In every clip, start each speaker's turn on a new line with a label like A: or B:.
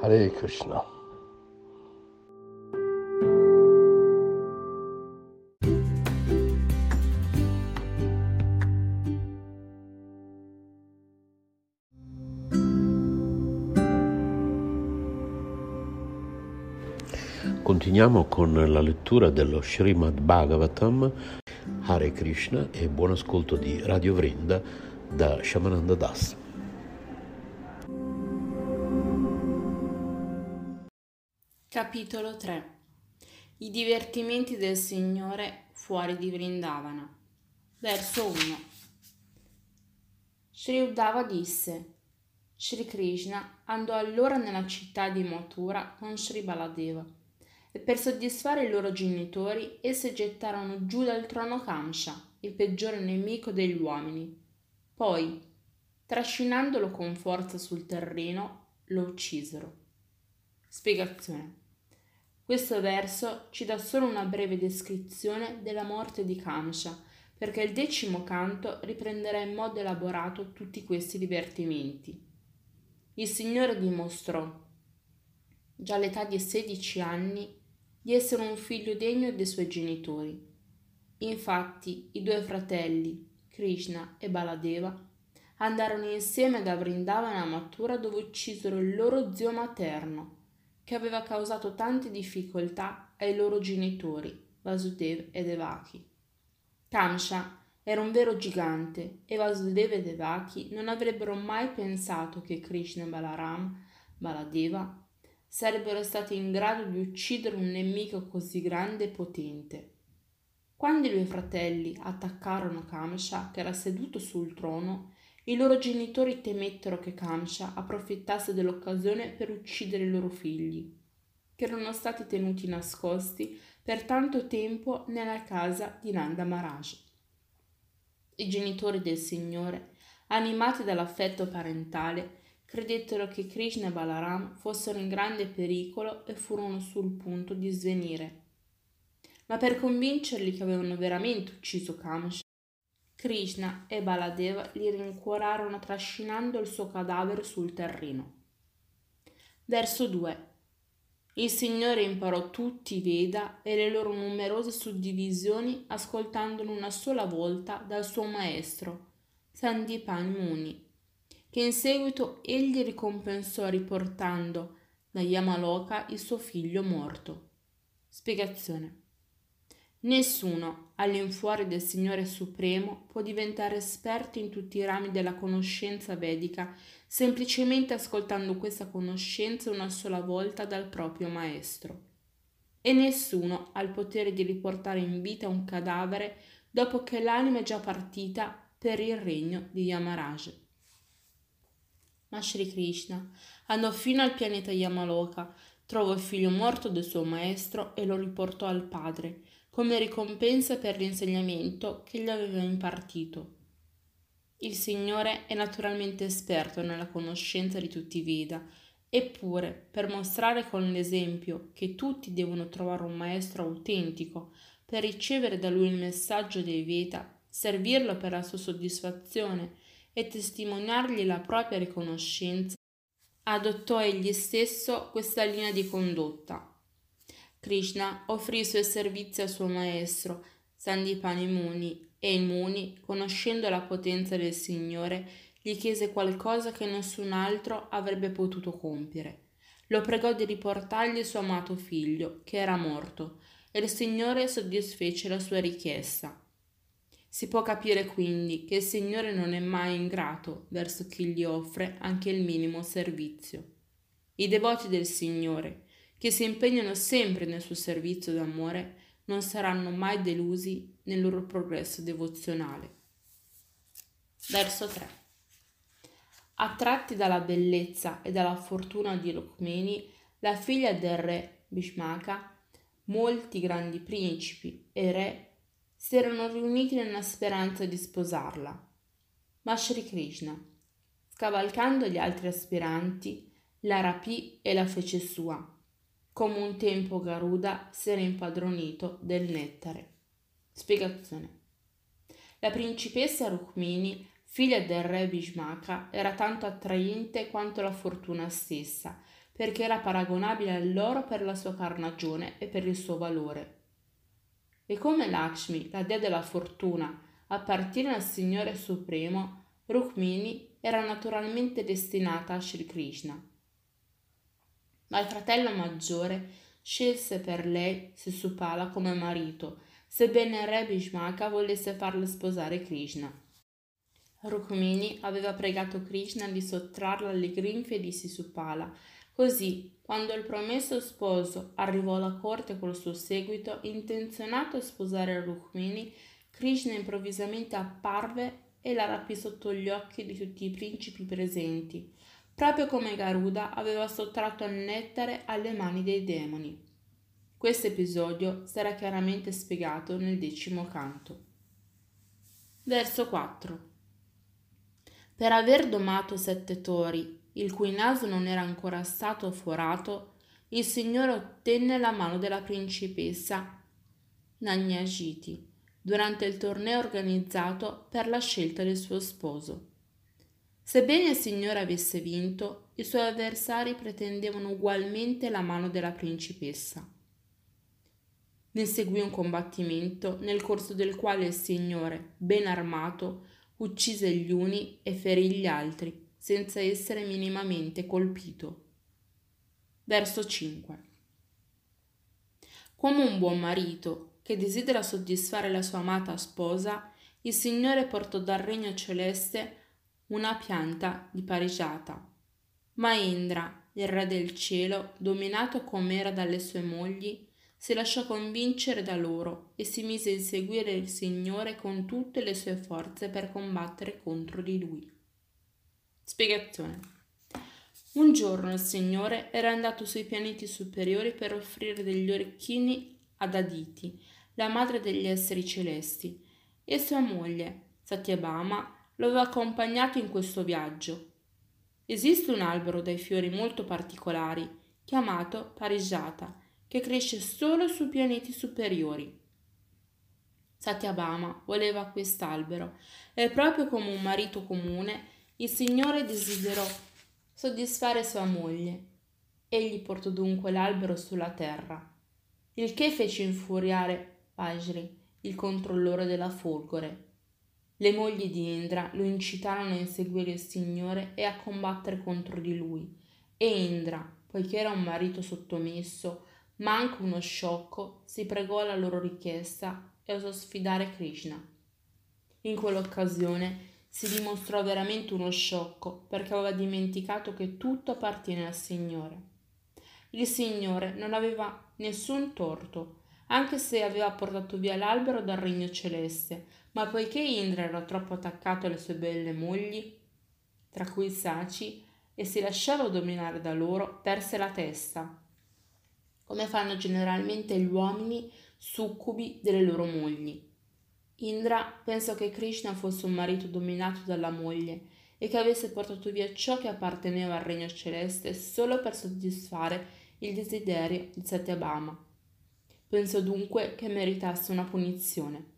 A: Hare Krishna.
B: Continuiamo con la lettura dello Srimad Bhagavatam, Hare Krishna e buon ascolto di Radio Vrinda da Shamananda Das.
C: Capitolo 3 I divertimenti del Signore fuori di Vrindavana Verso 1 Sri Uddhava disse Sri Krishna andò allora nella città di Mathura con Sri Baladeva e per soddisfare i loro genitori essi gettarono giù dal trono Kamsha, il peggiore nemico degli uomini. Poi, trascinandolo con forza sul terreno, lo uccisero. Spiegazione. Questo verso ci dà solo una breve descrizione della morte di Kamsha, perché il decimo canto riprenderà in modo elaborato tutti questi divertimenti. Il Signore dimostrò, già all'età di 16 anni, di essere un figlio degno dei suoi genitori. Infatti i due fratelli, Krishna e Baladeva, andarono insieme da Vrindavana a Mathura dove uccisero il loro zio materno, che aveva causato tante difficoltà ai loro genitori, Vasudev e Devaki. Kamsha era un vero gigante e Vasudev e Devaki non avrebbero mai pensato che Krishna e Balaram, Baladeva, sarebbero stati in grado di uccidere un nemico così grande e potente. Quando i due fratelli attaccarono Kamsha, che era seduto sul trono, i loro genitori temettero che Kamsha approfittasse dell'occasione per uccidere i loro figli, che erano stati tenuti nascosti per tanto tempo nella casa di Nanda Maharaj. I genitori del Signore, animati dall'affetto parentale, credettero che Krishna e Balaram fossero in grande pericolo e furono sul punto di svenire. Ma per convincerli che avevano veramente ucciso Kamsha, Krishna e Baladeva li rincuorarono trascinando il suo cadavere sul terreno. Verso 2. Il Signore imparò tutti i Veda e le loro numerose suddivisioni ascoltandolo una sola volta dal suo maestro, Sandipani Muni che in seguito egli ricompensò riportando da Yamaloka il suo figlio morto. Spiegazione. Nessuno, all'infuori del Signore Supremo, può diventare esperto in tutti i rami della conoscenza vedica semplicemente ascoltando questa conoscenza una sola volta dal proprio maestro. E nessuno ha il potere di riportare in vita un cadavere dopo che l'anima è già partita per il regno di Yamaraj ma Sri Krishna andò fino al pianeta Yamaloka, trovò il figlio morto del suo maestro e lo riportò al padre, come ricompensa per l'insegnamento che gli aveva impartito. Il Signore è naturalmente esperto nella conoscenza di tutti i Veda, eppure, per mostrare con l'esempio che tutti devono trovare un maestro autentico per ricevere da lui il messaggio dei Veda, servirlo per la sua soddisfazione e testimoniargli la propria riconoscenza, adottò egli stesso questa linea di condotta. Krishna offrì i suoi servizi al suo maestro, Sandipani Muni, e il Muni, conoscendo la potenza del Signore, gli chiese qualcosa che nessun altro avrebbe potuto compiere. Lo pregò di riportargli il suo amato figlio, che era morto, e il Signore soddisfece la sua richiesta. Si può capire quindi che il Signore non è mai ingrato verso chi gli offre anche il minimo servizio. I devoti del Signore, che si impegnano sempre nel suo servizio d'amore, non saranno mai delusi nel loro progresso devozionale. Verso 3. Attratti dalla bellezza e dalla fortuna di Rukmini, la figlia del re Bhishmaka, molti grandi principi e re si erano riuniti nella speranza di sposarla. Ma Sri Krishna, scavalcando gli altri aspiranti, la rapì e la fece sua, come un tempo Garuda si era impadronito del nettare. Spiegazione. La principessa Rukmini, figlia del re Bhishmaka, era tanto attraente quanto la fortuna stessa, perché era paragonabile all'oro per la sua carnagione e per il suo valore. E come Lakshmi, la dea della fortuna, appartiene al Signore Supremo, Rukmini era naturalmente destinata a Sri Krishna. Ma il fratello maggiore scelse per lei Sisupala come marito, sebbene il re Bhishmaka volesse farle sposare Krishna. Rukmini aveva pregato Krishna di sottrarla alle grinfie di Sisupala Così, quando il promesso sposo arrivò alla corte col suo seguito, intenzionato a sposare Rukmini, Krishna improvvisamente apparve e la rapì sotto gli occhi di tutti i principi presenti, proprio come Garuda aveva sottratto il nettare alle mani dei demoni. Questo episodio sarà chiaramente spiegato nel decimo canto. Verso 4 Per aver domato sette tori il cui naso non era ancora stato forato, il Signore ottenne la mano della principessa Nagnagiti durante il torneo organizzato per la scelta del suo sposo. Sebbene il Signore avesse vinto, i suoi avversari pretendevano ugualmente la mano della principessa. Ne seguì un combattimento nel corso del quale il Signore, ben armato, uccise gli uni e ferì gli altri senza essere minimamente colpito. Verso 5. Come un buon marito che desidera soddisfare la sua amata sposa, il Signore portò dal regno celeste una pianta di parigiata. Ma Indra, il re del cielo, dominato com'era dalle sue mogli, si lasciò convincere da loro e si mise a inseguire il Signore con tutte le sue forze per combattere contro di lui. Spiegazione. Un giorno il Signore era andato sui pianeti superiori per offrire degli orecchini ad Aditi, la madre degli esseri celesti, e sua moglie, Satyabhama, lo aveva accompagnato in questo viaggio. Esiste un albero dai fiori molto particolari, chiamato Parijata, che cresce solo sui pianeti superiori. Satyabhama voleva quest'albero e proprio come un marito comune il Signore desiderò soddisfare sua moglie. Egli portò dunque l'albero sulla terra, il che fece infuriare Vajri, il controllore della folgore. Le mogli di Indra lo incitarono a inseguire il Signore e a combattere contro di lui. E Indra, poiché era un marito sottomesso, ma anche uno sciocco, si pregò alla loro richiesta e osò sfidare Krishna. In quell'occasione si dimostrò veramente uno sciocco perché aveva dimenticato che tutto appartiene al Signore. Il Signore non aveva nessun torto, anche se aveva portato via l'albero dal regno celeste, ma poiché Indra era troppo attaccato alle sue belle mogli, tra cui Saci, e si lasciava dominare da loro, perse la testa, come fanno generalmente gli uomini succubi delle loro mogli. Indra pensò che Krishna fosse un marito dominato dalla moglie e che avesse portato via ciò che apparteneva al regno celeste solo per soddisfare il desiderio di Satyabhama. Pensò dunque che meritasse una punizione.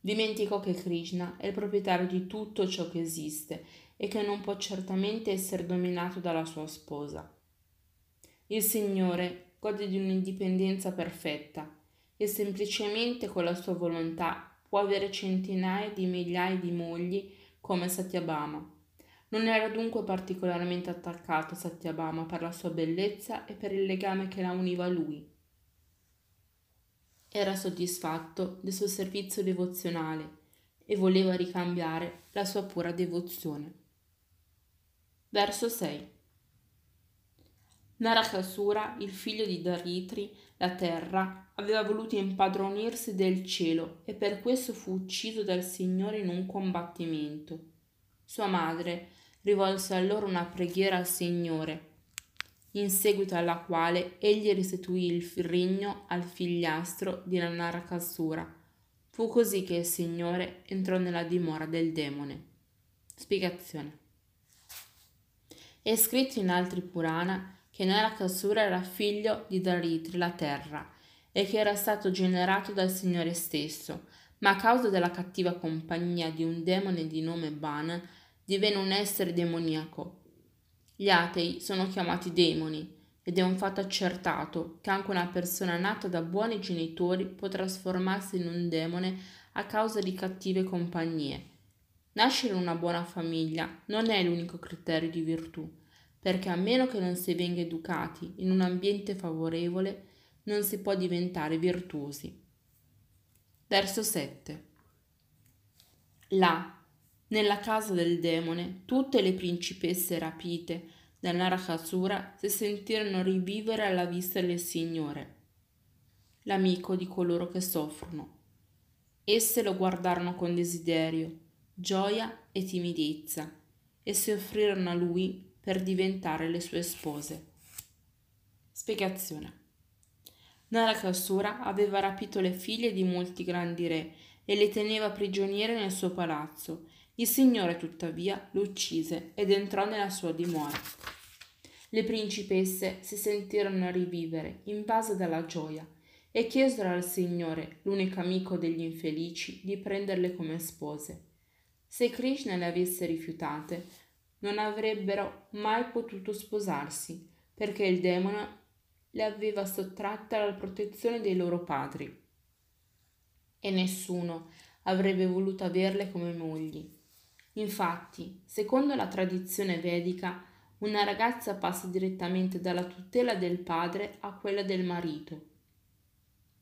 C: Dimenticò che Krishna è il proprietario di tutto ciò che esiste e che non può certamente essere dominato dalla sua sposa. Il Signore gode di un'indipendenza perfetta e semplicemente con la sua volontà può avere centinaia di migliaia di mogli come Satyabhama. Non era dunque particolarmente attaccato a Satyabhama per la sua bellezza e per il legame che la univa a lui. Era soddisfatto del suo servizio devozionale e voleva ricambiare la sua pura devozione. Verso 6 Narakasura, il figlio di Daritri, la terra, aveva voluto impadronirsi del cielo e per questo fu ucciso dal Signore in un combattimento. Sua madre rivolse allora una preghiera al Signore in seguito alla quale egli restituì il regno al figliastro di Narakasura. Fu così che il Signore entrò nella dimora del demone. Spiegazione. È scritto in altri Purana che Narakasura era figlio di Daritri, la terra, e che era stato generato dal Signore stesso, ma a causa della cattiva compagnia di un demone di nome Ban, divenne un essere demoniaco. Gli atei sono chiamati demoni, ed è un fatto accertato che anche una persona nata da buoni genitori può trasformarsi in un demone a causa di cattive compagnie. Nascere in una buona famiglia non è l'unico criterio di virtù, perché a meno che non si venga educati in un ambiente favorevole, non si può diventare virtuosi. Verso 7. Là, nella casa del demone, tutte le principesse rapite da Narakasura si sentirono rivivere alla vista del Signore, l'amico di coloro che soffrono. Esse lo guardarono con desiderio, gioia e timidezza e si offrirono a lui per diventare le sue spose. Spiegazione. Narakasura aveva rapito le figlie di molti grandi re e le teneva prigioniere nel suo palazzo il Signore tuttavia lo uccise ed entrò nella sua dimora. Le principesse si sentirono rivivere, invase dalla gioia, e chiesero al Signore, l'unico amico degli infelici, di prenderle come spose. Se Krishna le avesse rifiutate, non avrebbero mai potuto sposarsi, perché il demone le aveva sottratte alla protezione dei loro padri. E nessuno avrebbe voluto averle come mogli. Infatti, secondo la tradizione vedica, una ragazza passa direttamente dalla tutela del padre a quella del marito.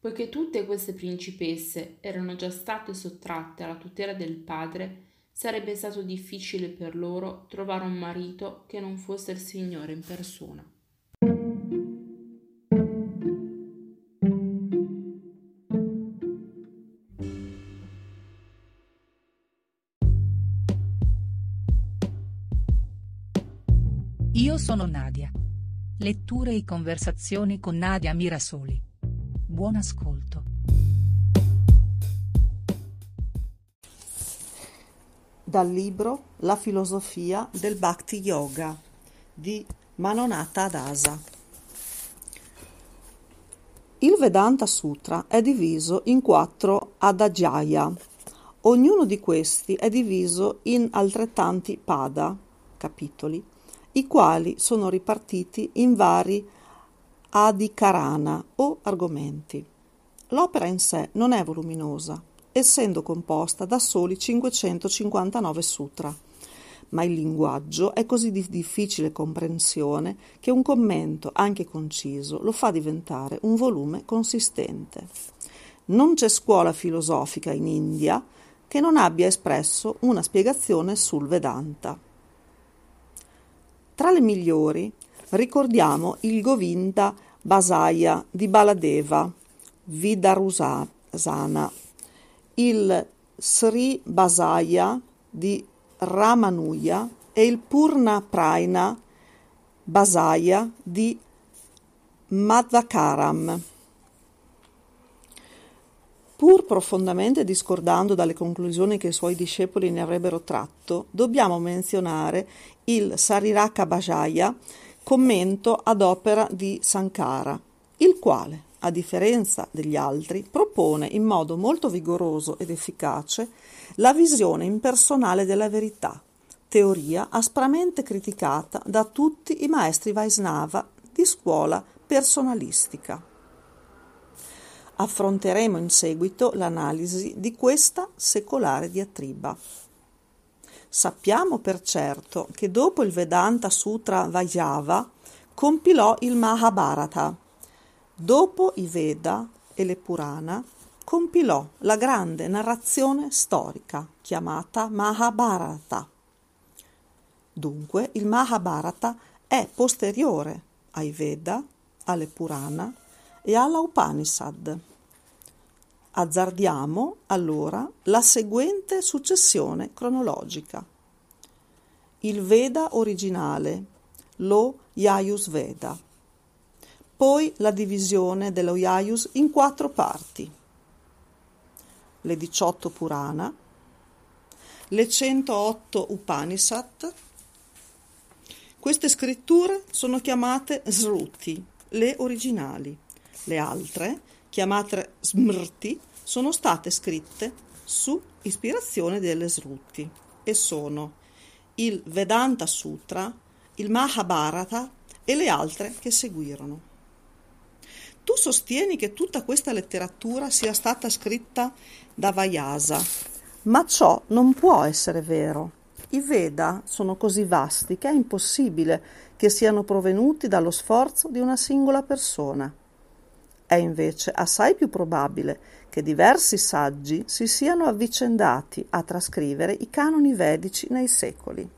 C: Poiché tutte queste principesse erano già state sottratte alla tutela del padre, sarebbe stato difficile per loro trovare un marito che non fosse il Signore in persona.
D: Sono Nadia. Letture e conversazioni con Nadia Mirasoli. Buon ascolto.
E: Dal libro La filosofia del Bhakti Yoga di Manonata Dasa. Il Vedanta Sutra è diviso in quattro adagya. Ognuno di questi è diviso in altrettanti pada, capitoli, i quali sono ripartiti in vari adikarana o argomenti. L'opera in sé non è voluminosa, essendo composta da soli 559 sutra, ma il linguaggio è così di difficile comprensione che un commento, anche conciso, lo fa diventare un volume consistente. Non c'è scuola filosofica in India che non abbia espresso una spiegazione sul Vedanta. Tra le migliori ricordiamo il Govinda Basaya di Baladeva, Vidarusana, il Sri Basaya di Ramanuja e il Purna Praina Basaya di Madhakaram. Pur profondamente discordando dalle conclusioni che i suoi discepoli ne avrebbero tratto, dobbiamo menzionare il Sariraka Bhajaya, commento ad opera di Sankara, il quale, a differenza degli altri, propone in modo molto vigoroso ed efficace la visione impersonale della verità, teoria aspramente criticata da tutti i maestri Vaisnava di scuola personalistica. Affronteremo in seguito l'analisi di questa secolare diatriba. Sappiamo per certo che dopo il Vedanta Sutra Vajava compilò il Mahabharata. Dopo i Veda e le Purana compilò la grande narrazione storica chiamata Mahabharata. Dunque il Mahabharata è posteriore ai Veda, alle Purana e alla Upanishad. Azzardiamo allora la seguente successione cronologica. Il Veda originale, lo Yayus Veda. Poi la divisione dello Yayus in quattro parti. Le 18 Purana, le 108 Upanishad. Queste scritture sono chiamate Sruti, le originali. Le altre, chiamate Smrti, sono state scritte su ispirazione delle Sruti e sono il Vedanta Sutra, il Mahabharata e le altre che seguirono. Tu sostieni che tutta questa letteratura sia stata scritta da Vyasa, ma ciò non può essere vero. I Veda sono così vasti che è impossibile che siano provenuti dallo sforzo di una singola persona. È invece assai più probabile che diversi saggi si siano avvicendati a trascrivere i canoni vedici nei secoli.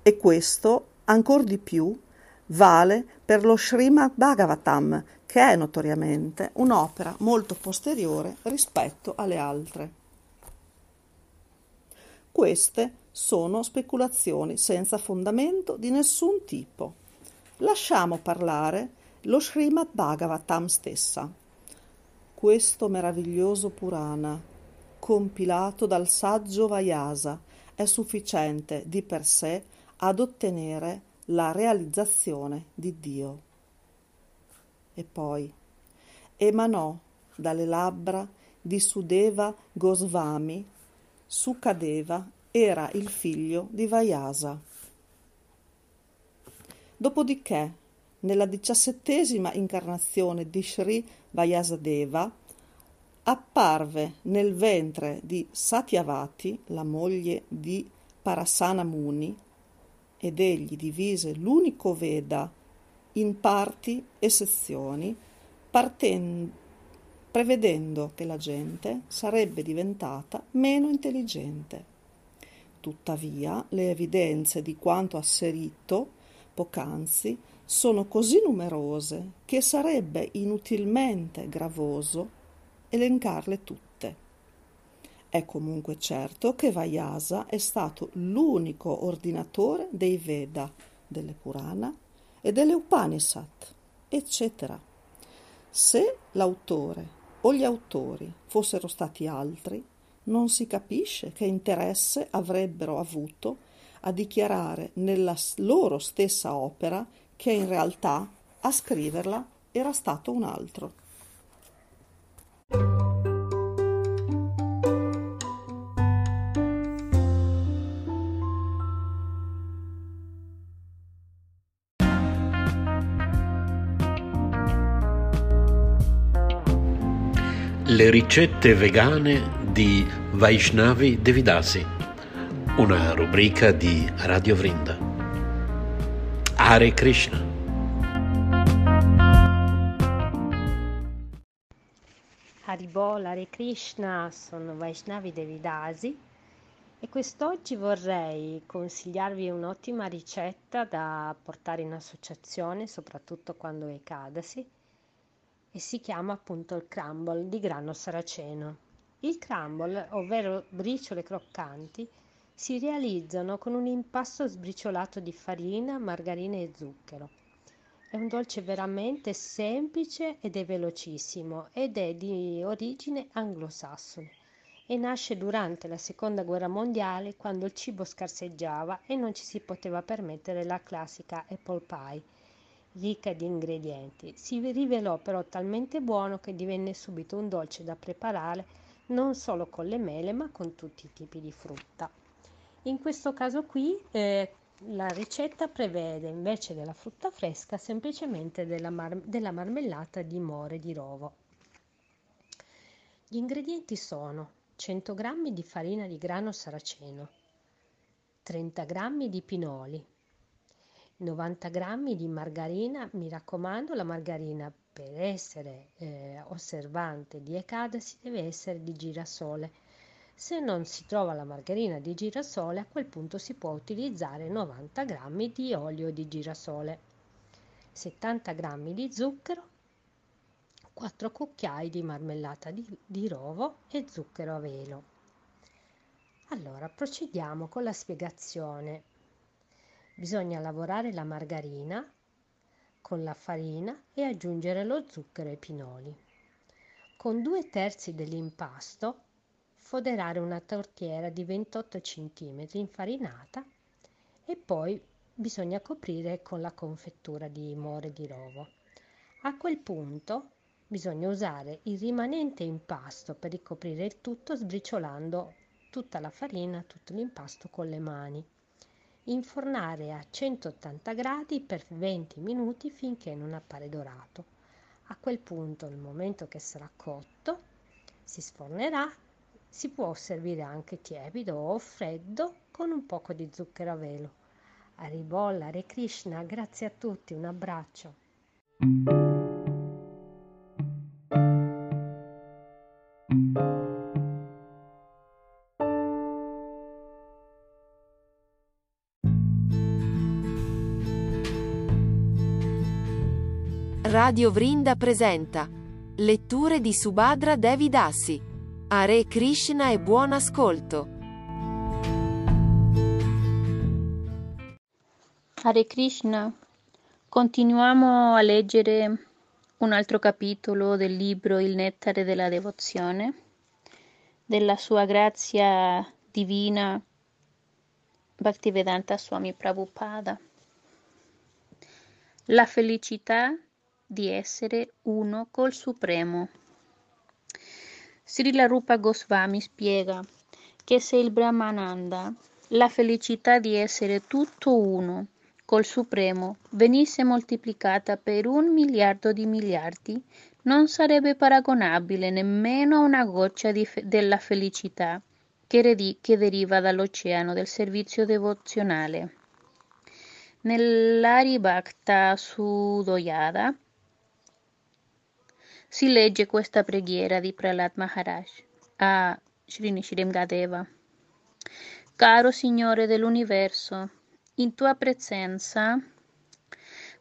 E: E questo, ancor di più, vale per lo Srimad Bhagavatam, che è notoriamente un'opera molto posteriore rispetto alle altre. Queste sono speculazioni senza fondamento di nessun tipo. Lasciamo parlare lo Srimad Bhagavatam stessa. Questo meraviglioso Purana, compilato dal saggio Vyasa, è sufficiente di per sé ad ottenere la realizzazione di Dio. E poi emanò dalle labbra di Sudeva Gosvami, Sukadeva era il figlio di Vyasa. Dopodiché nella diciassettesima incarnazione di Sri Vyasadeva, apparve nel ventre di Satyavati, la moglie di Parasana Muni, ed egli divise l'unico Veda in parti e sezioni, partendo, prevedendo che la gente sarebbe diventata meno intelligente. Tuttavia, le evidenze di quanto asserito poc'anzi sono così numerose che sarebbe inutilmente gravoso elencarle tutte. È comunque certo che Vyasa è stato l'unico ordinatore dei Veda, delle Purana e delle Upanishad, eccetera. Se l'autore o gli autori fossero stati altri, non si capisce che interesse avrebbero avuto a dichiarare nella loro stessa opera che in realtà a scriverla era stato un altro.
B: Le ricette vegane di Vaishnavi Devidasi, una rubrica di Radio Vrinda. Hare Krishna.
F: Haribol, Hare Krishna, sono Vaishnavi Devidasi e quest'oggi vorrei consigliarvi un'ottima ricetta da portare in associazione, soprattutto quando è cadasi, e si chiama appunto il crumble di grano saraceno. Il crumble, ovvero briciole croccanti, si realizzano con un impasto sbriciolato di farina, margarina e zucchero. È un dolce veramente semplice ed è velocissimo ed è di origine anglosassone e nasce durante la seconda guerra mondiale quando il cibo scarseggiava e non ci si poteva permettere la classica apple pie ricca di ingredienti. Si rivelò però talmente buono che divenne subito un dolce da preparare non solo con le mele ma con tutti i tipi di frutta. In questo caso qui eh, la ricetta prevede invece della frutta fresca semplicemente della, mar- della marmellata di more di rovo. Gli ingredienti sono 100 g di farina di grano saraceno, 30 g di pinoli, 90 g di margarina, mi raccomando la margarina per essere eh, osservante di Ekadasi deve essere di girasole se non si trova la margarina di girasole, a quel punto si può utilizzare 90 g di olio di girasole, 70 g di zucchero, 4 cucchiai di marmellata di, di rovo e zucchero a velo. Allora, procediamo con la spiegazione. bisogna lavorare la margarina con la farina e aggiungere lo zucchero e i pinoli. Con due terzi dell'impasto foderare una tortiera di 28 cm infarinata e poi bisogna coprire con la confettura di more di rovo. A quel punto bisogna usare il rimanente impasto per ricoprire il tutto sbriciolando tutta la farina, tutto l'impasto con le mani. Infornare a 180 gradi per 20 minuti finché non appare dorato. A quel punto, nel momento che sarà cotto, si sfornerà si può servire anche tiepido o freddo con un poco di zucchero a velo. Haribolla, Hare Krishna, grazie a tutti, un abbraccio.
G: Radio Vrinda presenta Letture di Subhadra Devidassi Hare Krishna e buon ascolto.
H: Hare Krishna. Continuiamo a leggere un altro capitolo del libro Il nettare della devozione, della sua grazia divina Bhaktivedanta Swami Prabhupada. La felicità di essere uno col Supremo. Srila Rupa Goswami spiega che se il Brahmananda, la felicità di essere tutto uno col Supremo, venisse moltiplicata per un miliardo di miliardi, non sarebbe paragonabile nemmeno a una goccia fe- della felicità che, redi- che deriva dall'oceano del servizio devozionale. Nell'Aribhakta Sudoyada si legge questa preghiera di Prahlad Maharaj a Srini Shrimgadeva. Caro Signore dell'universo, in tua presenza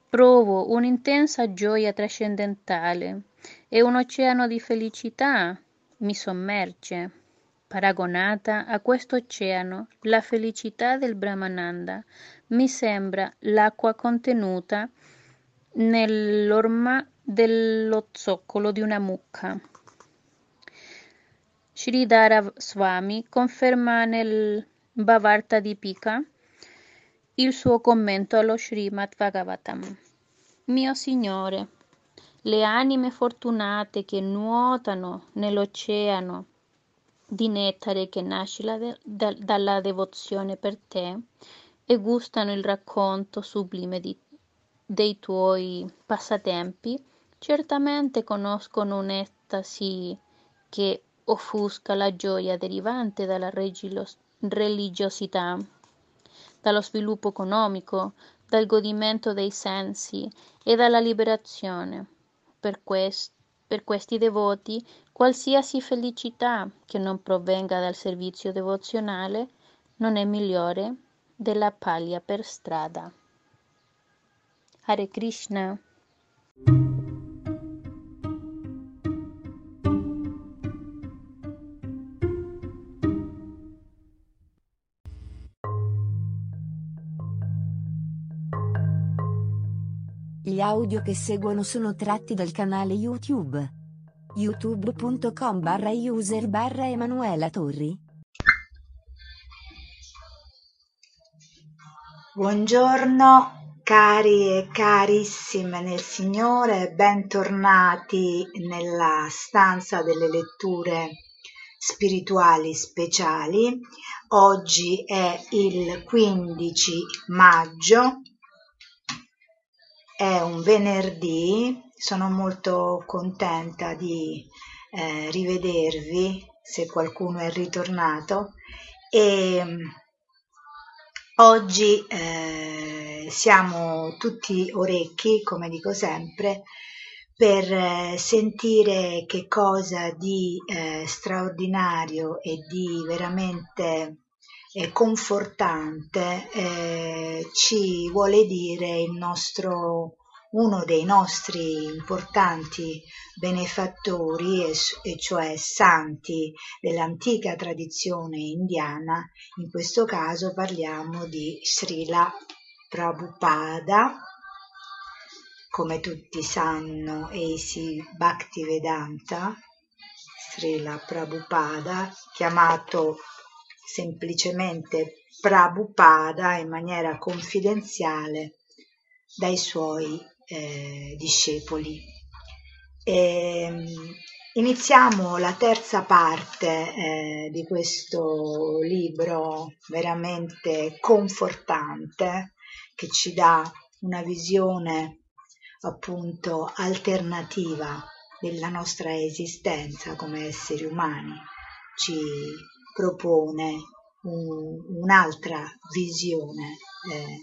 H: provo un'intensa gioia trascendentale e un oceano di felicità mi sommerge. Paragonata a questo oceano, la felicità del Brahmananda mi sembra l'acqua contenuta nell'orma dello zoccolo di una mucca. Sridhara Swami conferma nel Bhavarta Dipika il suo commento allo Srimad Bhagavatam. Mio Signore, le anime fortunate che nuotano nell'oceano di nettare che nasce de- da- dalla devozione per te e gustano il racconto sublime di, dei tuoi passatempi, Certamente conoscono un'estasi che offusca la gioia derivante dalla religiosità, dallo sviluppo economico, dal godimento dei sensi e dalla liberazione. Per, quest- per questi devoti, qualsiasi felicità che non provenga dal servizio devozionale non è migliore della paglia per strada. Hare Krishna.
G: Audio che seguono sono tratti dal canale YouTube. youtube.com barra user barra Emanuela Torri.
I: Buongiorno cari e carissime nel Signore, bentornati nella stanza delle letture spirituali speciali. Oggi è il 15 maggio è un venerdì, sono molto contenta di eh, rivedervi se qualcuno è ritornato. E mm, oggi eh, siamo tutti orecchi, come dico sempre, per eh, sentire che cosa di eh, straordinario e di veramente confortante eh, ci vuole dire il nostro uno dei nostri importanti benefattori, e, e cioè santi dell'antica tradizione indiana, in questo caso parliamo di Srila Prabhupada, come tutti sanno, Eisi Bhaktivedanta, Srila Prabhupada, chiamato semplicemente Prabhupada in maniera confidenziale dai suoi eh, discepoli. E, ehm, iniziamo la terza parte eh, di questo libro veramente confortante che ci dà una visione appunto alternativa della nostra esistenza come esseri umani, ci propone un, un'altra visione eh,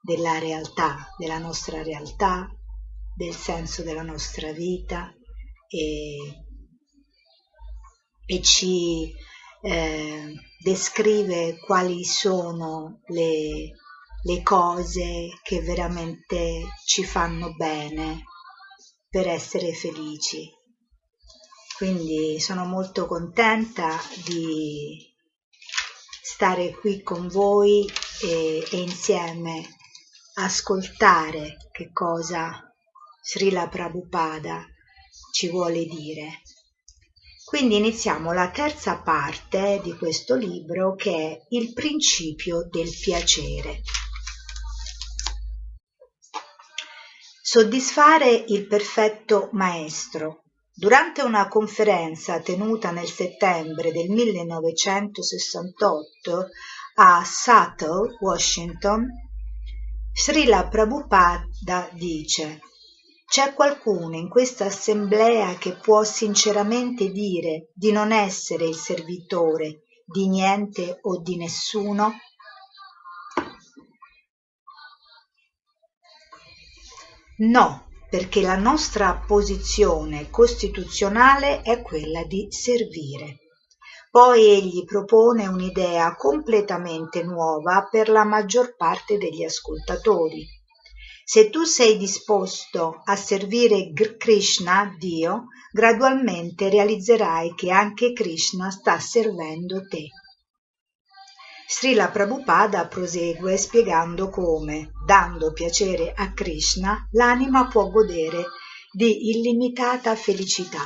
I: della realtà, della nostra realtà, del senso della nostra vita e, e ci eh, descrive quali sono le, le cose che veramente ci fanno bene per essere felici. Quindi sono molto contenta di stare qui con voi e, e insieme ascoltare che cosa Srila Prabhupada ci vuole dire. Quindi iniziamo la terza parte di questo libro che è il principio del piacere. Soddisfare il perfetto maestro. Durante una conferenza tenuta nel settembre del 1968 a Seattle, Washington, Srila Prabhupada dice c'è qualcuno in questa assemblea che può sinceramente dire di non essere il servitore di niente o di nessuno? No, perché la nostra posizione costituzionale è quella di servire. Poi egli propone un'idea completamente nuova per la maggior parte degli ascoltatori. Se tu sei disposto a servire Krishna, Dio, gradualmente realizzerai che anche Krishna sta servendo te. Srila Prabhupada prosegue spiegando come, dando piacere a Krishna, l'anima può godere di illimitata felicità.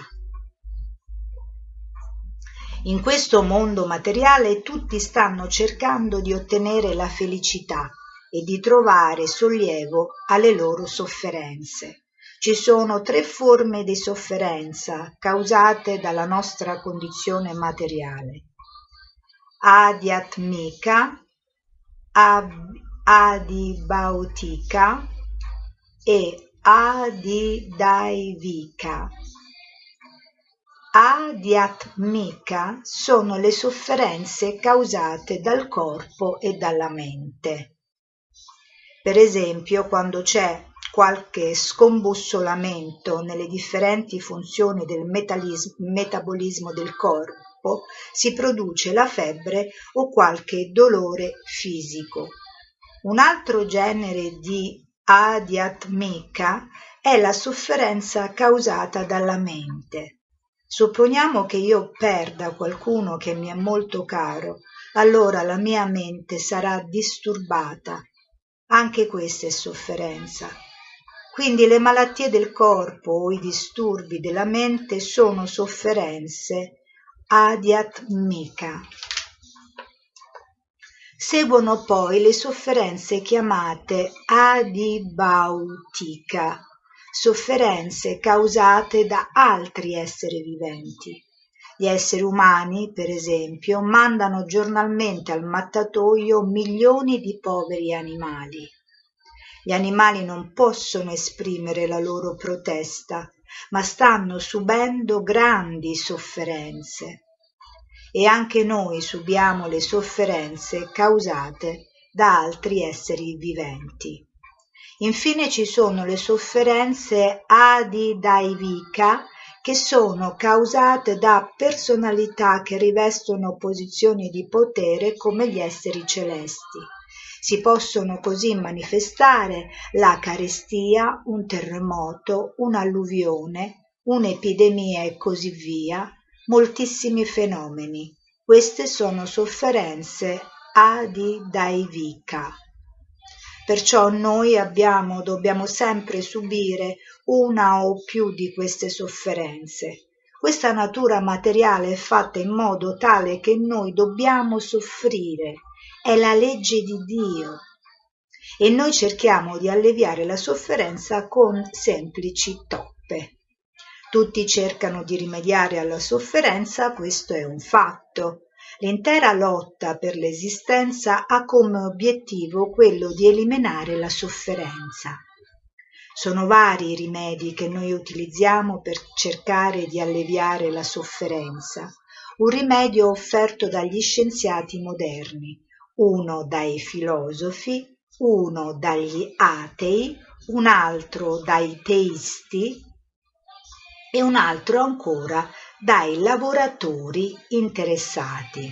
I: In questo mondo materiale tutti stanno cercando di ottenere la felicità e di trovare sollievo alle loro sofferenze. Ci sono tre forme di sofferenza causate dalla nostra condizione materiale. Adhyatmika, Adibautika e Adidaivika. Adhyatmika sono le sofferenze causate dal corpo e dalla mente. Per esempio, quando c'è qualche scombussolamento nelle differenti funzioni del metabolismo del corpo, si produce la febbre o qualche dolore fisico. Un altro genere di adhyatmika è la sofferenza causata dalla mente. Supponiamo che io perda qualcuno che mi è molto caro, allora la mia mente sarà disturbata. Anche questa è sofferenza. Quindi le malattie del corpo o i disturbi della mente sono sofferenze adiatmika. Seguono poi le sofferenze chiamate adibautika, sofferenze causate da altri esseri viventi. Gli esseri umani, per esempio, mandano giornalmente al mattatoio milioni di poveri animali. Gli animali non possono esprimere la loro protesta, ma stanno subendo grandi sofferenze. E anche noi subiamo le sofferenze causate da altri esseri viventi. Infine ci sono le sofferenze adidaivika che sono causate da personalità che rivestono posizioni di potere come gli esseri celesti. Si possono così manifestare la carestia, un terremoto, un'alluvione, un'epidemia e così via, moltissimi fenomeni. Queste sono sofferenze adidaivika. Perciò noi abbiamo, dobbiamo sempre subire una o più di queste sofferenze. Questa natura materiale è fatta in modo tale che noi dobbiamo soffrire. È la legge di Dio. E noi cerchiamo di alleviare la sofferenza con semplici toppe. Tutti cercano di rimediare alla sofferenza, questo è un fatto. L'intera lotta per l'esistenza ha come obiettivo quello di eliminare la sofferenza. Sono vari i rimedi che noi utilizziamo per cercare di alleviare la sofferenza. Un rimedio offerto dagli scienziati moderni, uno dai filosofi, uno dagli atei, un altro dai teisti e un altro ancora dai lavoratori interessati.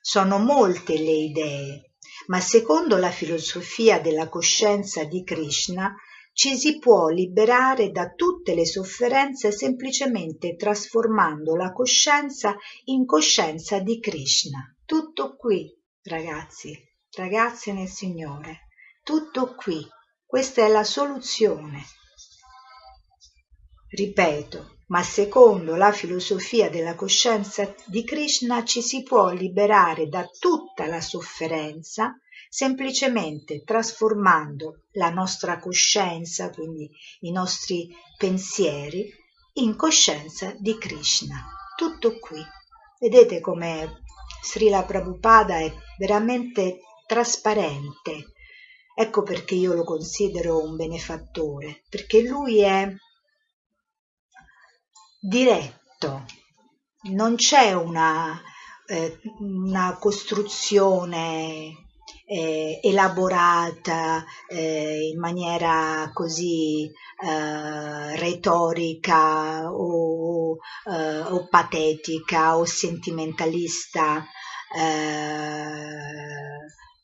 I: Sono molte le idee, ma secondo la filosofia della coscienza di Krishna ci si può liberare da tutte le sofferenze semplicemente trasformando la coscienza in coscienza di Krishna. Tutto qui, ragazzi, ragazze nel Signore, tutto qui. Questa è la soluzione. Ripeto, ma secondo la filosofia della coscienza di Krishna ci si può liberare da tutta la sofferenza semplicemente trasformando la nostra coscienza, quindi i nostri pensieri, in coscienza di Krishna. Tutto qui. Vedete come Srila Prabhupada è veramente trasparente. Ecco perché io lo considero un benefattore, perché lui è diretto, non c'è una, eh, una costruzione eh, elaborata eh, in maniera così eh, retorica o, eh, o, patetica o sentimentalista eh,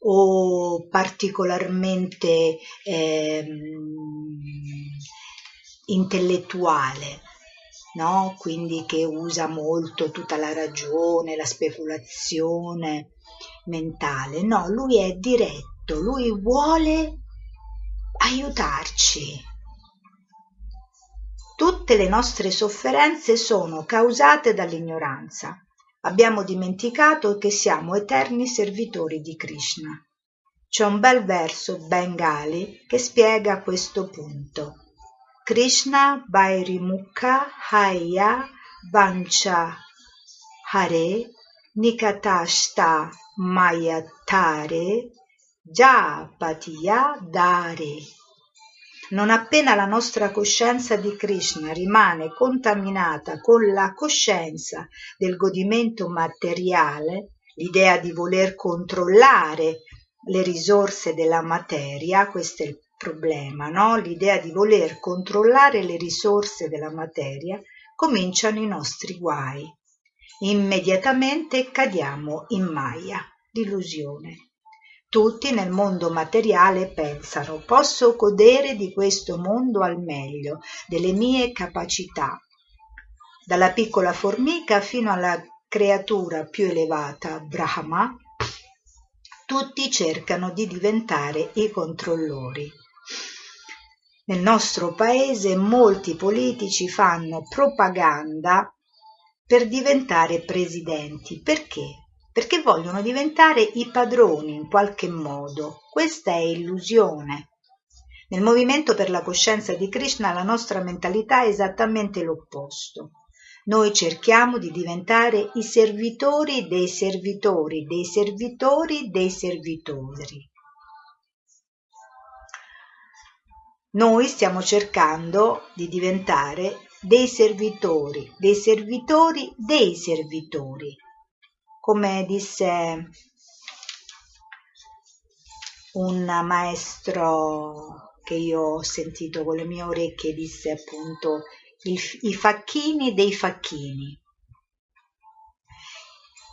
I: o particolarmente ehm, intellettuale no? quindi che usa molto tutta la ragione, la speculazione mentale. No, lui è diretto, lui vuole aiutarci. Tutte le nostre sofferenze sono causate dall'ignoranza. Abbiamo dimenticato che siamo eterni servitori di Krishna. C'è un bel verso bengali che spiega questo punto. Krishna Bairimukha Haya Vancha Hare Nikatashta Mayatare Japatiya Dare. Non appena la nostra coscienza di Krishna rimane contaminata con la coscienza del godimento materiale, l'idea di voler controllare le risorse della materia, questo è il problema, no? l'idea di voler controllare le risorse della materia, cominciano i nostri guai. Immediatamente cadiamo in Maya, l'illusione. Tutti nel mondo materiale pensano posso godere di questo mondo al meglio, delle mie capacità. Dalla piccola formica fino alla creatura più elevata, Brahma, tutti cercano di diventare i controllori. Nel nostro paese molti politici fanno propaganda per diventare presidenti. Perché? Perché vogliono diventare i padroni in qualche modo. Questa è illusione. Nel movimento per la coscienza di Krishna la nostra mentalità è esattamente l'opposto. Noi cerchiamo di diventare i servitori dei servitori, dei servitori dei servitori. Noi stiamo cercando di diventare dei servitori, dei servitori dei servitori. Come disse un maestro che io ho sentito con le mie orecchie, disse appunto il, i facchini dei facchini.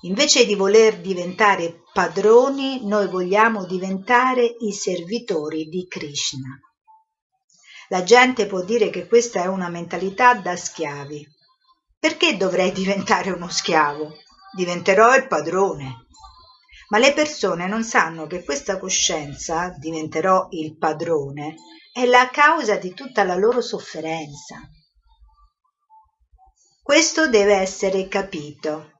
I: Invece di voler diventare padroni, noi vogliamo diventare i servitori di Krishna. La gente può dire che questa è una mentalità da schiavi. Perché dovrei diventare uno schiavo? Diventerò il padrone. Ma le persone non sanno che questa coscienza, diventerò il padrone, è la causa di tutta la loro sofferenza. Questo deve essere capito.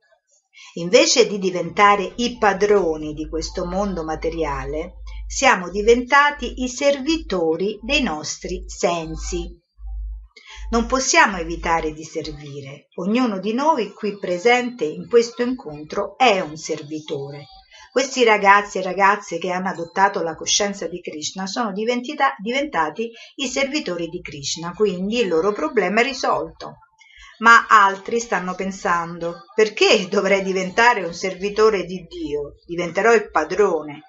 I: Invece di diventare i padroni di questo mondo materiale, siamo diventati i servitori dei nostri sensi. Non possiamo evitare di servire. Ognuno di noi qui presente in questo incontro è un servitore. Questi ragazzi e ragazze che hanno adottato la coscienza di Krishna sono diventati i servitori di Krishna, quindi il loro problema è risolto. Ma altri stanno pensando, perché dovrei diventare un servitore di Dio? Diventerò il padrone.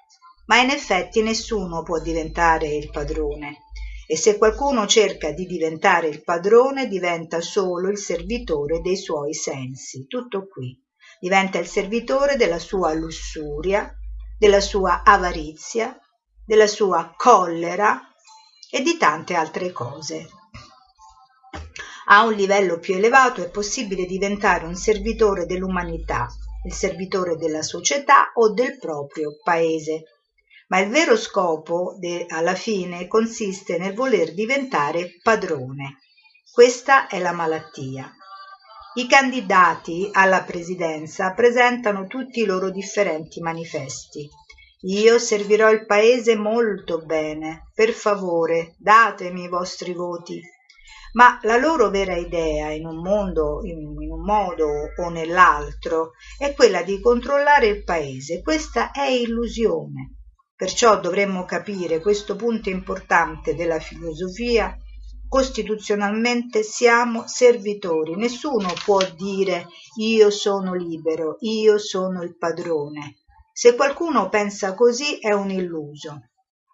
I: Ma in effetti nessuno può diventare il padrone e se qualcuno cerca di diventare il padrone diventa solo il servitore dei suoi sensi. Tutto qui. Diventa il servitore della sua lussuria, della sua avarizia, della sua collera e di tante altre cose. A un livello più elevato è possibile diventare un servitore dell'umanità, il servitore della società o del proprio paese ma il vero scopo de, alla fine consiste nel voler diventare padrone. Questa è la malattia. I candidati alla presidenza presentano tutti i loro differenti manifesti. Io servirò il paese molto bene. Per favore, datemi i vostri voti. Ma la loro vera idea in un, mondo, in un modo o nell'altro è quella di controllare il paese. Questa è illusione. Perciò dovremmo capire questo punto importante della filosofia. Costituzionalmente siamo servitori, nessuno può dire io sono libero, io sono il padrone. Se qualcuno pensa così è un illuso.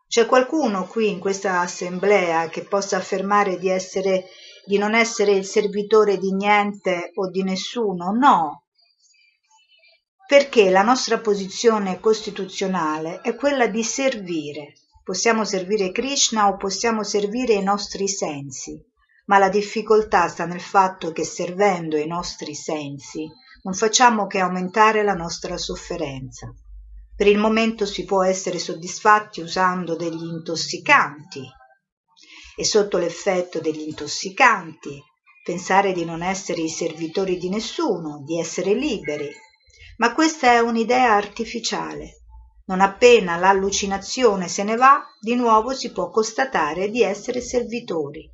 I: C'è qualcuno qui in questa assemblea che possa affermare di, essere, di non essere il servitore di niente o di nessuno? No, perché la nostra posizione costituzionale è quella di servire. Possiamo servire Krishna o possiamo servire i nostri sensi, ma la difficoltà sta nel fatto che servendo i nostri sensi non facciamo che aumentare la nostra sofferenza. Per il momento si può essere soddisfatti usando degli intossicanti e sotto l'effetto degli intossicanti pensare di non essere i servitori di nessuno, di essere liberi, ma questa è un'idea artificiale. Non appena l'allucinazione se ne va, di nuovo si può constatare di essere servitori.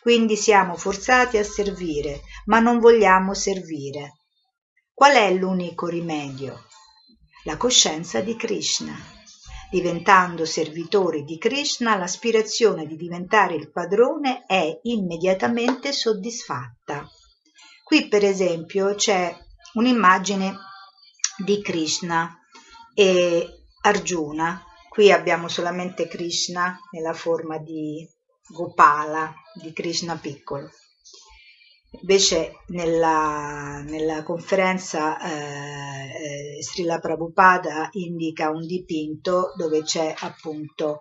I: Quindi siamo forzati a servire, ma non vogliamo servire. Qual è l'unico rimedio? La coscienza di Krishna. Diventando servitori di Krishna, l'aspirazione di diventare il padrone è immediatamente soddisfatta. Qui, per esempio, c'è un'immagine di Krishna e Arjuna. Qui abbiamo solamente Krishna nella forma di Gopala, di Krishna piccolo. Invece nella, nella conferenza eh, eh, Srila Prabhupada indica un dipinto dove c'è appunto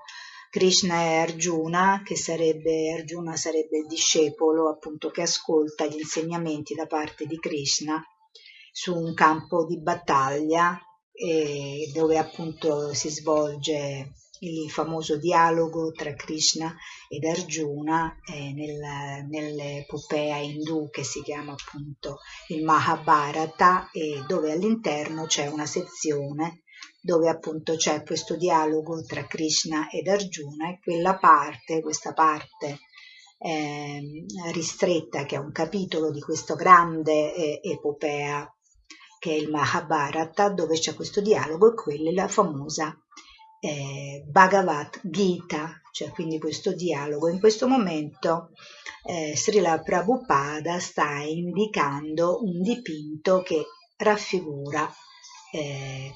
I: Krishna e Arjuna, che sarebbe, Arjuna sarebbe il discepolo appunto che ascolta gli insegnamenti da parte di Krishna su un campo di battaglia eh, dove appunto si svolge il famoso dialogo tra Krishna ed Arjuna eh, nel, nell'epopea indù che si chiama appunto il Mahabharata e dove all'interno c'è una sezione dove appunto c'è questo dialogo tra Krishna ed Arjuna e quella parte, questa parte eh, ristretta che è un capitolo di questa grande eh, epopea che è il Mahabharata, dove c'è questo dialogo, e quella è la famosa eh, Bhagavad Gita, cioè quindi questo dialogo. In questo momento eh, Srila Prabhupada sta indicando un dipinto che raffigura eh,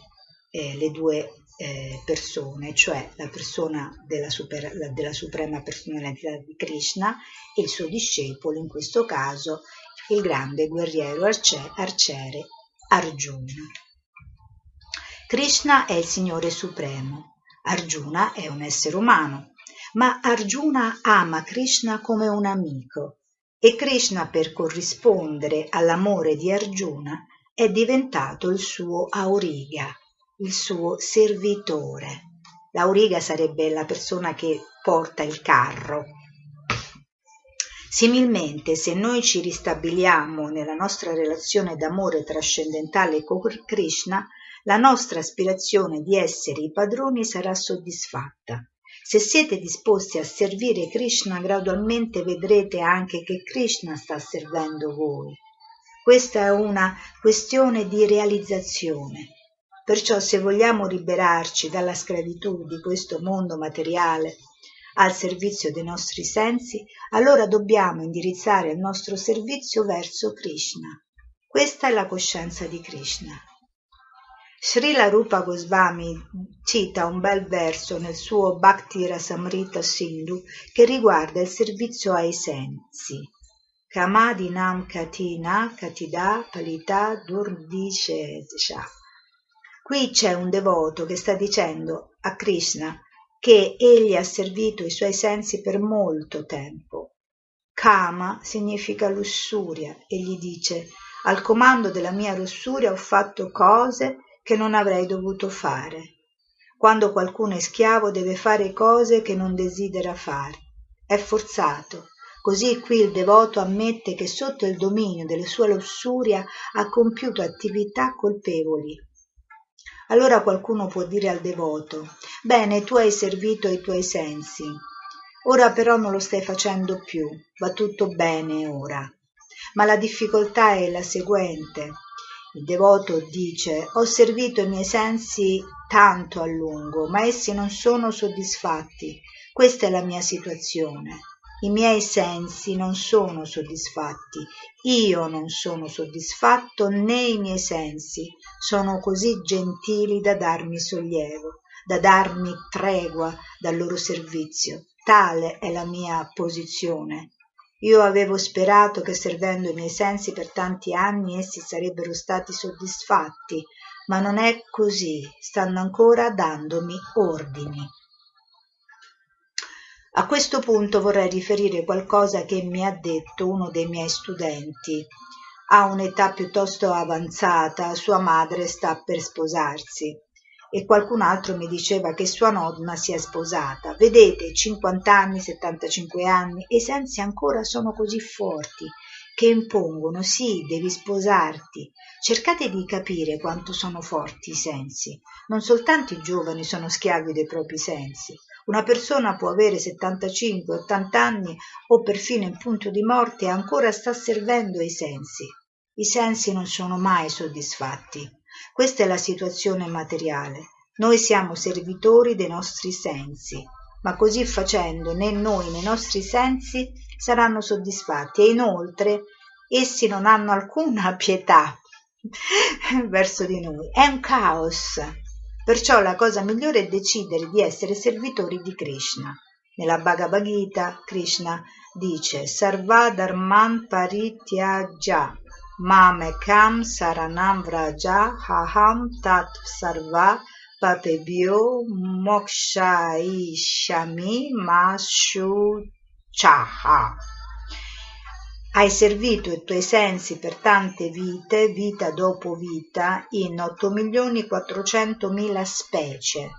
I: eh le due eh, persone, cioè la persona della, super, della suprema personalità di Krishna e il suo discepolo, in questo caso il grande guerriero arciere Arjuna. Krishna è il Signore Supremo, Arjuna è un essere umano, ma Arjuna ama Krishna come un amico e Krishna per corrispondere all'amore di Arjuna è diventato il suo auriga. il suo servitore. L'auriga sarebbe la persona che porta il carro. Similmente, se noi ci ristabiliamo nella nostra relazione d'amore trascendentale con Krishna, la nostra aspirazione di essere i padroni sarà soddisfatta. Se siete disposti a servire Krishna, gradualmente vedrete anche che Krishna sta servendo voi. Questa è una questione di realizzazione. Perciò se vogliamo liberarci dalla schiavitù di questo mondo materiale al servizio dei nostri sensi, allora dobbiamo indirizzare il nostro servizio verso Krishna. Questa è la coscienza di Krishna. Srila Rupa Goswami cita un bel verso nel suo Bhakti Rasamrita Sindhu che riguarda il servizio ai sensi. Kamadinam Katina Katida Palita Durdishesha. Qui c'è un devoto che sta dicendo a Krishna che egli ha servito i suoi sensi per molto tempo. Kama significa lussuria e gli dice al comando della mia lussuria ho fatto cose che non avrei dovuto fare. Quando qualcuno è schiavo deve fare cose che non desidera fare. È forzato. Così qui il devoto ammette che sotto il dominio della sua lussuria ha compiuto attività colpevoli allora qualcuno può dire al devoto, bene, tu hai servito ai tuoi sensi, ora però non lo stai facendo più, va tutto bene ora. Ma la difficoltà è la seguente. Il devoto dice, ho servito i miei sensi tanto a lungo, ma essi non sono soddisfatti. Questa è la mia situazione. I miei sensi non sono soddisfatti, io non sono soddisfatto né i miei sensi sono così gentili da darmi sollievo, da darmi tregua dal loro servizio. Tale è la mia posizione. Io avevo sperato che servendo i miei sensi per tanti anni essi sarebbero stati soddisfatti, ma non è così, stanno ancora dandomi ordini. A questo punto vorrei riferire qualcosa che mi ha detto uno dei miei studenti. Ha un'età piuttosto avanzata, sua madre sta per sposarsi e qualcun altro mi diceva che sua nonna si è sposata. Vedete, 50 anni, 75 anni e i sensi ancora sono così forti che impongono, sì, devi sposarti. Cercate di capire quanto sono forti i sensi. Non soltanto i giovani sono schiavi dei propri sensi, una persona può avere 75-80 anni o perfino in punto di morte e ancora sta servendo ai sensi. I sensi non sono mai soddisfatti. Questa è la situazione materiale. Noi siamo servitori dei nostri sensi, ma così facendo né noi né i nostri sensi saranno soddisfatti e inoltre essi non hanno alcuna pietà verso di noi. È un caos. Perciò la cosa migliore è decidere di essere servitori di Krishna. Nella Bhagavad Gita Krishna dice Sarva Dharman Parityaja Mamekam Saranam Vraja Haham Tat Sarva Papebhyo Mokshaishami Mashuchaha hai servito i tuoi sensi per tante vite, vita dopo vita, in 8.400.000 specie.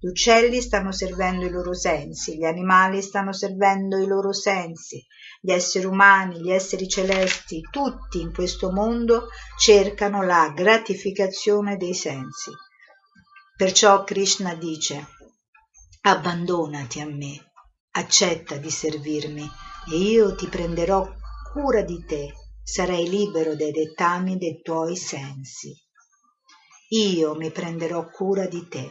I: Gli uccelli stanno servendo i loro sensi, gli animali stanno servendo i loro sensi, gli esseri umani, gli esseri celesti, tutti in questo mondo cercano la gratificazione dei sensi. Perciò Krishna dice, abbandonati a me, accetta di servirmi e io ti prenderò cura di te, sarai libero dai dettami dei tuoi sensi. Io mi prenderò cura di te.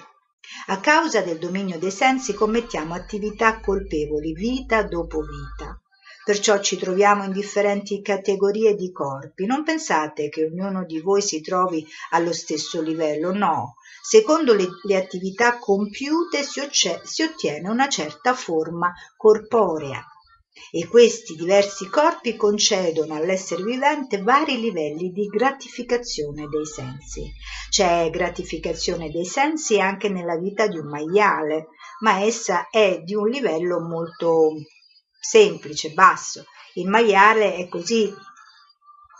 I: A causa del dominio dei sensi commettiamo attività colpevoli vita dopo vita. Perciò ci troviamo in differenti categorie di corpi. Non pensate che ognuno di voi si trovi allo stesso livello, no. Secondo le, le attività compiute si, si ottiene una certa forma corporea e questi diversi corpi concedono all'essere vivente vari livelli di gratificazione dei sensi. C'è gratificazione dei sensi anche nella vita di un maiale, ma essa è di un livello molto semplice, basso. Il maiale è così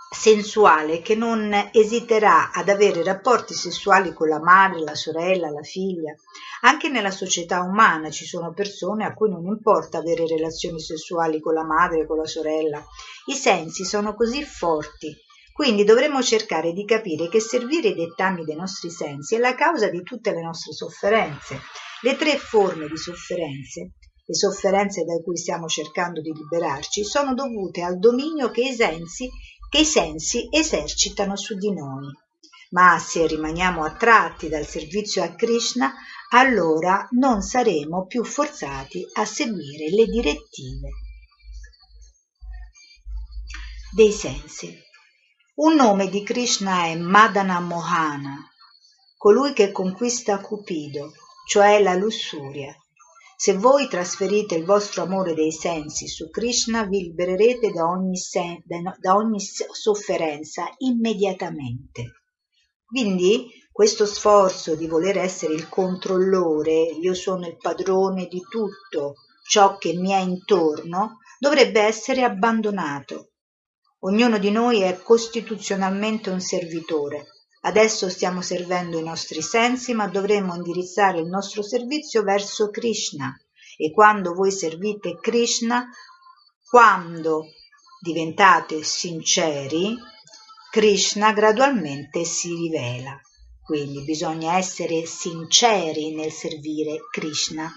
I: sensuale che non esiterà ad avere rapporti sessuali con la madre, la sorella, la figlia. Anche nella società umana ci sono persone a cui non importa avere relazioni sessuali con la madre, con la sorella. I sensi sono così forti. Quindi dovremmo cercare di capire che servire i dettami dei nostri sensi è la causa di tutte le nostre sofferenze. Le tre forme di sofferenze le sofferenze da cui stiamo cercando di liberarci sono dovute al dominio che i sensi che i sensi esercitano su di noi. Ma se rimaniamo attratti dal servizio a Krishna, allora non saremo più forzati a seguire le direttive dei sensi. Un nome di Krishna è Madana Mohana, colui che conquista Cupido, cioè la lussuria. Se voi trasferite il vostro amore dei sensi su Krishna, vi libererete da ogni, sen- da ogni sofferenza immediatamente. Quindi questo sforzo di voler essere il controllore, io sono il padrone di tutto ciò che mi è intorno, dovrebbe essere abbandonato. Ognuno di noi è costituzionalmente un servitore. Adesso stiamo servendo i nostri sensi, ma dovremo indirizzare il nostro servizio verso Krishna. E quando voi servite Krishna, quando diventate sinceri, Krishna gradualmente si rivela. Quindi bisogna essere sinceri nel servire Krishna.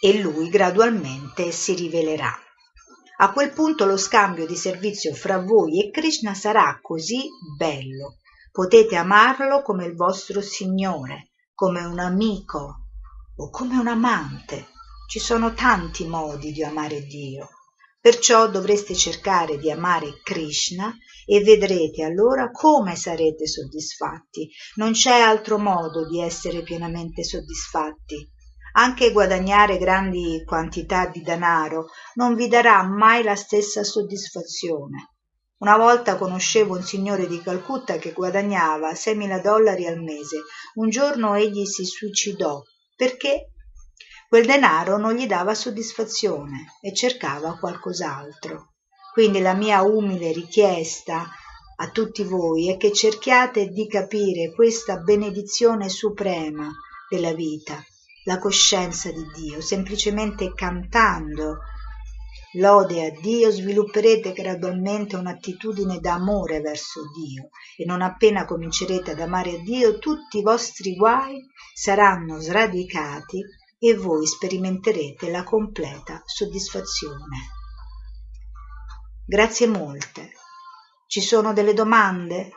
I: E lui gradualmente si rivelerà. A quel punto lo scambio di servizio fra voi e Krishna sarà così bello. Potete amarlo come il vostro Signore, come un amico o come un amante. Ci sono tanti modi di amare Dio. Perciò dovreste cercare di amare Krishna e vedrete allora come sarete soddisfatti. Non c'è altro modo di essere pienamente soddisfatti. Anche guadagnare grandi quantità di denaro non vi darà mai la stessa soddisfazione. Una volta conoscevo un signore di Calcutta che guadagnava 6.000 dollari al mese. Un giorno egli si suicidò perché quel denaro non gli dava soddisfazione e cercava qualcos'altro. Quindi la mia umile richiesta a tutti voi è che cerchiate di capire questa benedizione suprema della vita la coscienza di Dio, semplicemente cantando lode a Dio svilupperete gradualmente un'attitudine d'amore verso Dio e non appena comincerete ad amare Dio tutti i vostri guai saranno sradicati e voi sperimenterete la completa soddisfazione. Grazie molte. Ci sono delle domande?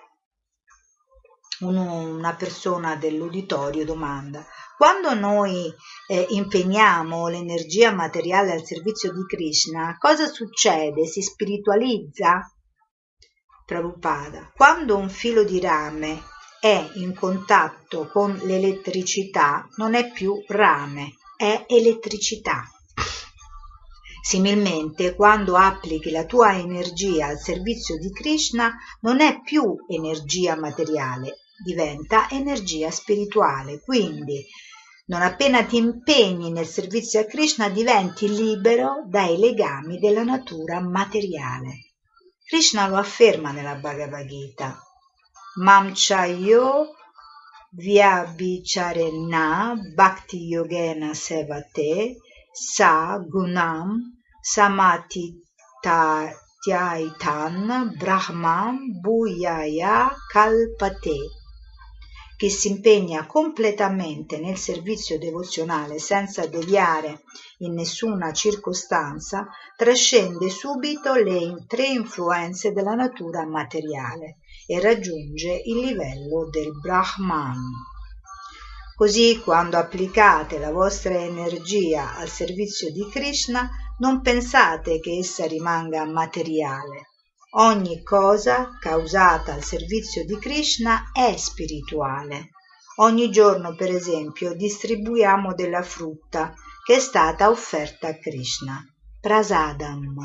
I: una persona dell'uditorio domanda quando noi eh, impegniamo l'energia materiale al servizio di Krishna, cosa succede? Si spiritualizza? Prabhupada, quando un filo di rame è in contatto con l'elettricità, non è più rame, è elettricità. Similmente, quando applichi la tua energia al servizio di Krishna, non è più energia materiale, diventa energia spirituale. Quindi non appena ti impegni nel servizio a Krishna diventi libero dai legami della natura materiale. Krishna lo afferma nella Bhagavad Gita. Mamchayo vyabhicharena bhakti yogena sevate sa gunam samatitaitan brahman bhuyaya kalpate che si impegna completamente nel servizio devozionale senza deviare in nessuna circostanza, trascende subito le tre influenze della natura materiale e raggiunge il livello del Brahman. Così quando applicate la vostra energia al servizio di Krishna, non pensate che essa rimanga materiale, Ogni cosa causata al servizio di Krishna è spirituale. Ogni giorno, per esempio, distribuiamo della frutta che è stata offerta a Krishna. Prasadam.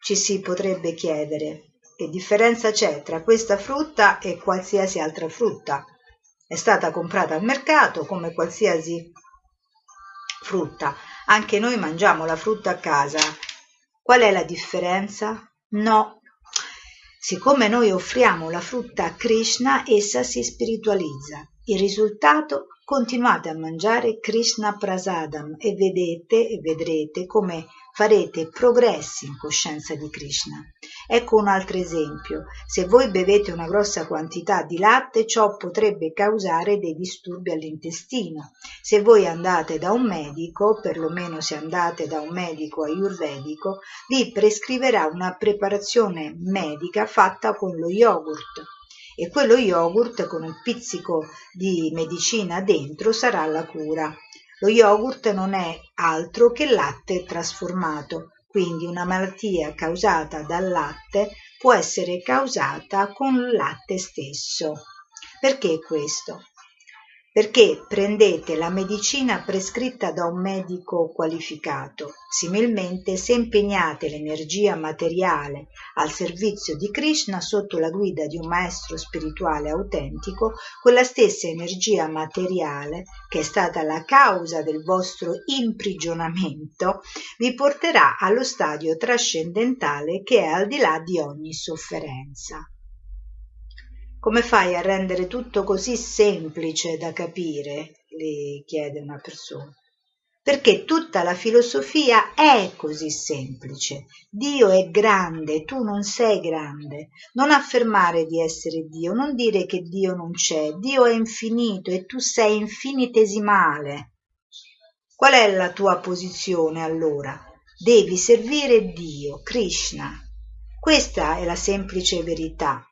I: Ci si potrebbe chiedere che differenza c'è tra questa frutta e qualsiasi altra frutta. È stata comprata al mercato come qualsiasi frutta. Anche noi mangiamo la frutta a casa Qual è la differenza? No. Siccome noi offriamo la frutta a Krishna, essa si spiritualizza. Il risultato continuate a mangiare Krishna Prasadam e vedete e vedrete come farete progressi in coscienza di Krishna. Ecco un altro esempio. Se voi bevete una grossa quantità di latte, ciò potrebbe causare dei disturbi all'intestino. Se voi andate da un medico, perlomeno se andate da un medico ayurvedico, vi prescriverà una preparazione medica fatta con lo yogurt e quello yogurt con un pizzico di medicina dentro sarà la cura. Lo yogurt non è altro che latte trasformato, quindi una malattia causata dal latte può essere causata con il latte stesso. Perché questo? Perché prendete la medicina prescritta da un medico qualificato. Similmente, se impegnate l'energia materiale al servizio di Krishna sotto la guida di un maestro spirituale autentico, quella stessa energia materiale, che è stata la causa del vostro imprigionamento, vi porterà allo stadio trascendentale che è al di là di ogni sofferenza. Come fai a rendere tutto così semplice da capire? le chiede una persona. Perché tutta la filosofia è così semplice. Dio è grande, tu non sei grande. Non affermare di essere Dio, non dire che Dio non c'è. Dio è infinito e tu sei infinitesimale. Qual è la tua posizione allora? Devi servire Dio, Krishna. Questa è la semplice verità.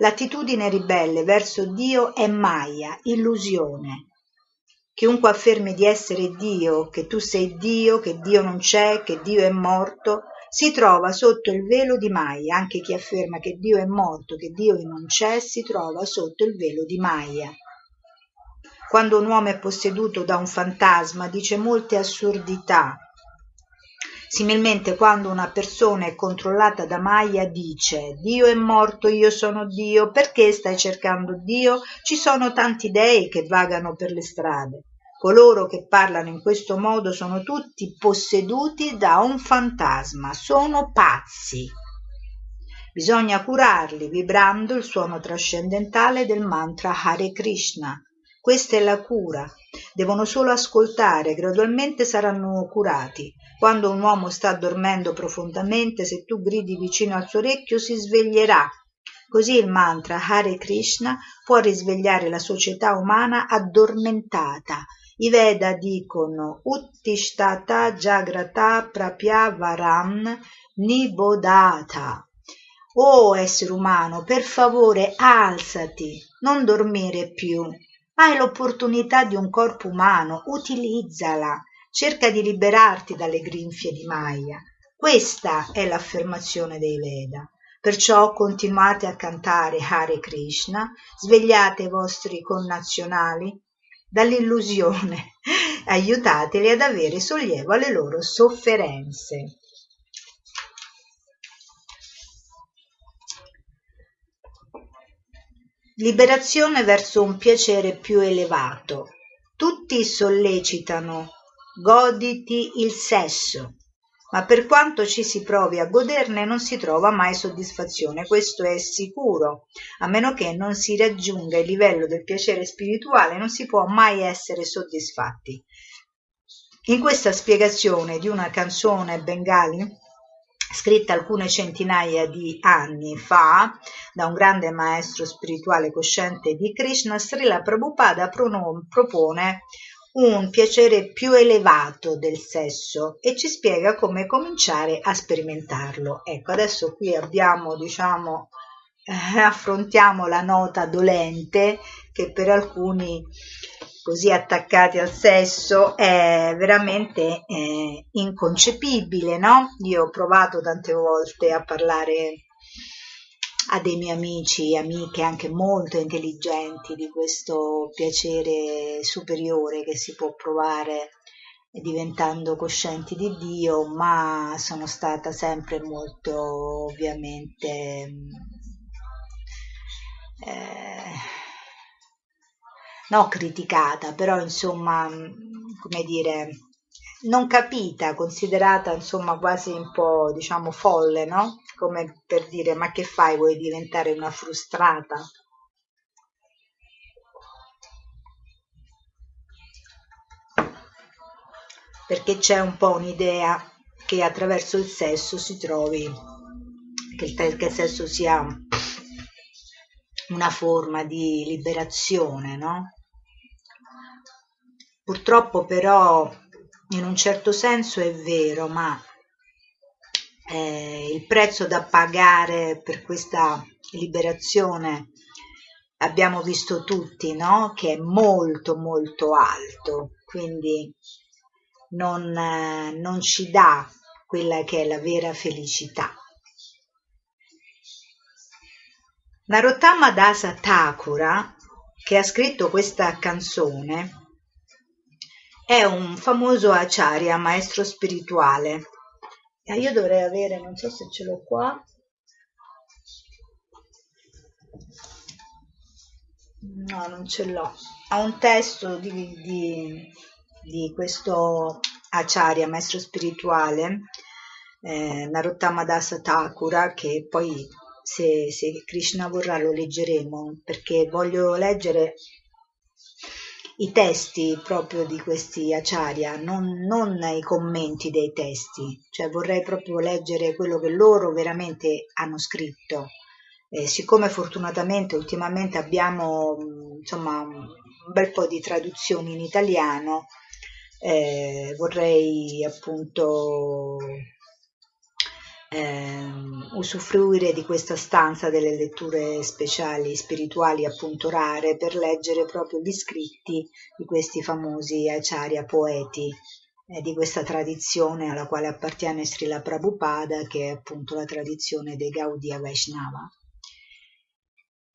I: L'attitudine ribelle verso Dio è Maya, illusione. Chiunque affermi di essere Dio, che tu sei Dio, che Dio non c'è, che Dio è morto, si trova sotto il velo di Maya. Anche chi afferma che Dio è morto, che Dio non c'è, si trova sotto il velo di Maya. Quando un uomo è posseduto da un fantasma dice molte assurdità, Similmente quando una persona è controllata da Maya dice Dio è morto, io sono Dio, perché stai cercando Dio? Ci sono tanti dei che vagano per le strade. Coloro che parlano in questo modo sono tutti posseduti da un fantasma, sono pazzi. Bisogna curarli vibrando il suono trascendentale del mantra Hare Krishna. Questa è la cura. Devono solo ascoltare, gradualmente saranno curati. Quando un uomo sta dormendo profondamente, se tu gridi vicino al suo orecchio, si sveglierà. Così il mantra Hare Krishna può risvegliare la società umana addormentata. I Veda dicono Uttishtata Jagrata Prapya Varam Nibodata. O essere umano, per favore alzati, non dormire più. Hai l'opportunità di un corpo umano, utilizzala cerca di liberarti dalle grinfie di Maya. Questa è l'affermazione dei Veda. Perciò continuate a cantare Hare Krishna, svegliate i vostri connazionali dall'illusione, aiutateli ad avere sollievo alle loro sofferenze. Liberazione verso un piacere più elevato. Tutti sollecitano goditi il sesso, ma per quanto ci si provi a goderne non si trova mai soddisfazione, questo è sicuro, a meno che non si raggiunga il livello del piacere spirituale non si può mai essere soddisfatti. In questa spiegazione di una canzone bengali scritta alcune centinaia di anni fa da un grande maestro spirituale cosciente di Krishna, Srila Prabhupada propone un piacere più elevato del sesso e ci spiega come cominciare a sperimentarlo. Ecco, adesso qui abbiamo, diciamo, eh, affrontiamo la nota dolente che per alcuni così attaccati al sesso è veramente eh, inconcepibile, no? Io ho provato tante volte a parlare a dei miei amici e amiche anche molto intelligenti di questo piacere superiore che si può provare diventando coscienti di Dio, ma sono stata sempre molto ovviamente eh, no criticata, però insomma come dire non capita, considerata insomma quasi un po' diciamo folle, no? Come per dire ma che fai, vuoi diventare una frustrata? Perché c'è un po' un'idea che attraverso il sesso si trovi, che il, che il sesso sia una forma di liberazione, no? Purtroppo però in un certo senso è vero, ma eh, il prezzo da pagare per questa liberazione abbiamo visto tutti, no? Che è molto molto alto, quindi non, eh, non ci dà quella che è la vera felicità. Narottama Dasa Thakura, che ha scritto questa canzone, è un famoso acharya, maestro spirituale. Io dovrei avere, non so se ce l'ho qua. No, non ce l'ho. Ha un testo di, di, di questo acharya, maestro spirituale, eh, Narottama Dasa Thakura, che poi se, se Krishna vorrà lo leggeremo, perché voglio leggere i testi proprio di questi acharya, non, non i commenti dei testi, cioè vorrei proprio leggere quello che loro veramente hanno scritto. Eh, siccome fortunatamente ultimamente abbiamo insomma un bel po' di traduzioni in italiano, eh, vorrei appunto eh, usufruire di questa stanza delle letture speciali spirituali appunto rare per leggere proprio gli scritti di questi famosi acharya poeti eh, di questa tradizione alla quale appartiene Srila Prabhupada che è appunto la tradizione dei Gaudiya Vaishnava.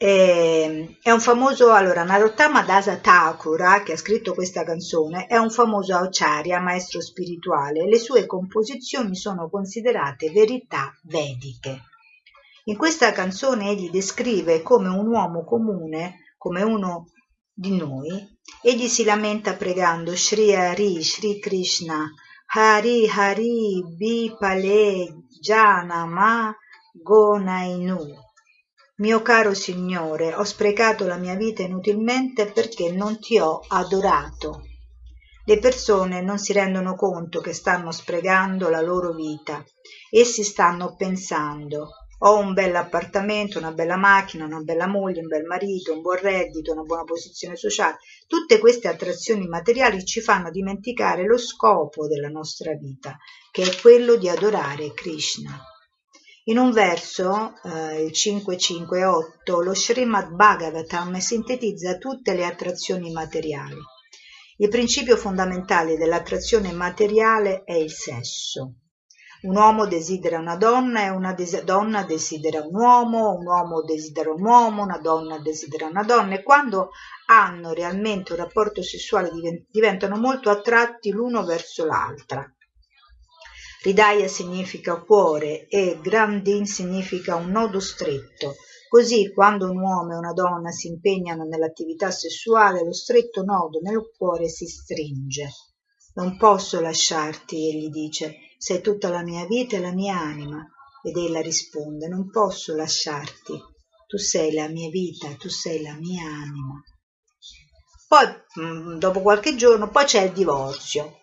I: E, è un famoso, allora, Narottama Dasa Thakura, che ha scritto questa canzone, è un famoso acharya, maestro spirituale. Le sue composizioni sono considerate verità vediche. In questa canzone egli descrive come un uomo comune, come uno di noi, egli si lamenta pregando Shri Hari, Shri Krishna, Hari Hari Bipale Janama Gonainu mio caro Signore, ho sprecato la mia vita inutilmente perché non ti ho adorato. Le persone non si rendono conto che stanno sprecando la loro vita. Essi stanno pensando ho un bel appartamento, una bella macchina, una bella moglie, un bel marito, un buon reddito, una buona posizione sociale. Tutte queste attrazioni materiali ci fanno dimenticare lo scopo della nostra vita, che è quello di adorare Krishna. In un verso, eh, il 558, lo Srimad Bhagavatam sintetizza tutte le attrazioni materiali. Il principio fondamentale dell'attrazione materiale è il sesso. Un uomo desidera una donna e una des- donna desidera un uomo, un uomo desidera un uomo, una donna desidera una donna e quando hanno realmente un rapporto sessuale diventano molto attratti l'uno verso l'altra. Ridaya significa cuore e Grandin significa un nodo stretto. Così quando un uomo e una donna si impegnano nell'attività sessuale, lo stretto nodo nel cuore si stringe. Non posso lasciarti, egli dice, sei tutta la mia vita e la mia anima. Ed ella risponde, non posso lasciarti, tu sei la mia vita, tu sei la mia anima. Poi, mm, dopo qualche giorno, poi c'è il divorzio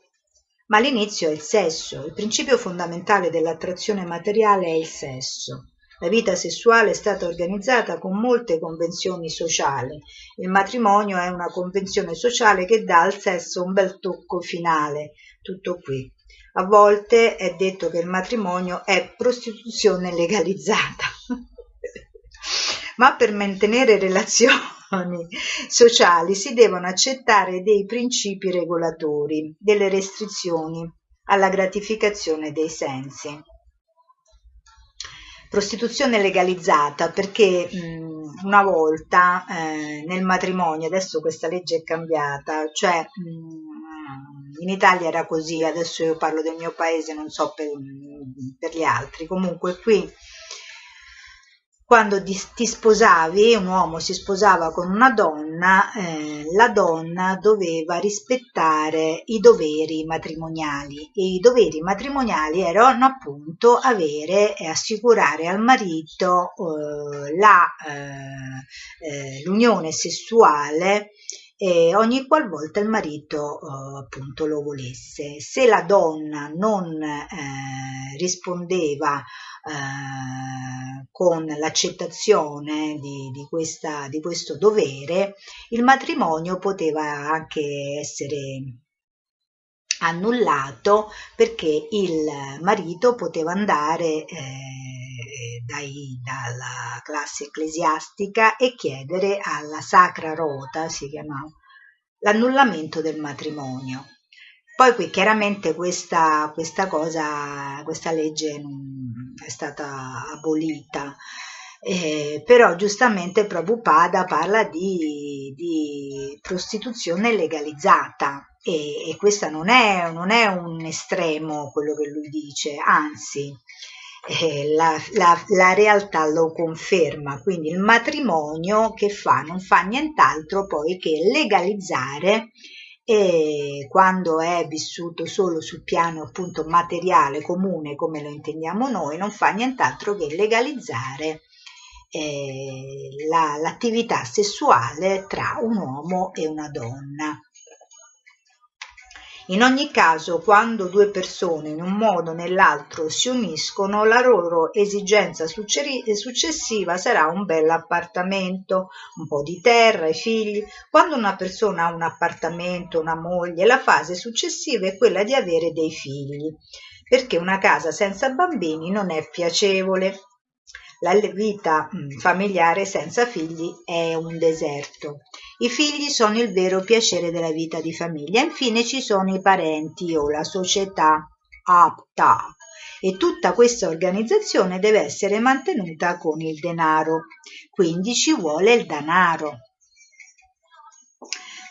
I: ma l'inizio è il sesso. Il principio fondamentale dell'attrazione materiale è il sesso. La vita sessuale è stata organizzata con molte convenzioni sociali. Il matrimonio è una convenzione sociale che dà al sesso un bel tocco finale. Tutto qui. A volte è detto che il matrimonio è prostituzione legalizzata. Ma per mantenere relazioni sociali si devono accettare dei principi regolatori, delle restrizioni alla gratificazione dei sensi. Prostituzione legalizzata perché mh, una volta eh, nel matrimonio, adesso questa legge è cambiata, cioè mh, in Italia era così, adesso io parlo del mio paese, non so per, per gli altri, comunque qui quando ti sposavi, un uomo si sposava con una donna, eh, la donna doveva rispettare i doveri matrimoniali e i doveri matrimoniali erano appunto avere e assicurare al marito eh, la, eh, eh l'unione sessuale ogni qualvolta il marito eh, appunto lo volesse. Se la donna non eh, rispondeva eh, con l'accettazione di, di, questa, di questo dovere, il matrimonio poteva anche essere annullato perché il marito poteva andare eh, dai, dalla classe ecclesiastica e chiedere alla sacra rota, si chiamava, l'annullamento del matrimonio. Poi qui chiaramente questa, questa cosa, questa legge è stata abolita, eh, però giustamente Prabhupada parla di, di prostituzione legalizzata e, e questo non è, non è un estremo quello che lui dice, anzi eh, la, la, la, realtà lo conferma, quindi il matrimonio che fa non fa nient'altro poi che legalizzare e quando è vissuto solo sul piano appunto materiale comune come lo intendiamo noi non fa nient'altro che legalizzare eh, la, l'attività sessuale tra un uomo e una donna. In ogni caso, quando due persone in un modo o nell'altro si uniscono, la loro esigenza successiva sarà un bel appartamento, un po' di terra, i figli. Quando una persona ha un appartamento, una moglie, la fase successiva è quella di avere dei figli, perché una casa senza bambini non è piacevole. La vita familiare senza figli è un deserto. I figli sono il vero piacere della vita di famiglia. Infine ci sono i parenti o la società apta e tutta questa organizzazione deve essere mantenuta con il denaro. Quindi ci vuole il denaro.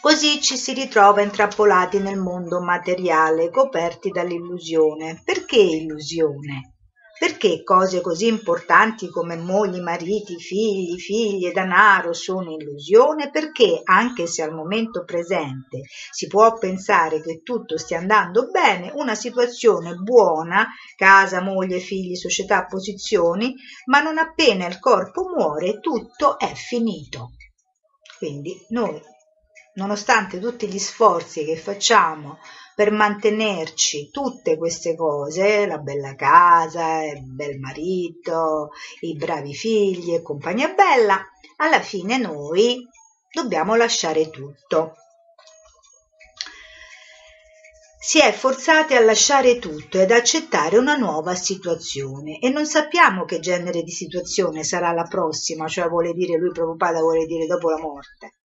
I: Così ci si ritrova intrappolati nel mondo materiale, coperti dall'illusione. Perché illusione? Perché cose così importanti come mogli, mariti, figli, figlie, denaro sono illusione? Perché, anche se al momento presente si può pensare che tutto stia andando bene, una situazione buona, casa, moglie, figli, società, posizioni, ma non appena il corpo muore tutto è finito. Quindi noi, nonostante tutti gli sforzi che facciamo per mantenerci tutte queste cose, la bella casa, il bel marito, i bravi figli e compagnia bella, alla fine noi dobbiamo lasciare tutto. Si è forzati a lasciare tutto ed accettare una nuova situazione e non sappiamo che genere di situazione sarà la prossima, cioè vuole dire lui Prabhupada vuole dire dopo la morte.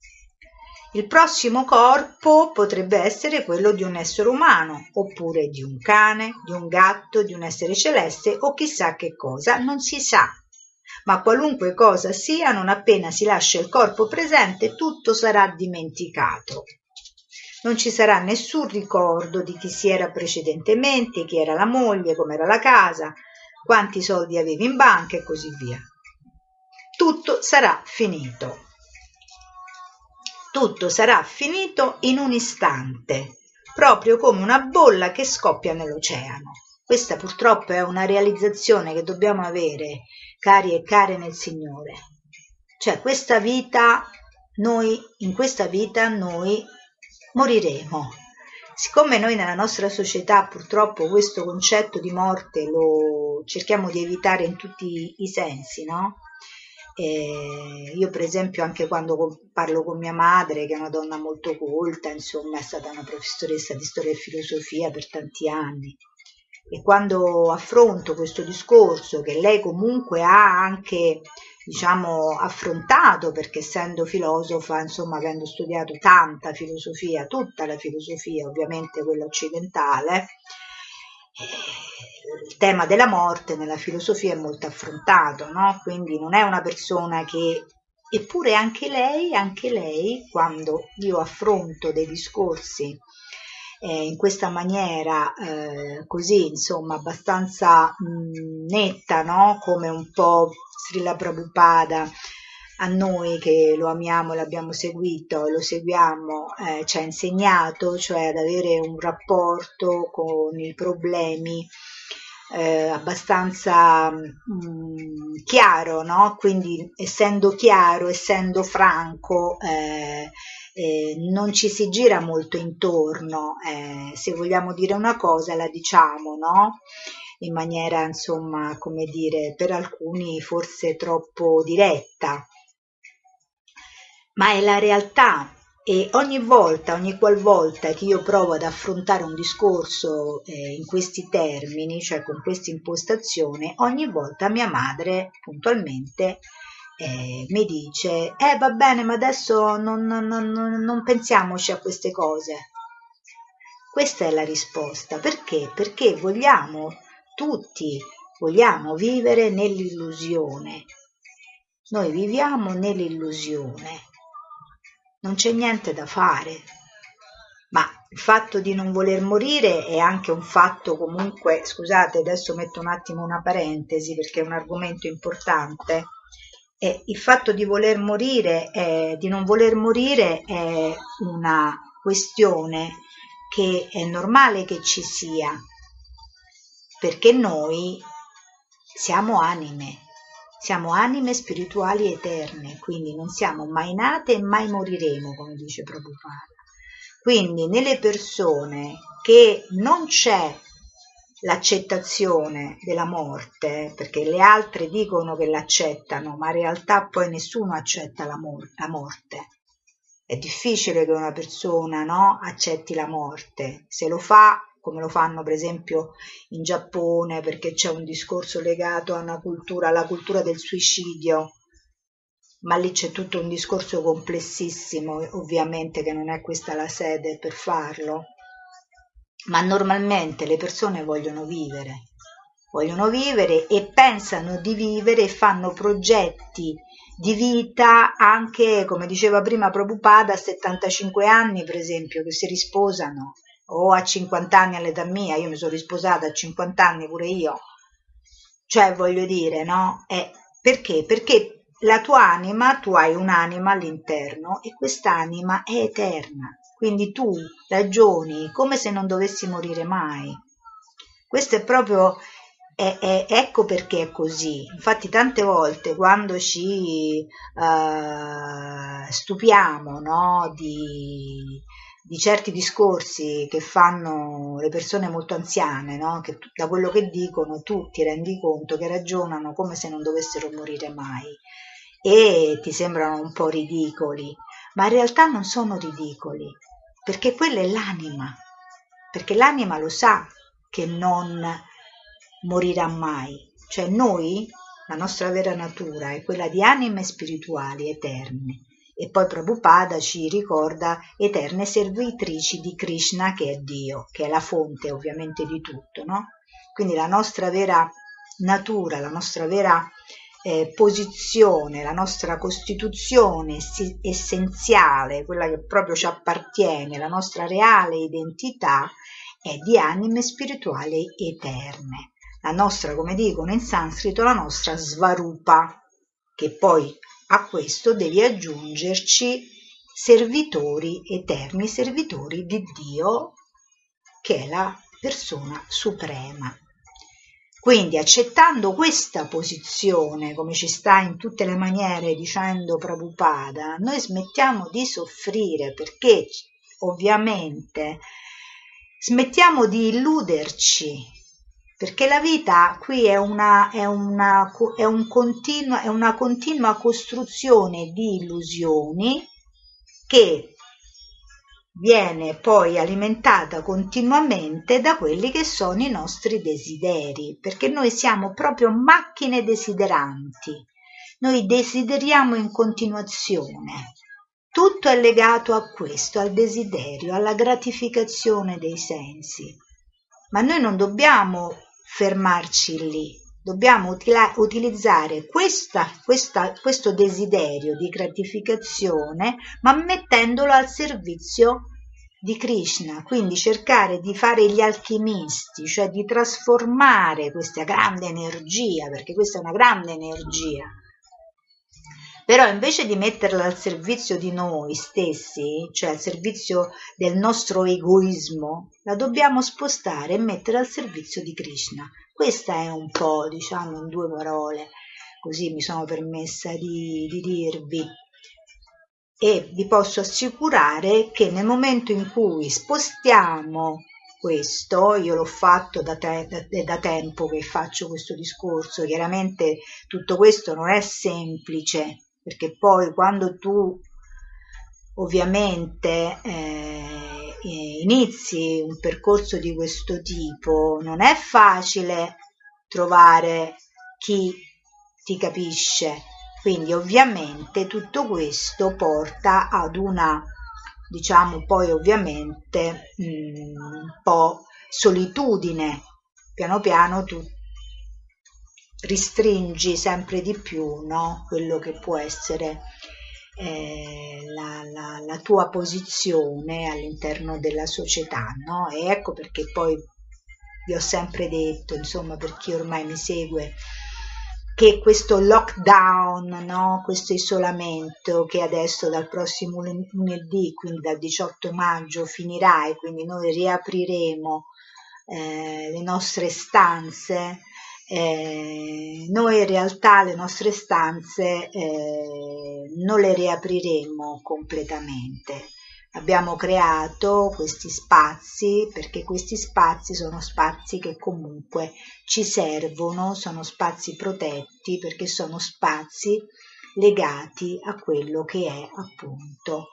I: Il prossimo corpo potrebbe essere quello di un essere umano, oppure di un cane, di un gatto, di un essere celeste o chissà che cosa, non si sa. Ma qualunque cosa sia, non appena si lascia il corpo presente, tutto sarà dimenticato. Non ci sarà nessun ricordo di chi si era precedentemente, chi era la moglie, com'era la casa, quanti soldi avevi in banca e così via. Tutto sarà finito tutto sarà finito in un istante, proprio come una bolla che scoppia nell'oceano. Questa purtroppo è una realizzazione che dobbiamo avere, cari e care nel Signore. Cioè, questa vita, noi, in questa vita noi moriremo. Siccome noi nella nostra società purtroppo questo concetto di morte lo cerchiamo di evitare in tutti i sensi, no? E io per esempio anche quando parlo con mia madre, che è una donna molto colta, insomma è stata una professoressa di storia e filosofia per tanti anni, e quando affronto questo discorso che lei comunque ha anche diciamo affrontato perché essendo filosofa insomma avendo studiato tanta filosofia tutta la filosofia ovviamente quella occidentale il tema della morte nella filosofia è molto affrontato, no? quindi non è una persona che, eppure anche lei, anche lei, quando io affronto dei discorsi eh, in questa maniera eh, così insomma abbastanza mh, mm, netta no? come un po' Srila Prabhupada a noi che lo amiamo l'abbiamo seguito lo seguiamo eh, ci ha insegnato, cioè ad avere un rapporto con i problemi eh, abbastanza mh, mm, chiaro, no? quindi essendo chiaro, essendo franco, eh, eh, non ci si gira molto intorno, eh, se vogliamo dire una cosa la diciamo, no? in maniera insomma come dire per alcuni forse troppo diretta ma è la realtà e ogni volta, ogni qualvolta che io provo ad affrontare un discorso eh, in questi termini, cioè con questa impostazione, ogni volta mia madre puntualmente eh, mi dice, eh va bene, ma adesso non, non, non, non pensiamoci a queste cose. Questa è la risposta. Perché? Perché vogliamo tutti, vogliamo vivere nell'illusione. Noi viviamo nell'illusione non c'è niente da fare. Ma il fatto di non voler morire è anche un fatto comunque, scusate, adesso metto un attimo una parentesi perché è un argomento importante. E il fatto di voler morire, è, di non voler morire è una questione che è normale che ci sia, perché noi siamo anime siamo anime spirituali eterne, quindi non siamo mai nate e mai moriremo, come dice Prabhupada. Quindi nelle persone che non c'è l'accettazione della morte, perché le altre dicono che l'accettano, ma in realtà poi nessuno accetta la, mor- la morte. È difficile che una persona no, accetti la morte. Se lo fa come lo fanno per esempio in Giappone, perché c'è un discorso legato cultura, alla cultura del suicidio, ma lì c'è tutto un discorso complessissimo, ovviamente che non è questa la sede per farlo, ma normalmente le persone vogliono vivere, vogliono vivere e pensano di vivere e fanno progetti di vita anche, come diceva prima Prabhupada, a 75 anni per esempio, che si risposano o a 50 anni all'età mia, io mi sono risposata a 50 anni pure io, cioè voglio dire, no? Eh, perché? Perché la tua anima, tu hai un'anima all'interno e quest'anima è eterna, quindi tu ragioni come se non dovessi morire mai. Questo è proprio è, è, ecco perché è così. Infatti, tante volte quando ci uh, stupiamo no, di, di certi discorsi che fanno le persone molto anziane, no? che da quello che dicono tu ti rendi conto che ragionano come se non dovessero morire mai e ti sembrano un po' ridicoli, ma in realtà non sono ridicoli, perché quella è l'anima, perché l'anima lo sa che non morirà mai, cioè noi, la nostra vera natura è quella di anime spirituali eterne e poi Prabhupada ci ricorda eterne servitrici di Krishna che è Dio, che è la fonte ovviamente di tutto, no? Quindi la nostra vera natura, la nostra vera eh, posizione, la nostra costituzione essenziale, quella che proprio ci appartiene, la nostra reale identità è di anime spirituali eterne. La nostra, come dicono in sanscrito, la nostra svarupa, che poi a questo devi aggiungerci servitori eterni, servitori di Dio, che è la persona suprema. Quindi accettando questa posizione, come ci sta in tutte le maniere dicendo Prabhupada, noi smettiamo di soffrire perché ovviamente smettiamo di illuderci perché la vita qui è una, è una, è un continua, è una continua costruzione di illusioni che viene poi alimentata continuamente da quelli che sono i nostri desideri, perché noi siamo proprio macchine desideranti, noi desideriamo in continuazione. Tutto è legato a questo, al desiderio, alla gratificazione dei sensi. Ma noi non dobbiamo fermarci lì. Dobbiamo utila- utilizzare questa, questa, questo desiderio di gratificazione, ma mettendolo al servizio di Krishna, quindi cercare di fare gli alchimisti, cioè di trasformare questa grande energia, perché questa è una grande energia, però invece di metterla al servizio di noi stessi, cioè al servizio del nostro egoismo, la dobbiamo spostare e mettere al servizio di Krishna. Questa è un po', diciamo, in due parole, così mi sono permessa di, di dirvi e vi posso assicurare che nel momento in cui spostiamo questo, io l'ho fatto da, te, da, da, tempo che faccio questo discorso, chiaramente tutto questo non è semplice, perché poi quando tu ovviamente eh, inizi un percorso di questo tipo, non è facile trovare chi ti capisce, quindi ovviamente tutto questo porta ad una, diciamo poi ovviamente mm, un po' solitudine. Piano piano tu ristringi sempre di più no? quello che può essere eh, la, la, la, tua posizione all'interno della società. No? E ecco perché poi vi ho sempre detto, insomma, per chi ormai mi segue, che questo lockdown, no? questo isolamento che adesso dal prossimo lunedì, quindi dal 18 maggio, finirà e quindi noi riapriremo eh, le nostre stanze, eh, noi in realtà le nostre stanze eh, non le riapriremo completamente, abbiamo creato questi spazi perché questi spazi sono spazi che comunque ci servono, sono spazi protetti perché sono spazi legati a quello che è appunto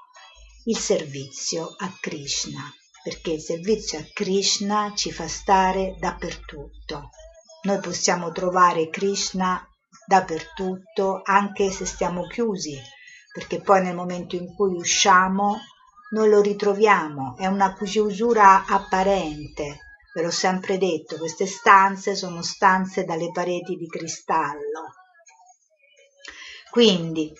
I: il servizio a Krishna, perché il servizio a Krishna ci fa stare dappertutto. Noi possiamo trovare Krishna dappertutto anche se stiamo chiusi, perché poi nel momento in cui usciamo noi lo ritroviamo, è una chiusura apparente. Ve l'ho sempre detto, queste stanze sono stanze dalle pareti di cristallo. Quindi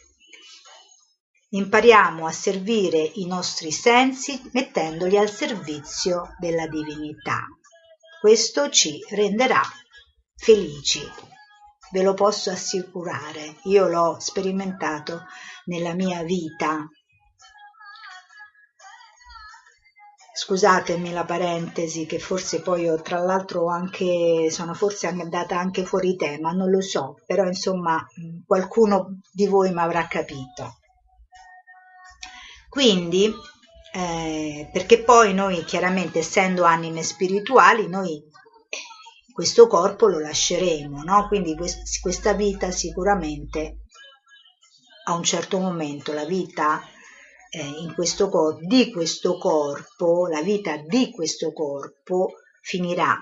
I: impariamo a servire i nostri sensi mettendoli al servizio della divinità. Questo ci renderà felici. Ve lo posso assicurare, io l'ho sperimentato nella mia vita Scusatemi la parentesi che forse poi ho tra l'altro anche sono forse andata anche fuori tema, non lo so, però insomma qualcuno di voi mi avrà capito. Quindi, eh, perché poi noi chiaramente essendo anime spirituali, noi questo corpo lo lasceremo, no? Quindi questa vita sicuramente a un certo momento la vita eh, in questo corpo, di questo corpo, la vita di questo corpo finirà.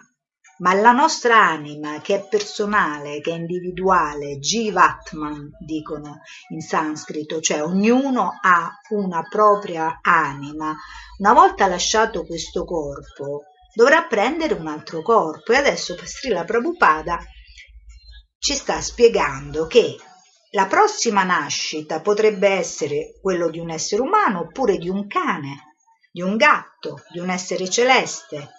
I: Ma la nostra anima, che è personale, che è individuale, Jivatman dicono in sanscrito, cioè ognuno ha una propria anima, una volta lasciato questo corpo, dovrà prendere un altro corpo. E adesso Srila Prabhupada ci sta spiegando che la prossima nascita potrebbe essere quello di un essere umano oppure di un cane, di un gatto, di un essere celeste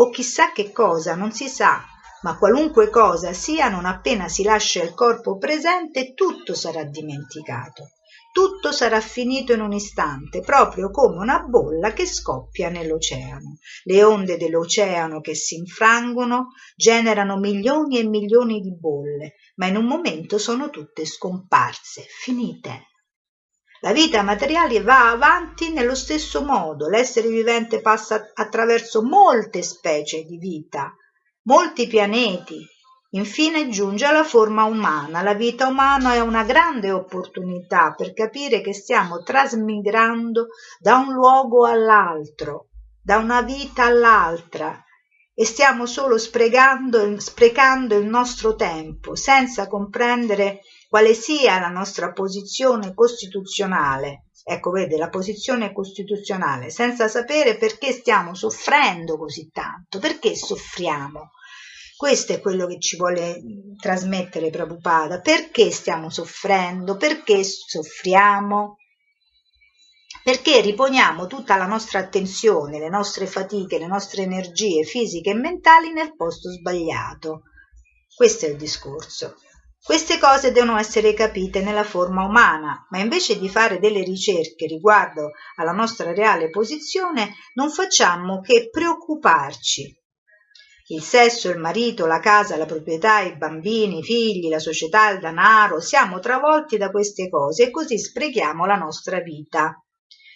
I: o chissà che cosa, non si sa, ma qualunque cosa sia, non appena si lascia il corpo presente, tutto sarà dimenticato. Tutto sarà finito in un istante, proprio come una bolla che scoppia nell'oceano. Le onde dell'oceano che si infrangono generano milioni e milioni di bolle, ma in un momento sono tutte scomparse, finite. La vita materiale va avanti nello stesso modo, l'essere vivente passa attraverso molte specie di vita, molti pianeti, infine giunge alla forma umana. La vita umana è una grande opportunità per capire che stiamo trasmigrando da un luogo all'altro, da una vita all'altra, e stiamo solo sprecando, il nostro tempo senza comprendere quale sia la nostra posizione costituzionale. Ecco, vede, la posizione costituzionale, senza sapere perché stiamo soffrendo così tanto, perché soffriamo. Questo è quello che ci vuole trasmettere Prabhupada. Perché stiamo soffrendo? Perché soffriamo? perché riponiamo tutta la nostra attenzione, le nostre fatiche, le nostre energie fisiche e mentali nel posto sbagliato. Questo è il discorso. Queste cose devono essere capite nella forma umana, ma invece di fare delle ricerche riguardo alla nostra reale posizione, non facciamo che preoccuparci. Il sesso, il marito, la casa, la proprietà, i bambini, i figli, la società, il denaro, siamo travolti da queste cose e così sprechiamo la nostra vita.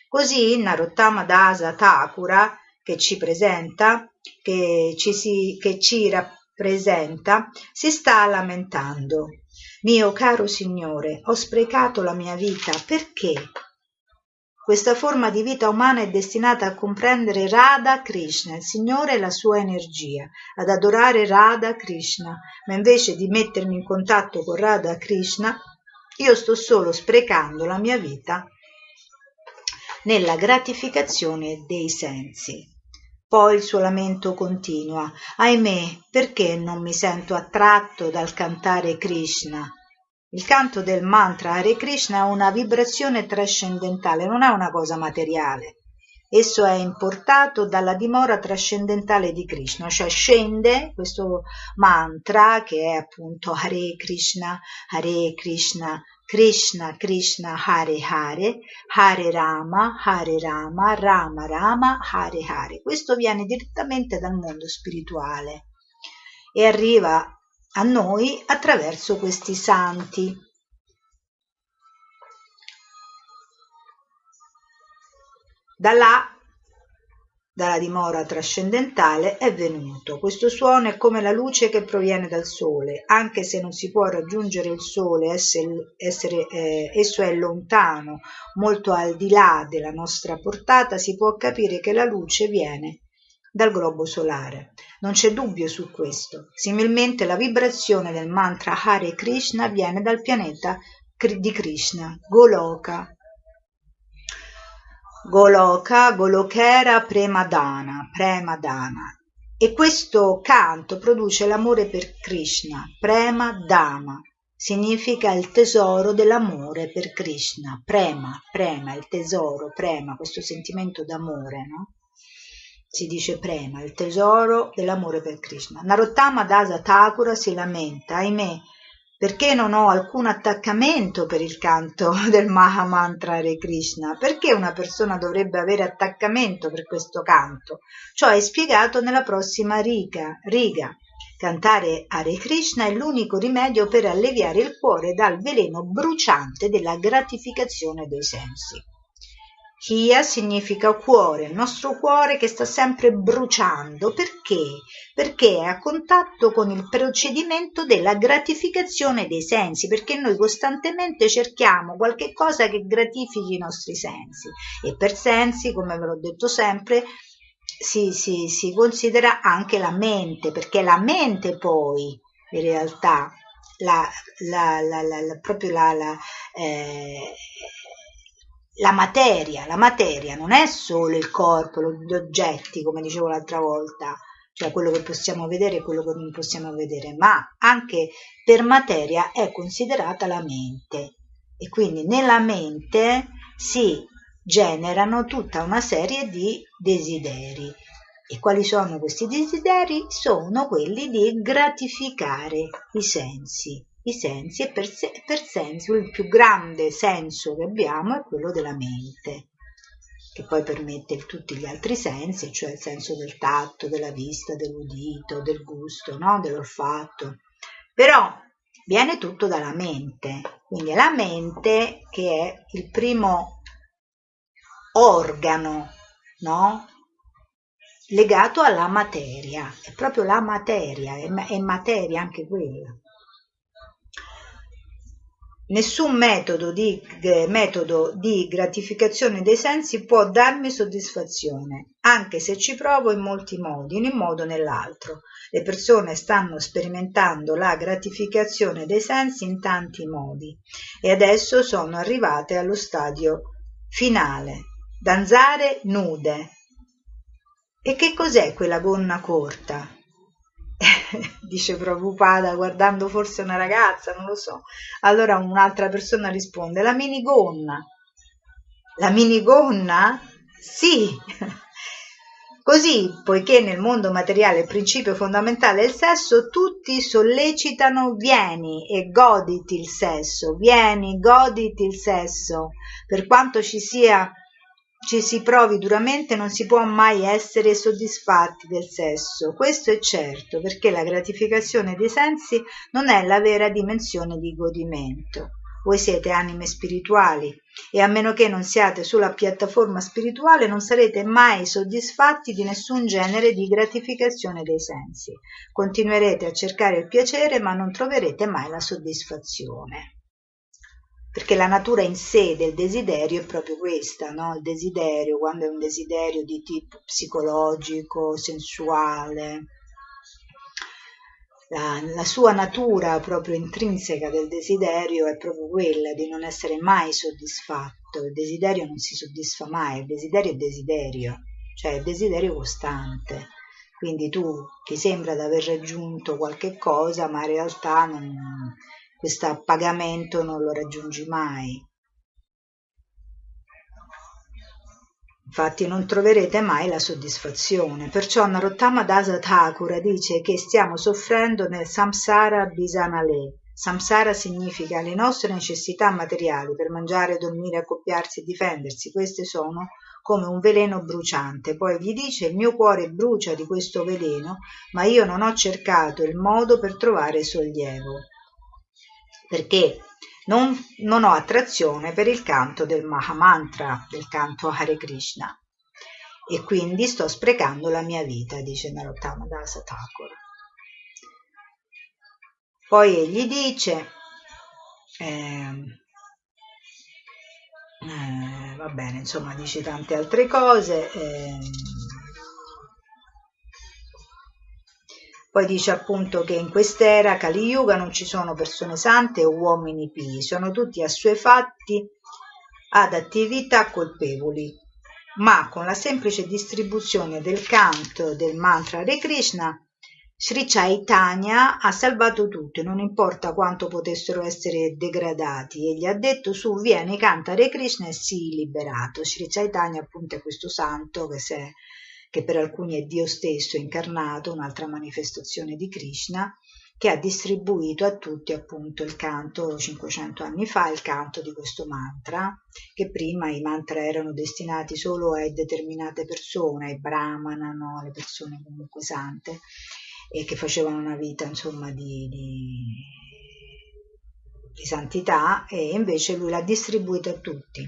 I: Così Narottama Dasa Thakura, che ci presenta, che ci, si, che ci rappresenta, si sta lamentando. Mio caro Signore, ho sprecato la mia vita, perché? Questa forma di vita umana è destinata a comprendere Radha Krishna, il Signore e la sua energia, ad adorare Radha Krishna, ma invece di mettermi in contatto con Radha Krishna, io sto solo sprecando la mia vita nella gratificazione dei sensi. Poi il suo lamento continua. Ahimè, perché non mi sento attratto dal cantare Krishna? Il canto del mantra Hare Krishna è una vibrazione trascendentale, non è una cosa materiale. Esso è importato dalla dimora trascendentale di Krishna, cioè scende questo mantra che è appunto Hare Krishna, Hare Krishna, Krishna Krishna Hare Hare, Hare Rama, Hare Rama, Rama Rama, Hare Hare. Questo viene direttamente dal mondo spirituale e arriva a noi attraverso questi santi. Da là dalla dimora trascendentale è venuto. Questo suono è come la luce che proviene dal sole, anche se non si può raggiungere il sole, essere, essere, eh, esso è lontano, molto al di là della nostra portata, si può capire che la luce viene dal globo solare. Non c'è dubbio su questo. Similmente la vibrazione del mantra Hare Krishna viene dal pianeta di Krishna, Goloka, Goloka, Golokera Premadana, Premadana. E questo canto produce l'amore per Krishna, Prema Dama, significa il tesoro dell'amore per Krishna, Prema, Prema, il tesoro, Prema, questo sentimento d'amore, no? Si dice Prema, il tesoro dell'amore per Krishna. Narottama Dasa Thakura si lamenta, ahimè, perché non ho alcun attaccamento per il canto del Mahamantra Hare Krishna? Perché una persona dovrebbe avere attaccamento per questo canto? Ciò è spiegato nella prossima riga. riga. Cantare Hare Krishna è l'unico rimedio per alleviare il cuore dal veleno bruciante della gratificazione dei sensi. Hia significa cuore, il nostro cuore che sta sempre bruciando. Perché? Perché è a contatto con il procedimento della gratificazione dei sensi, perché noi costantemente cerchiamo qualche cosa che gratifichi i nostri sensi. E per sensi, come ve l'ho detto sempre, si, si, si considera anche la mente, perché la mente poi in realtà la, la, la, proprio la, eh, la materia, la materia non è solo il corpo, gli oggetti, come dicevo l'altra volta, cioè quello che possiamo vedere e quello che non possiamo vedere, ma anche per materia è considerata la mente. E quindi nella mente si generano tutta una serie di desideri. E quali sono questi desideri? Sono quelli di gratificare i sensi i sensi e per, se, per senso il più grande senso che abbiamo è quello della mente che poi permette tutti gli altri sensi, cioè il senso del tatto, della vista, dell'udito, del gusto, no? dell'olfatto. Però viene tutto dalla mente, quindi è la mente che è il primo organo no? legato alla materia, è proprio la materia, è, è materia anche quella. Nessun metodo di, eh, metodo di gratificazione dei sensi può darmi soddisfazione, anche se ci provo in molti modi, in un modo o nell'altro. Le persone stanno sperimentando la gratificazione dei sensi in tanti modi e adesso sono arrivate allo stadio finale. Danzare nude. E che cos'è quella gonna corta? dice Prabhupada guardando forse una ragazza, non lo so. Allora un'altra persona risponde, la minigonna. La minigonna? Sì. Così, poiché nel mondo materiale il principio fondamentale è il sesso, tutti sollecitano vieni e goditi il sesso, vieni, goditi il sesso. Per quanto ci sia ci si provi duramente non si può mai essere soddisfatti del sesso, questo è certo, perché la gratificazione dei sensi non è la vera dimensione di godimento. Voi siete anime spirituali e a meno che non siate sulla piattaforma spirituale non sarete mai soddisfatti di nessun genere di gratificazione dei sensi. Continuerete a cercare il piacere ma non troverete mai la soddisfazione perché la natura in sé del desiderio è proprio questa, no? il desiderio, quando è un desiderio di tipo psicologico, sensuale, la, la, sua natura proprio intrinseca del desiderio è proprio quella di non essere mai soddisfatto, il desiderio non si soddisfa mai, il desiderio è desiderio, cioè il desiderio costante. Quindi tu ti sembra di aver raggiunto qualche cosa, ma in realtà non, questo appagamento non lo raggiungi mai. Infatti non troverete mai la soddisfazione. Perciò Narottama Dasa Thakura dice che stiamo soffrendo nel samsara bisanale. Samsara significa le nostre necessità materiali per mangiare, dormire, accoppiarsi e difendersi. Queste sono come un veleno bruciante. Poi gli dice il mio cuore brucia di questo veleno, ma io non ho cercato il modo per trovare sollievo perché non, non, ho attrazione per il canto del Mahamantra, del canto Hare Krishna e quindi sto sprecando la mia vita, dice Narottama Dasa Thakur. Poi egli dice, eh, eh, va bene, insomma dice tante altre cose, eh, Poi dice appunto che in quest'era Kali Yuga non ci sono persone sante o uomini pii, sono tutti assuefatti ad attività colpevoli. Ma con la semplice distribuzione del canto del mantra Hare Krishna, Sri Chaitanya ha salvato tutti, non importa quanto potessero essere degradati. Egli ha detto su, vieni, canta Hare Krishna e sii liberato. Sri Chaitanya appunto è questo santo che si è che per alcuni è Dio stesso incarnato, un'altra manifestazione di Krishna, che ha distribuito a tutti appunto il canto 500 anni fa, il canto di questo mantra, che prima i mantra erano destinati solo a determinate persone, ai brahmana, no? alle persone comunque sante, e che facevano una vita insomma di, di, di santità, e invece lui l'ha distribuito a tutti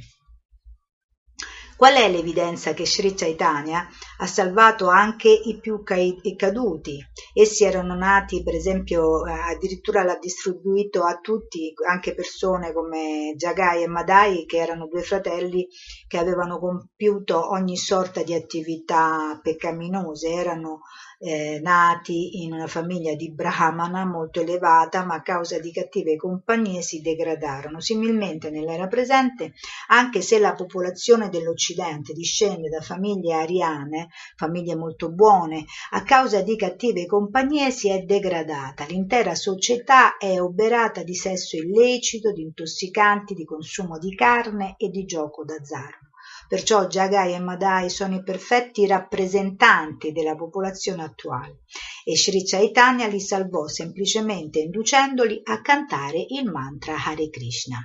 I: Qual è l'evidenza che Sri Chaitanya ha salvato anche i più caduti? Essi erano nati, per esempio, eh, addirittura l'ha distribuito a tutti, anche persone come Jagai e Madai, che erano due fratelli che avevano compiuto ogni sorta di attività peccaminose, erano eh, nati in una famiglia di Brahmana molto elevata, ma a causa di cattive compagnie si degradarono. Similmente nell'era presente, anche se la popolazione dell'Occidente discende da famiglie ariane, famiglie molto buone, a causa di cattive compagnie si è degradata. L'intera società è oberata di sesso illecito, di intossicanti, di consumo di carne e di gioco d'azzardo. Perciò Jagai e Madai sono i perfetti rappresentanti della popolazione attuale e Sri Chaitanya li salvò semplicemente inducendoli a cantare il mantra Hare Krishna.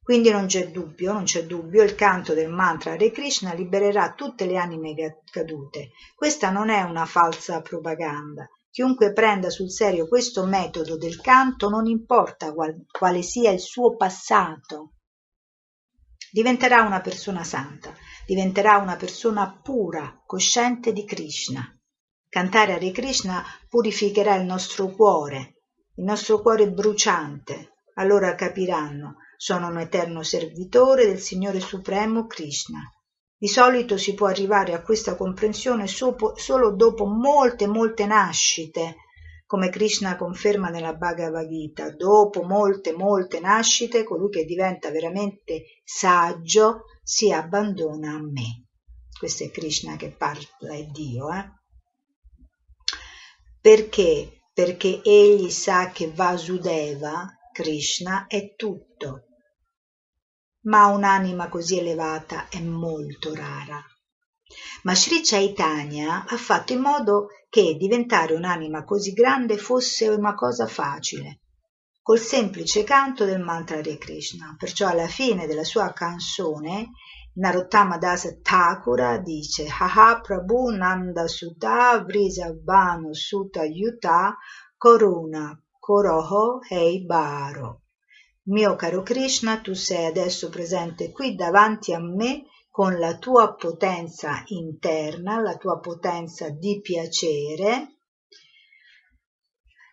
I: Quindi non c'è dubbio, non c'è dubbio, il canto del mantra Hare Krishna libererà tutte le anime cadute. Questa non è una falsa propaganda. Chiunque prenda sul serio questo metodo del canto, non importa qual, quale sia il suo passato, diventerà una persona santa, diventerà una persona pura, cosciente di Krishna. Cantare Hare Krishna purificherà il nostro cuore, il nostro cuore bruciante. Allora capiranno, sono un eterno servitore del Signore Supremo Krishna. Di solito si può arrivare a questa comprensione solo dopo molte, molte nascite, come Krishna conferma nella Bhagavad Gita, dopo molte, molte nascite, colui che diventa veramente saggio si abbandona a me. Questo è Krishna che parla, è Dio. Eh? Perché? Perché egli sa che Vasudeva, Krishna, è tutto. ma un'anima così elevata è molto rara. Ma Sri Chaitanya ha fatto in modo che diventare un'anima così grande fosse una cosa facile, col semplice canto del mantra Hare Krishna. Perciò alla fine della sua canzone Narottama Das Thakura dice Haha Prabhu Nanda Sutta Vrisabhanu Sutta Yuta Koruna Koroho Hei Baro. Mio caro Krishna, tu sei adesso presente qui davanti a me con la tua potenza interna, la tua potenza di piacere,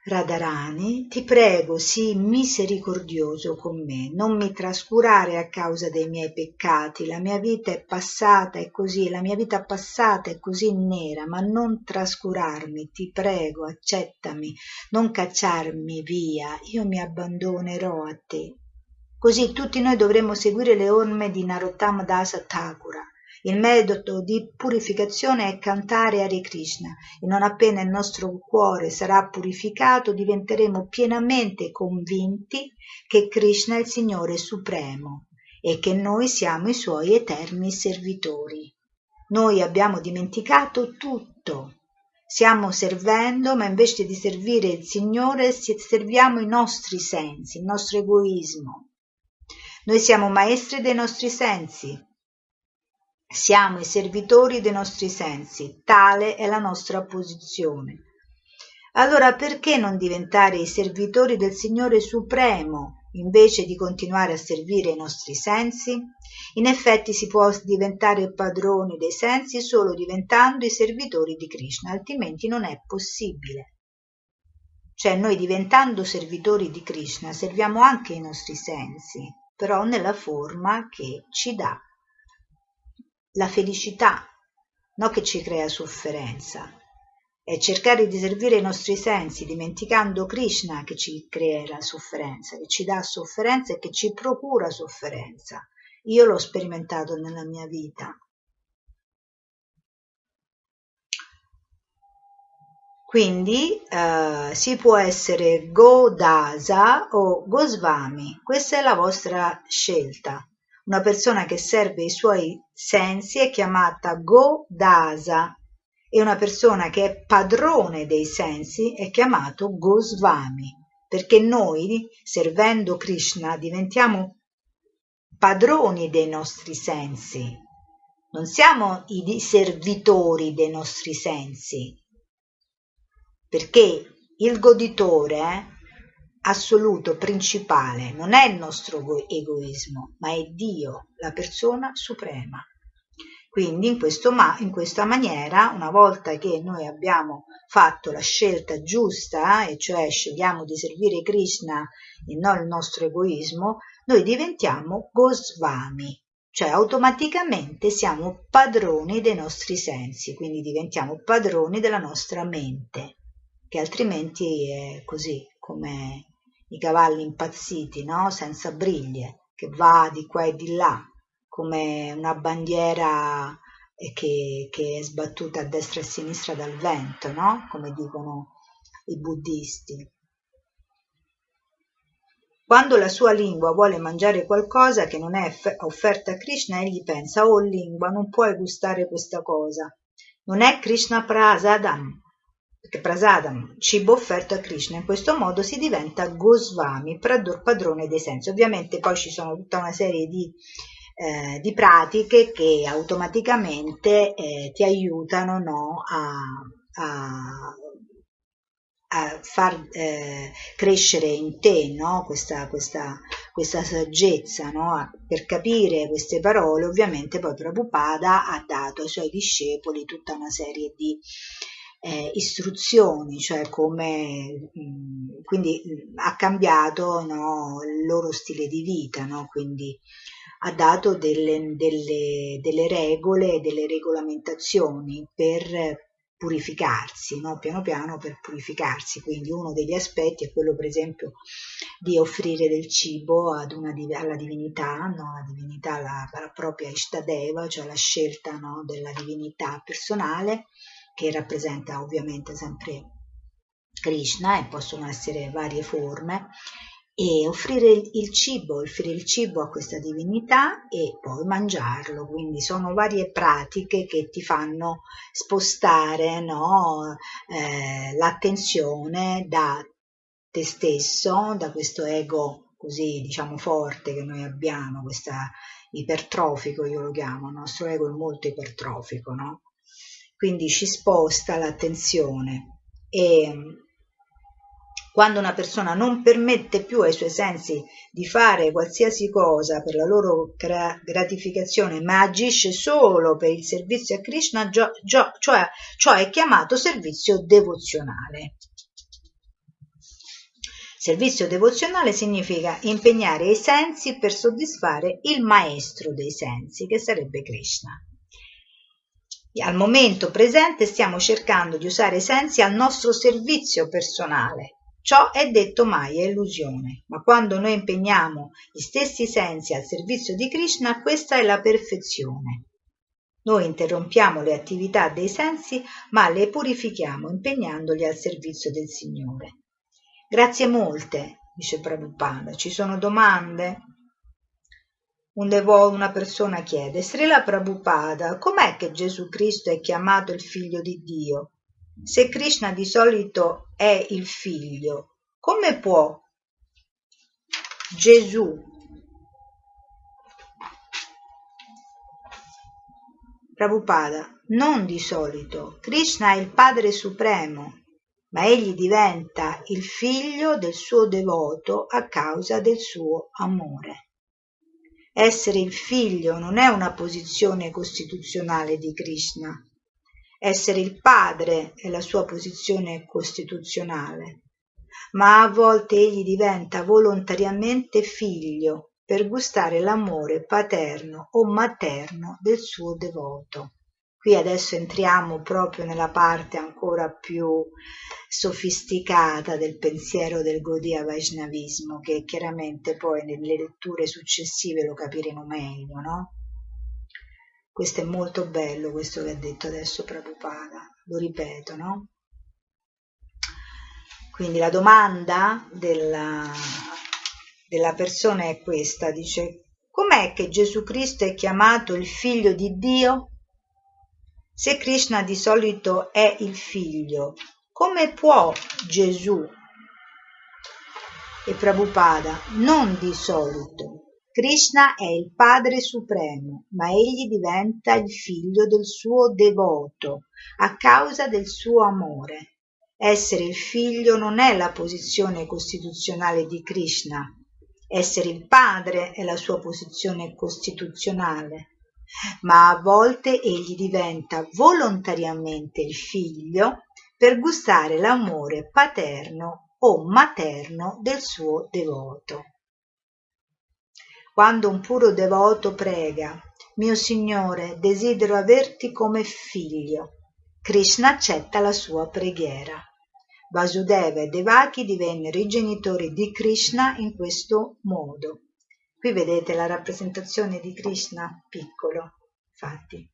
I: Radharani, ti prego, sii misericordioso con me, non mi trascurare a causa dei miei peccati, la mia vita è passata è così, la mia vita passata è così nera, ma non trascurarmi, ti prego, accettami, non cacciarmi via, io mi abbandonerò a te. Così tutti noi dovremmo seguire le orme di Narottam Dasa Thakura, il metodo di purificazione è cantare Hare Krishna e non appena il nostro cuore sarà purificato diventeremo pienamente convinti che Krishna è il Signore Supremo e che noi siamo i Suoi eterni servitori. Noi abbiamo dimenticato tutto. Stiamo servendo, ma invece di servire il Signore serviamo i nostri sensi, il nostro egoismo. Noi siamo maestri dei nostri sensi, siamo i servitori dei nostri sensi, tale è la nostra posizione. Allora perché non diventare i servitori del Signore Supremo invece di continuare a servire i nostri sensi? In effetti si può diventare padroni dei sensi solo diventando i servitori di Krishna, altrimenti non è possibile. Cioè noi diventando servitori di Krishna serviamo anche i nostri sensi, però nella forma che ci dà la felicità, non che ci crea sofferenza. È cercare di servire i nostri sensi, dimenticando Krishna che ci crea la sofferenza, che ci dà sofferenza e che ci procura sofferenza. Io l'ho sperimentato nella mia vita. Quindi eh, si può essere Godasa o Gosvami, questa è la vostra scelta. Una persona che serve i suoi sensi è chiamata Godasa e una persona che è padrone dei sensi è chiamato Gosvami, perché noi, servendo Krishna, diventiamo padroni dei nostri sensi. Non siamo i servitori dei nostri sensi, perché il goditore assoluto, principale, non è il nostro egoismo, ma è Dio, la persona suprema. Quindi in, questo, in questa maniera, una volta che noi abbiamo fatto la scelta giusta, e cioè scegliamo di servire Krishna e non il nostro egoismo, noi diventiamo Gosvami, cioè automaticamente siamo padroni dei nostri sensi, quindi diventiamo padroni della nostra mente, che altrimenti è così come i cavalli impazziti, no? senza briglie, che va di qua e di là, come una bandiera che, che è sbattuta a destra e a sinistra dal vento, no? come dicono i buddisti. Quando la sua lingua vuole mangiare qualcosa che non è offerta a Krishna, egli pensa, oh lingua, non puoi gustare questa cosa. Non è Krishna Prasadam, prasadam, cibo offerto a Krishna. In questo modo si diventa Gosvami, padrone dei sensi. Ovviamente poi ci sono tutta una serie di, eh, di pratiche che automaticamente eh, ti aiutano no, a, a, a far eh, crescere in te no? questa, questa, questa, saggezza no? per capire queste parole ovviamente poi Prabhupada ha dato ai suoi discepoli tutta una serie di eh, istruzioni, cioè come mh, quindi ha cambiato no, il loro stile di vita, no? quindi ha dato delle, delle, delle regole, delle regolamentazioni per purificarsi, no? piano piano per purificarsi. Quindi uno degli aspetti è quello, per esempio, di offrire del cibo ad una, alla divinità, no? la divinità, la, la propria Ishtadeva, cioè la scelta no? della divinità personale, che rappresenta ovviamente sempre Krishna e possono essere varie forme e offrire il cibo, offrire il cibo a questa divinità e poi mangiarlo. Quindi sono varie pratiche che ti fanno spostare no, eh, l'attenzione da te stesso, da questo ego così diciamo forte che noi abbiamo, questa ipertrofico io lo chiamo, il nostro ego è molto ipertrofico, no? Quindi ci sposta l'attenzione e quando una persona non permette più ai suoi sensi di fare qualsiasi cosa per la loro gratificazione, ma agisce solo per il servizio a Krishna, gio, gio, cioè, cioè è chiamato servizio devozionale. Servizio devozionale significa impegnare i sensi per soddisfare il maestro dei sensi, che sarebbe Krishna. Al momento presente stiamo cercando di usare i sensi al nostro servizio personale. Ciò è detto mai, è illusione, ma quando noi impegniamo gli stessi sensi al servizio di Krishna, questa è la perfezione. Noi interrompiamo le attività dei sensi, ma le purifichiamo impegnandoli al servizio del Signore. Grazie molte, dice Prabhupada. Ci sono domande? Un devoto, una persona chiede, Srila Prabhupada, com'è che Gesù Cristo è chiamato il figlio di Dio? Se Krishna di solito è il figlio, come può Gesù Prabhupada, non di solito. Krishna è il Padre Supremo ma egli diventa il figlio del suo devoto a causa del suo amore. Essere il figlio non è una posizione costituzionale di Krishna. Essere il padre è la sua posizione costituzionale. Ma a volte egli diventa volontariamente figlio per gustare l'amore paterno o materno del suo devoto. Qui adesso entriamo proprio nella parte ancora più sofisticata del pensiero del Gaudiya Vaishnavismo, che chiaramente poi nelle letture successive lo capiremo meglio, no? Questo è molto bello, questo che ha detto adesso Prabhupada, lo ripeto, no? Quindi la domanda della, della persona è questa, dice, com'è che Gesù Cristo è chiamato il figlio di Dio? Se Krishna di solito è il figlio, come può Gesù e Prabhupada non di solito? Krishna è il Padre Supremo, ma egli diventa il figlio del suo devoto a causa del suo amore. Essere il figlio non è la posizione costituzionale di Krishna, essere il padre è la sua posizione costituzionale ma a volte egli diventa volontariamente il figlio per gustare l'amore paterno o materno del suo devoto. Quando un puro devoto prega, mio Signore, desidero averti come figlio, Krishna accetta la sua preghiera. Vasudeva e Devaki divennero i genitori di Krishna in questo modo. Qui vedete la rappresentazione di Krishna piccolo, infatti.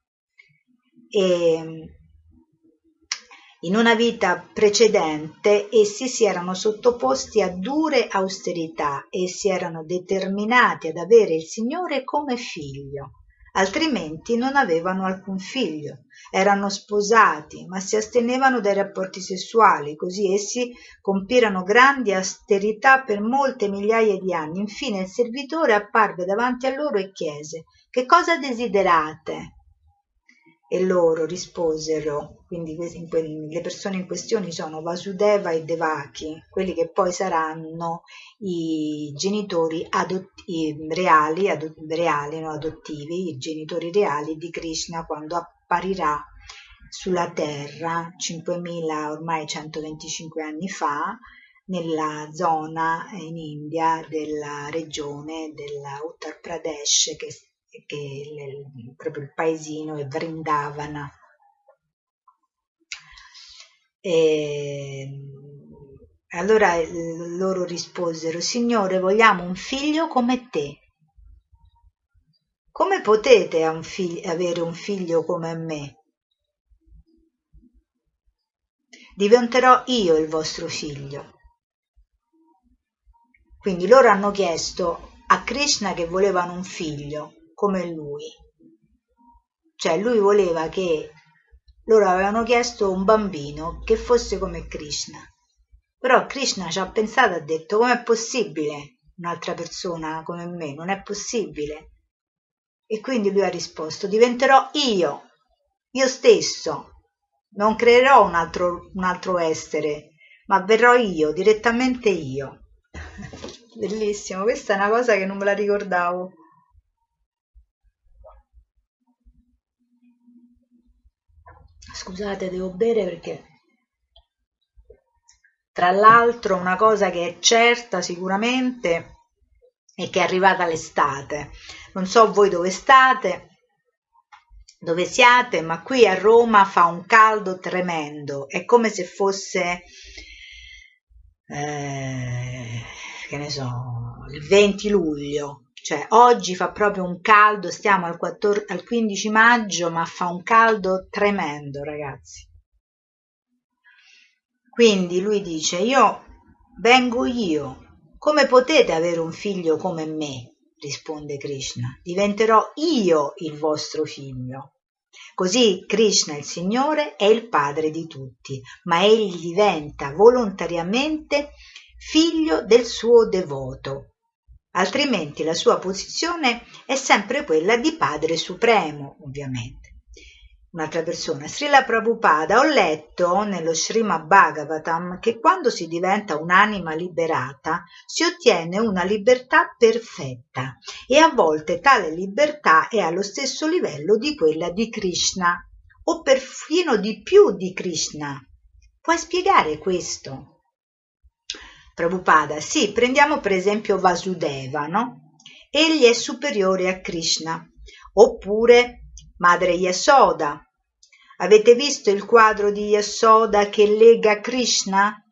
I: E in una vita precedente essi si erano sottoposti a dure austerità e si erano determinati ad avere il Signore come figlio altrimenti non avevano alcun figlio. Erano sposati, ma si astenevano dai rapporti sessuali, così essi compirono grandi austerità per molte migliaia di anni. Infine il servitore apparve davanti a loro e chiese Che cosa desiderate? E loro risposero, quindi le persone in questione sono Vasudeva e Devaki, quelli che poi saranno i genitori adotti, reali, adot, reali no, adottivi, i genitori reali di Krishna quando apparirà sulla terra 5.000 ormai 125 anni fa nella zona in India della regione della Uttar Pradesh che che il, proprio il paesino è Vrindavana. E allora loro risposero, Signore, vogliamo un figlio come te. Come potete avere un figlio come me? Diventerò io il vostro figlio. Quindi loro hanno chiesto a Krishna che volevano un figlio come lui. Cioè lui voleva che loro avevano chiesto un bambino che fosse come Krishna. Però Krishna ci ha pensato e ha detto com'è possibile un'altra persona come me? Non è possibile. E quindi lui ha risposto diventerò io, io stesso. Non creerò un altro, un altro essere, ma verrò io, direttamente io. Bellissimo, questa è una cosa che non me la ricordavo. Scusate, devo bere perché tra l'altro una cosa che è certa sicuramente è che è arrivata l'estate. Non so voi dove state, dove siate, ma qui a Roma fa un caldo tremendo. È come se fosse, eh, che ne so, il 20 luglio. Cioè, oggi fa proprio un caldo, stiamo al, 14, al 15 maggio, ma fa un caldo tremendo, ragazzi. Quindi lui dice, io vengo io, come potete avere un figlio come me? risponde Krishna. Diventerò io il vostro figlio. Così Krishna, il Signore, è il padre di tutti, ma egli diventa volontariamente figlio del suo devoto, altrimenti la sua posizione è sempre quella di Padre Supremo, ovviamente. Un'altra persona, Srila Prabhupada, ho letto nello Srimad Bhagavatam che quando si diventa un'anima liberata si ottiene una libertà perfetta e a volte tale libertà è allo stesso livello di quella di Krishna o perfino di più di Krishna. Puoi spiegare questo? Prabhupada, sì, prendiamo per esempio Vasudeva, no? Egli è superiore a Krishna. Oppure Madre Yasoda. Avete visto il quadro di Yasoda che lega Krishna?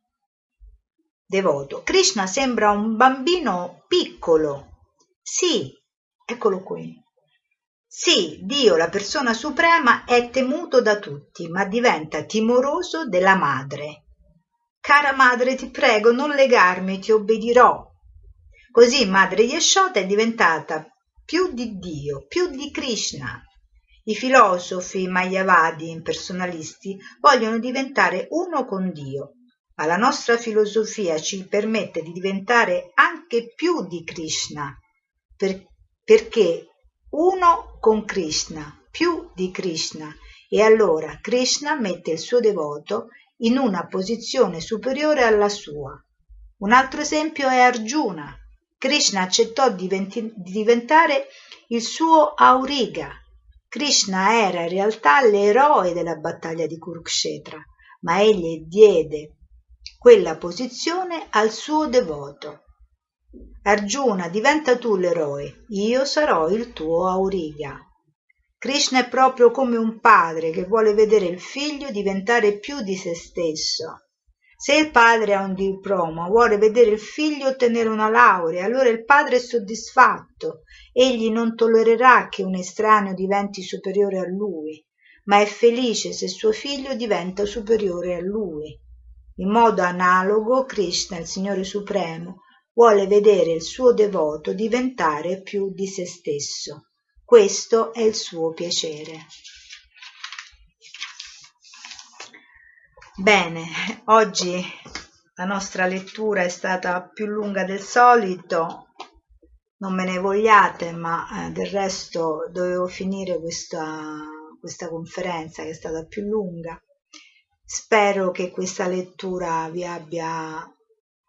I: Devoto. Krishna sembra un bambino piccolo. Sì, eccolo qui. Sì, Dio, la persona suprema, è temuto da tutti, ma diventa timoroso della madre. Cara madre, ti prego, non legarmi, ti obbedirò. Così madre Yashoda è diventata più di Dio, più di Krishna. I filosofi mayavadi impersonalisti vogliono diventare uno con Dio, ma la nostra filosofia ci permette di diventare anche più di Krishna, per, perché uno con Krishna, più di Krishna, e allora Krishna mette il suo devoto in una posizione superiore alla sua. Un altro esempio è Arjuna. Krishna accettò di diventare il suo auriga. Krishna era in realtà l'eroe della battaglia di Kurukshetra, ma egli diede quella posizione al suo devoto. Arjuna, diventa tu l'eroe, io sarò il tuo auriga. Krishna è proprio come un padre che vuole vedere il figlio diventare più di se stesso. Se il padre ha un diploma, vuole vedere il figlio ottenere una laurea, allora il padre è soddisfatto. Egli non tollererà che un estraneo diventi superiore a lui, ma è felice se suo figlio diventa superiore a lui. In modo analogo, Krishna, il Signore Supremo, vuole vedere il suo devoto diventare più di se stesso. Questo è il suo piacere. Bene, oggi la nostra lettura è stata più lunga del solito, non me ne vogliate, ma eh, del resto dovevo finire questa, questa conferenza che è stata più lunga. Spero che questa lettura vi abbia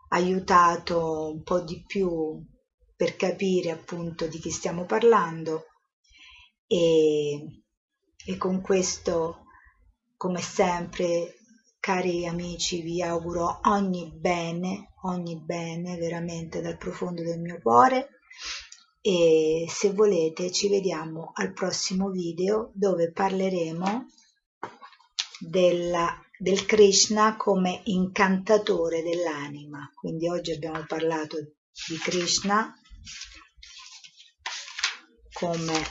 I: aiutato un po' di più per capire appunto di chi stiamo parlando e, e con questo, come sempre, cari amici, vi auguro ogni bene, ogni bene veramente dal profondo del mio cuore e se volete ci vediamo al prossimo video dove parleremo della, del Krishna come incantatore dell'anima. Quindi oggi abbiamo parlato di Krishna come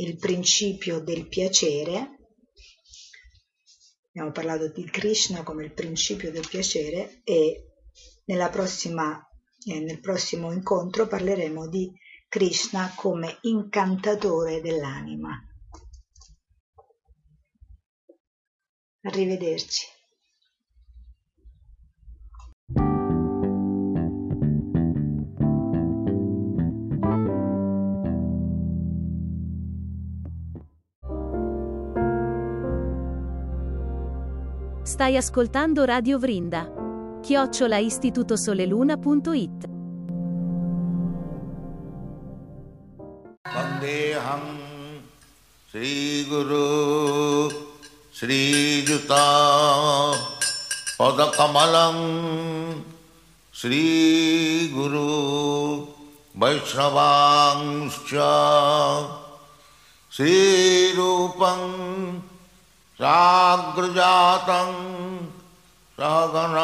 I: il principio del piacere abbiamo parlato di Krishna come il principio del piacere e prossima, eh, nel prossimo incontro parleremo di Krishna come incantatore dell'anima. Arrivederci.
J: Stai ascoltando Radio Vrinda. Chiocciola istitutosoleluna.it
K: Vandeham Sri Guru Sri Juta Padakamalam Sri Guru Vaishnavangscha Sri Rupam साग्रजातं सगण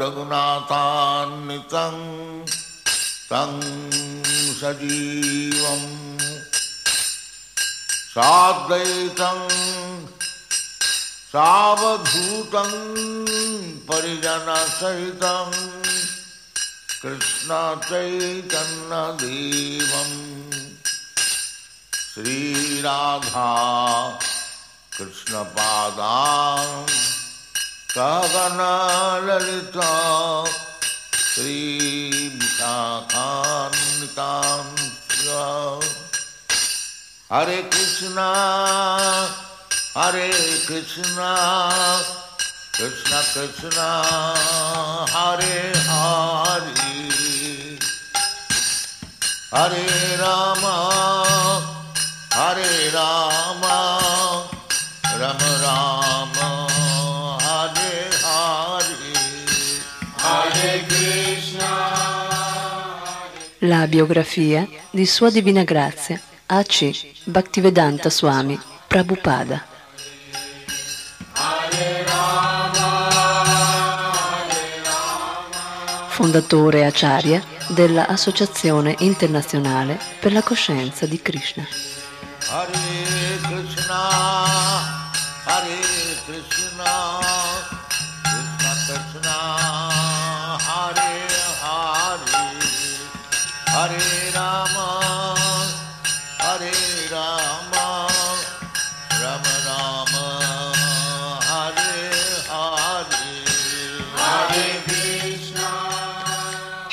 K: रघुनाथान्वितं तं सजीवम् साद्वैतं सावधूतं परिजनसहितं कृष्णचैतन्यदेवं Shri Radha Chaitanya Devam Sri Radha Krishna Padam Sagana Lalita Sri Vikakanitam Hare Krishna Hare Krishna Krishna
L: La biografia di Sua Divina Grazia A.C. Bhaktivedanta Swami Prabhupada Fondatore Acharya della Associazione Internazionale per la Coscienza di Krishna.
K: Hare Krishna,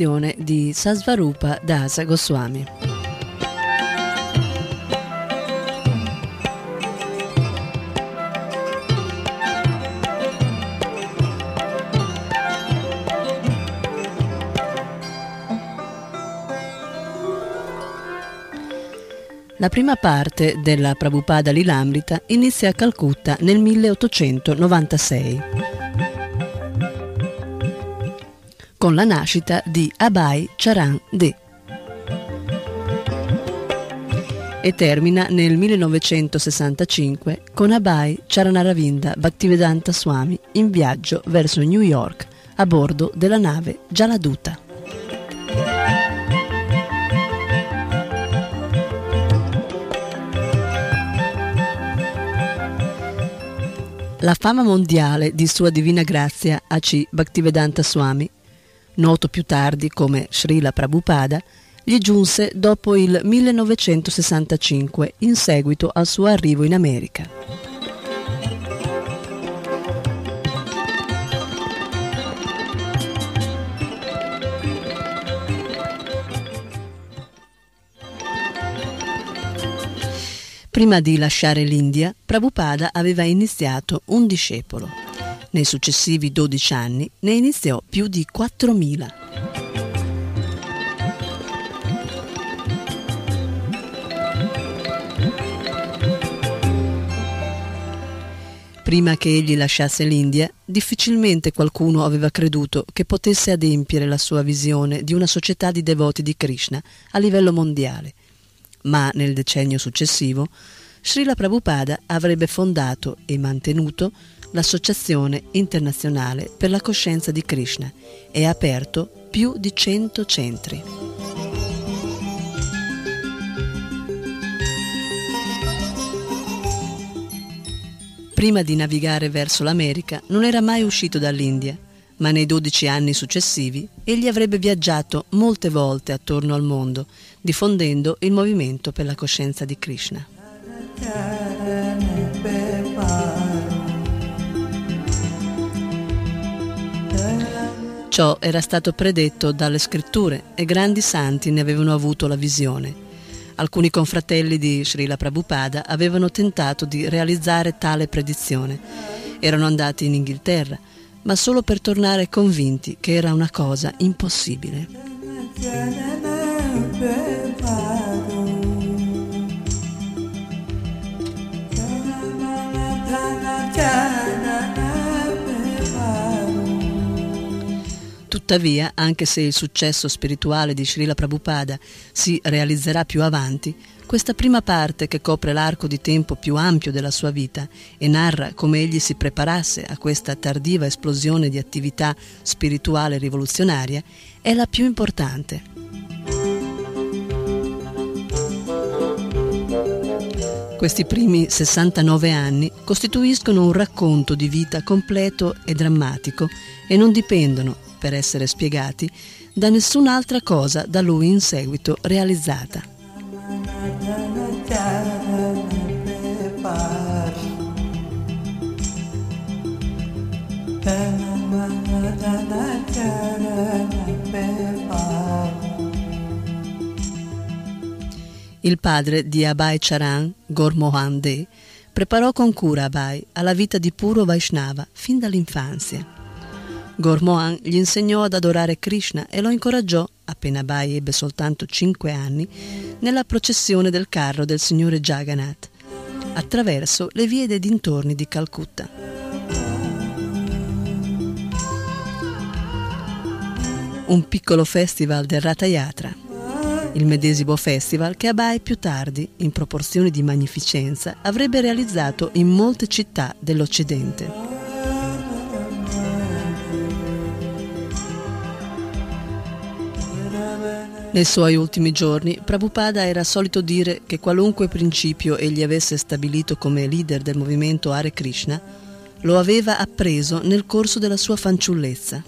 L: composizione di Sasvarupa Dasa Goswami. La prima parte della Prabhupada Lilamrita inizia a Calcutta nel 1896. Con la nascita di Abai Charan De e termina nel 1965 con Abai Charanaravinda Bhaktivedanta Swami in viaggio verso New York a bordo della nave Jaladuta. La fama mondiale di Sua Divina Grazia A.C. Bhaktivedanta Swami, noto più tardi come Srila Prabhupada, gli giunse dopo il 1965 in seguito al suo arrivo in America. Prima di lasciare l'India, Prabhupada aveva iniziato un discepolo. Nei successivi 12 anni ne iniziò più di 4.000. Prima che egli lasciasse l'India, difficilmente qualcuno aveva creduto che potesse adempiere la sua visione di una società di devoti di Krishna a livello mondiale ma nel decennio successivo Srila Prabhupada avrebbe fondato e mantenuto l'Associazione internazionale per la coscienza di Krishna e aperto più di 100 centri. Prima di navigare verso l'America non era mai uscito dall'India ma nei dodici anni successivi egli avrebbe viaggiato molte volte attorno al mondo, diffondendo il movimento per la coscienza di Krishna. Ciò era stato predetto dalle scritture e grandi santi ne avevano avuto la visione. Alcuni confratelli di Srila Prabhupada avevano tentato di realizzare tale predizione. Erano andati in Inghilterra, ma solo per tornare convinti che era una cosa impossibile. Tuttavia, anche se il successo spirituale di Srila Prabhupada si realizzerà più avanti, questa prima parte, che copre l'arco di tempo più ampio della sua vita e narra come egli si preparasse a questa tardiva esplosione di attività spirituale rivoluzionaria, è la più importante. Questi primi 69 anni costituiscono un racconto di vita completo e drammatico e non dipendono, per essere spiegati, da nessun'altra cosa da lui in seguito realizzata. Il padre di Abai Charan, Gormohan De, preparò con cura Abai alla vita di puro Vaishnava fin dall'infanzia. Gormohan gli insegnò ad adorare Krishna e lo incoraggiò, appena Abai ebbe soltanto cinque anni, nella processione del carro del signore Jagannath, attraverso le vie dei dintorni di Calcutta. Un piccolo festival del Ratha Yatra il medesimo festival che Abai più tardi, in proporzioni di magnificenza, avrebbe realizzato in molte città dell'Occidente. Nei suoi ultimi giorni, Prabhupada era solito dire che qualunque principio egli avesse stabilito come leader del movimento Hare Krishna, lo aveva appreso nel corso della sua fanciullezza.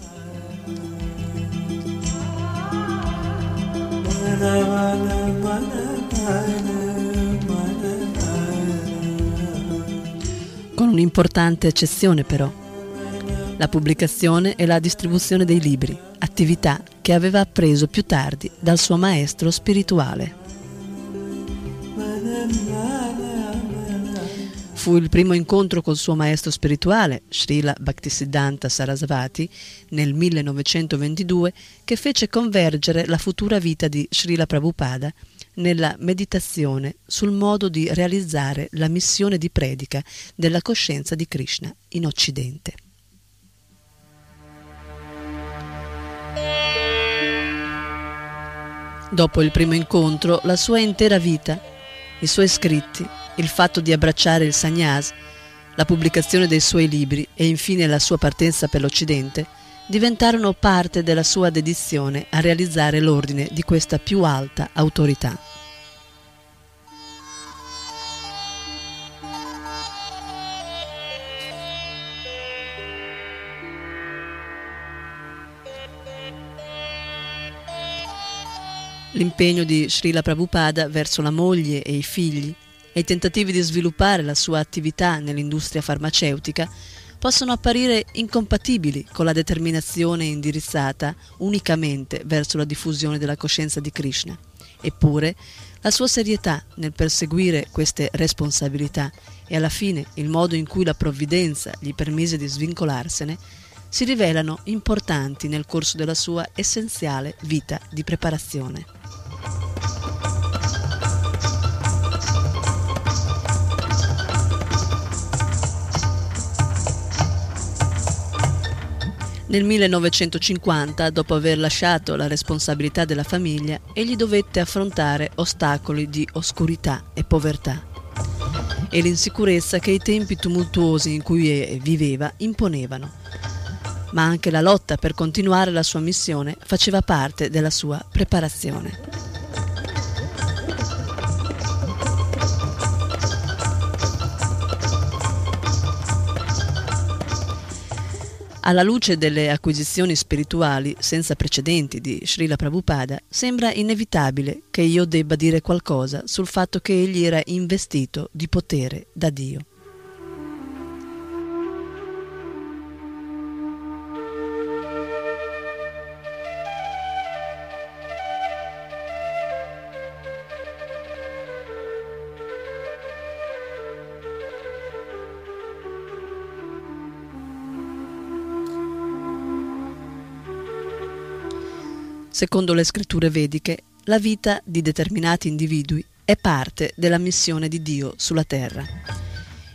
L: Con un'importante eccezione però, la pubblicazione e la distribuzione dei libri, attività che aveva appreso più tardi dal suo maestro spirituale. Fu il primo incontro col suo maestro spirituale, Srila Bhaktisiddhanta Sarasvati, nel 1922, che fece convergere la futura vita di Srila Prabhupada nella meditazione sul modo di realizzare la missione di predica della coscienza di Krishna in Occidente. Dopo il primo incontro, la sua intera vita, i suoi scritti, il fatto di abbracciare il sannyas, la pubblicazione dei suoi libri e infine la sua partenza per l'Occidente diventarono parte della sua dedizione a realizzare l'ordine di questa più alta autorità. L'impegno di Srila Prabhupada verso la moglie e i figli e i tentativi di sviluppare la sua attività nell'industria farmaceutica possono apparire incompatibili con la determinazione indirizzata unicamente verso la diffusione della coscienza di Krishna. Eppure, la sua serietà nel perseguire queste responsabilità e alla fine il modo in cui la provvidenza gli permise di svincolarsene si rivelano importanti nel corso della sua essenziale vita di preparazione. Nel 1950, dopo aver lasciato la responsabilità della famiglia, egli dovette affrontare ostacoli di oscurità e povertà e l'insicurezza che i tempi tumultuosi in cui viveva imponevano. Ma anche la lotta per continuare la sua missione faceva parte della sua preparazione. Alla luce delle acquisizioni spirituali senza precedenti di Srila Prabhupada, sembra inevitabile che io debba dire qualcosa sul fatto che egli era investito di potere da Dio. Secondo le scritture vediche, la vita di determinati individui è parte della missione di Dio sulla terra.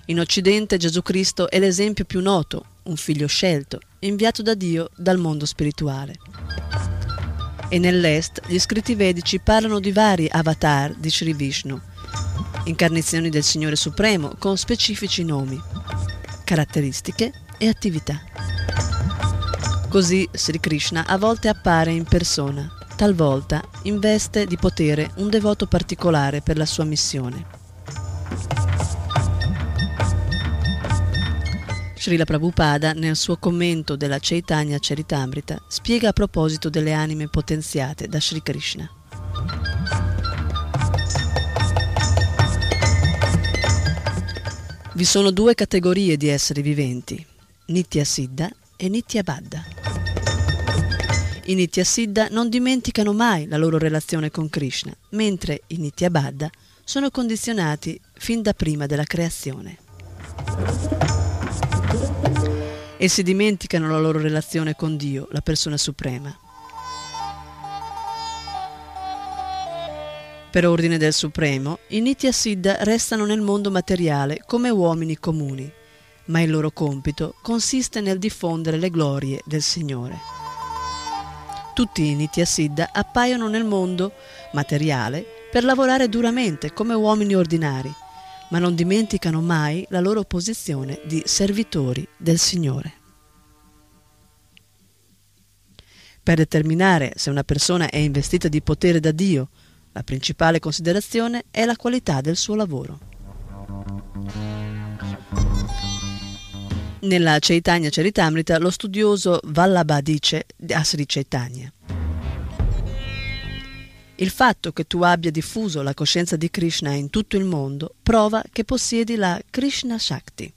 L: In Occidente Gesù Cristo è l'esempio più noto, un figlio scelto, inviato da Dio dal mondo spirituale. E nell'Est gli scritti vedici parlano di vari avatar di Sri Vishnu, incarnazioni del Signore Supremo con specifici nomi, caratteristiche e attività. Così Sri Krishna a volte appare in persona, talvolta in veste di potere un devoto particolare per la sua missione. Srila Prabhupada, nel suo commento della Chaitanya Charitamrita, spiega a proposito delle anime potenziate da Sri Krishna. Vi sono due categorie di esseri viventi, Nitya Siddha e Nitya Baddha. I Nitya Siddha non dimenticano mai la loro relazione con Krishna, mentre i Nitya Baddha sono condizionati fin da prima della creazione. Essi dimenticano la loro relazione con Dio, la persona suprema. Per ordine del Supremo, i Nitya Siddha restano nel mondo materiale come uomini comuni, ma il loro compito consiste nel diffondere le glorie del Signore. Tutti i Nitya Siddha appaiono nel mondo materiale per lavorare duramente come uomini ordinari, ma non dimenticano mai la loro posizione di servitori del Signore. Per determinare se una persona è investita di potere da Dio, la principale considerazione è la qualità del suo lavoro. Nella Chaitanya Charitamrita lo studioso Vallabha dice a Sri Chaitanya il fatto che tu abbia diffuso la coscienza di Krishna in tutto il mondo prova che possiedi la Krishna Shakti,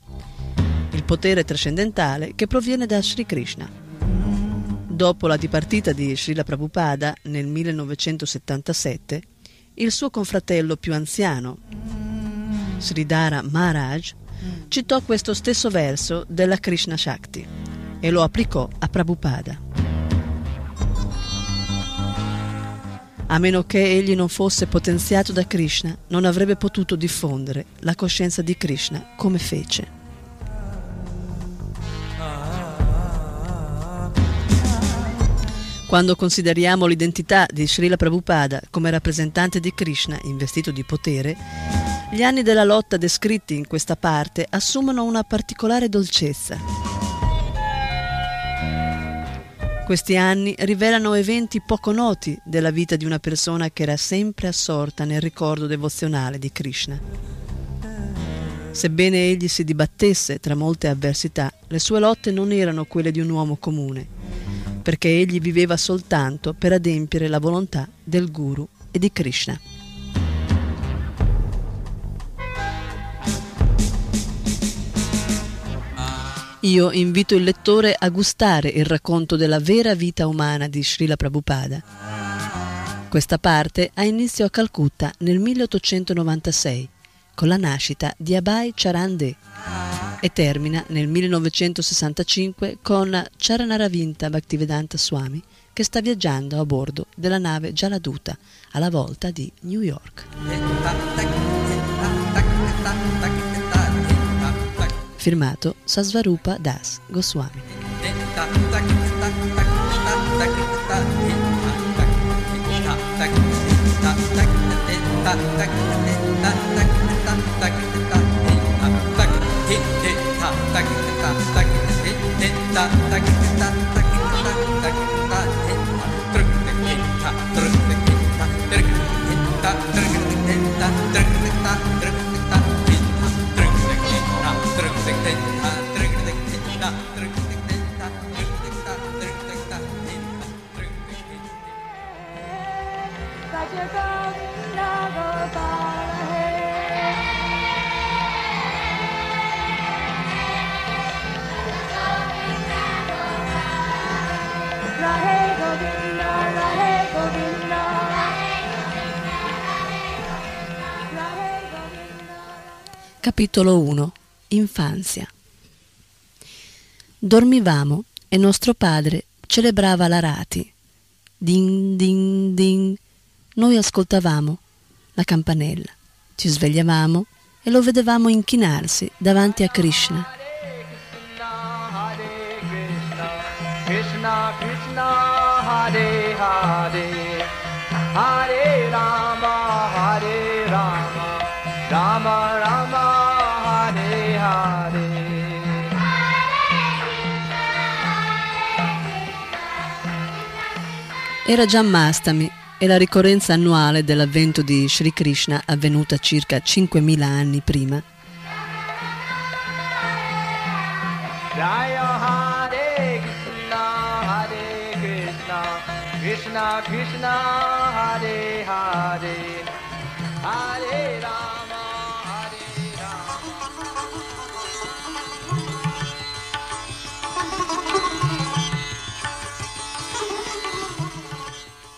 L: il potere trascendentale che proviene da Sri Krishna. Dopo la dipartita di Srila Prabhupada nel 1977, il suo confratello più anziano, Sridhara Maharaj, citò questo stesso verso della Krishna Shakti e lo applicò a Prabhupada. A meno che egli non fosse potenziato da Krishna, non avrebbe potuto diffondere la coscienza di Krishna come fece. Quando consideriamo l'identità di Srila Prabhupada come rappresentante di Krishna investito di potere, gli anni della lotta descritti in questa parte assumono una particolare dolcezza. Questi anni rivelano eventi poco noti della vita di una persona che era sempre assorta nel ricordo devozionale di Krishna. Sebbene egli si dibattesse tra molte avversità, le sue lotte non erano quelle di un uomo comune perché egli viveva soltanto per adempiere la volontà del Guru e di Krishna. Io invito il lettore a gustare il racconto della vera vita umana di Srila Prabhupada. Questa parte ha inizio a Calcutta nel 1896 con la nascita di Abai Charande e termina nel 1965 con Charanaravinta Bhaktivedanta Swami che sta viaggiando a bordo della nave Jaladuta alla volta di New York. Firmato Sasvarupa Das Goswami. 大家。Capitolo 1 Infanzia Dormivamo e nostro padre celebrava la rati. Din din din. Noi ascoltavamo la campanella, ci svegliavamo e lo vedevamo inchinarsi davanti a Krishna. Krishna Krishna Hare Hare Hare Rama Hare Rama Rama Hare Era già Mastami e la ricorrenza annuale dell'avvento di Sri Krishna avvenuta circa 5.000 anni prima. Krishna Krishna Hare Hare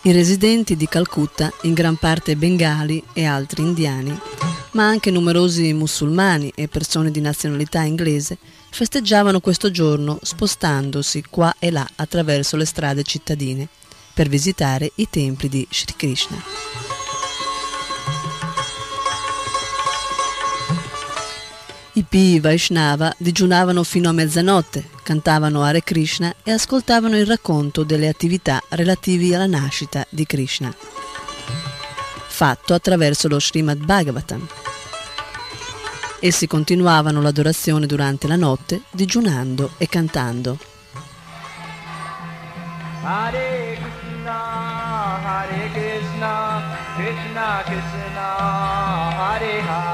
L: I residenti di Calcutta, in gran parte bengali e altri indiani, ma anche numerosi musulmani e persone di nazionalità inglese, festeggiavano questo giorno spostandosi qua e là attraverso le strade cittadine per visitare i templi di Sri Krishna. I Pi Vaishnava digiunavano fino a mezzanotte, cantavano Hare Krishna e ascoltavano il racconto delle attività relativi alla nascita di Krishna, fatto attraverso lo Srimad Bhagavatam. Essi continuavano l'adorazione durante la notte, digiunando e cantando. Hare Krishna, Hare Krishna, Krishna Krishna, Hare Hare.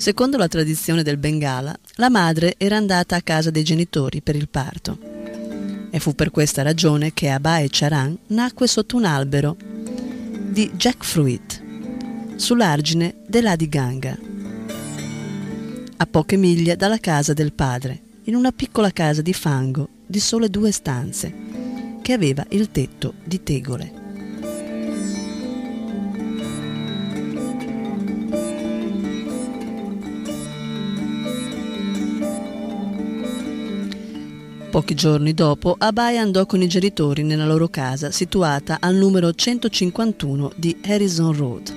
L: Secondo la tradizione del Bengala, la madre era andata a casa dei genitori per il parto. E fu per questa ragione che Abai Charan nacque sotto un albero di jackfruit, sull'argine dell'Adi Ganga, a poche miglia dalla casa del padre, in una piccola casa di fango di sole due stanze, che aveva il tetto di tegole. Pochi giorni dopo, Abai andò con i genitori nella loro casa situata al numero 151 di Harrison Road.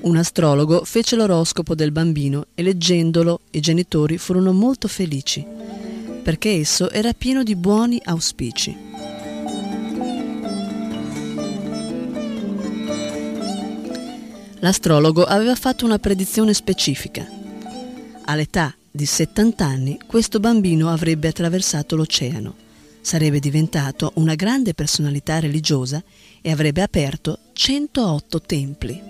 L: Un astrologo fece l'oroscopo del bambino e leggendolo i genitori furono molto felici, perché esso era pieno di buoni auspici. L'astrologo aveva fatto una predizione specifica. All'età di 70 anni questo bambino avrebbe attraversato l'oceano, sarebbe diventato una grande personalità religiosa e avrebbe aperto 108 templi.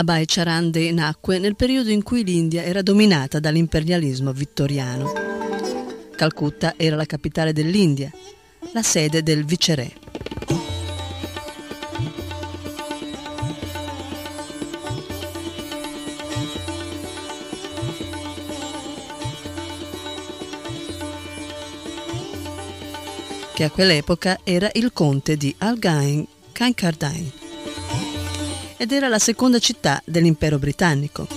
L: Abai Charande nacque nel periodo in cui l'India era dominata dall'imperialismo vittoriano. Calcutta era la capitale dell'India, la sede del viceré. che a quell'epoca era il conte di Algain Kankardain ed era la seconda città dell'impero britannico.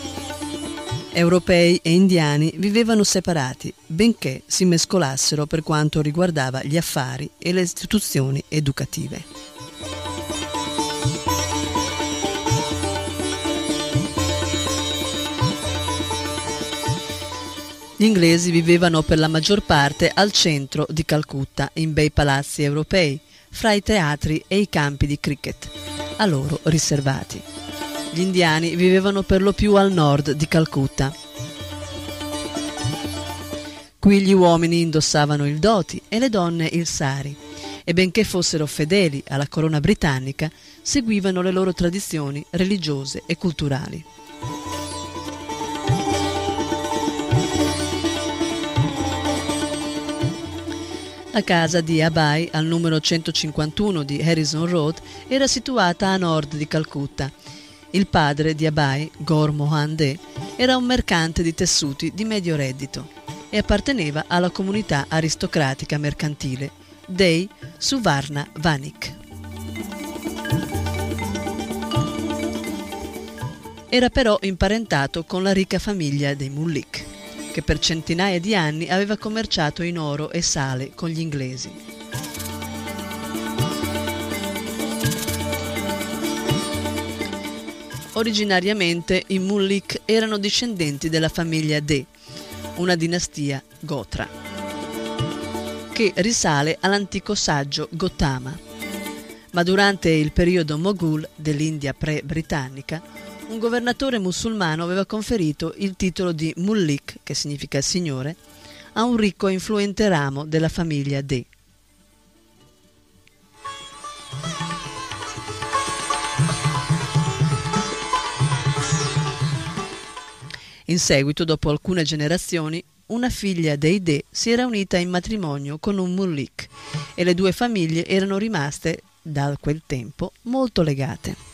L: Europei e indiani vivevano separati, benché si mescolassero per quanto riguardava gli affari e le istituzioni educative. Gli inglesi vivevano per la maggior parte al centro di Calcutta, in bei palazzi europei, fra i teatri e i campi di cricket a loro riservati. Gli indiani vivevano per lo più al nord di Calcutta. Qui gli uomini indossavano il dhoti e le donne il sari e benché fossero fedeli alla corona britannica, seguivano le loro tradizioni religiose e culturali. La casa di Abai, al numero 151 di Harrison Road, era situata a nord di Calcutta. Il padre di Abai, Gor Mohan De, era un mercante di tessuti di medio reddito e apparteneva alla comunità aristocratica mercantile dei Suvarna Vanik. Era però imparentato con la ricca famiglia dei Mullik che per centinaia di anni aveva commerciato in oro e sale con gli inglesi. Originariamente i Mullik erano discendenti della famiglia De, una dinastia Gotra, che risale all'antico saggio Gotama. Ma durante il periodo Moghul dell'India pre-britannica, un governatore musulmano aveva conferito il titolo di Mullik, che significa signore, a un ricco e influente ramo della famiglia De. In seguito, dopo alcune generazioni, una figlia dei De si era unita in matrimonio con un mullik e le due famiglie erano rimaste, da quel tempo, molto legate.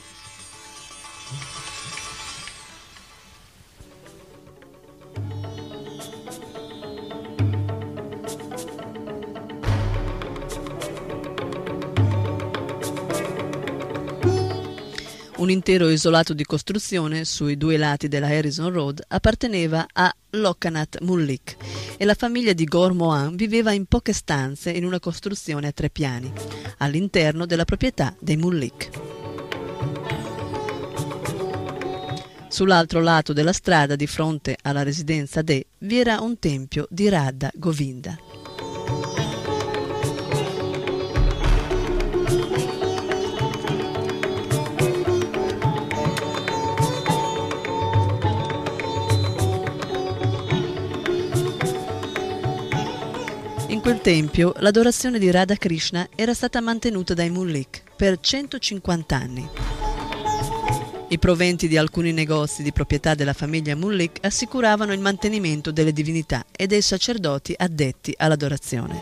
L: Un intero isolato di costruzione sui due lati della Harrison Road apparteneva a Lokanath Mullik e la famiglia di Gor Mohan viveva in poche stanze in una costruzione a tre piani, all'interno della proprietà dei Mullik. Sull'altro lato della strada, di fronte alla residenza De, vi era un tempio di Radha Govinda. In quel tempio l'adorazione di Radha Krishna era stata mantenuta dai Mullik per 150 anni. I proventi di alcuni negozi di proprietà della famiglia Mullik assicuravano il mantenimento delle divinità e dei sacerdoti addetti all'adorazione.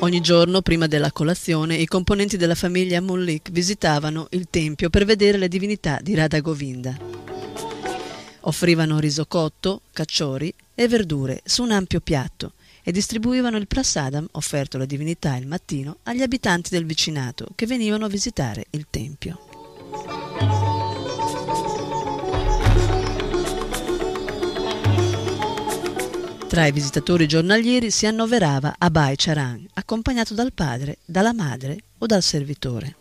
L: Ogni giorno, prima della colazione, i componenti della famiglia Mullik visitavano il tempio per vedere le divinità di Radha Govinda. Offrivano riso cotto, cacciori e verdure su un ampio piatto e distribuivano il prasadam offerto alle divinità il mattino agli abitanti del vicinato che venivano a visitare il tempio. Tra i visitatori giornalieri si annoverava Abai Charan, accompagnato dal padre, dalla madre o dal servitore.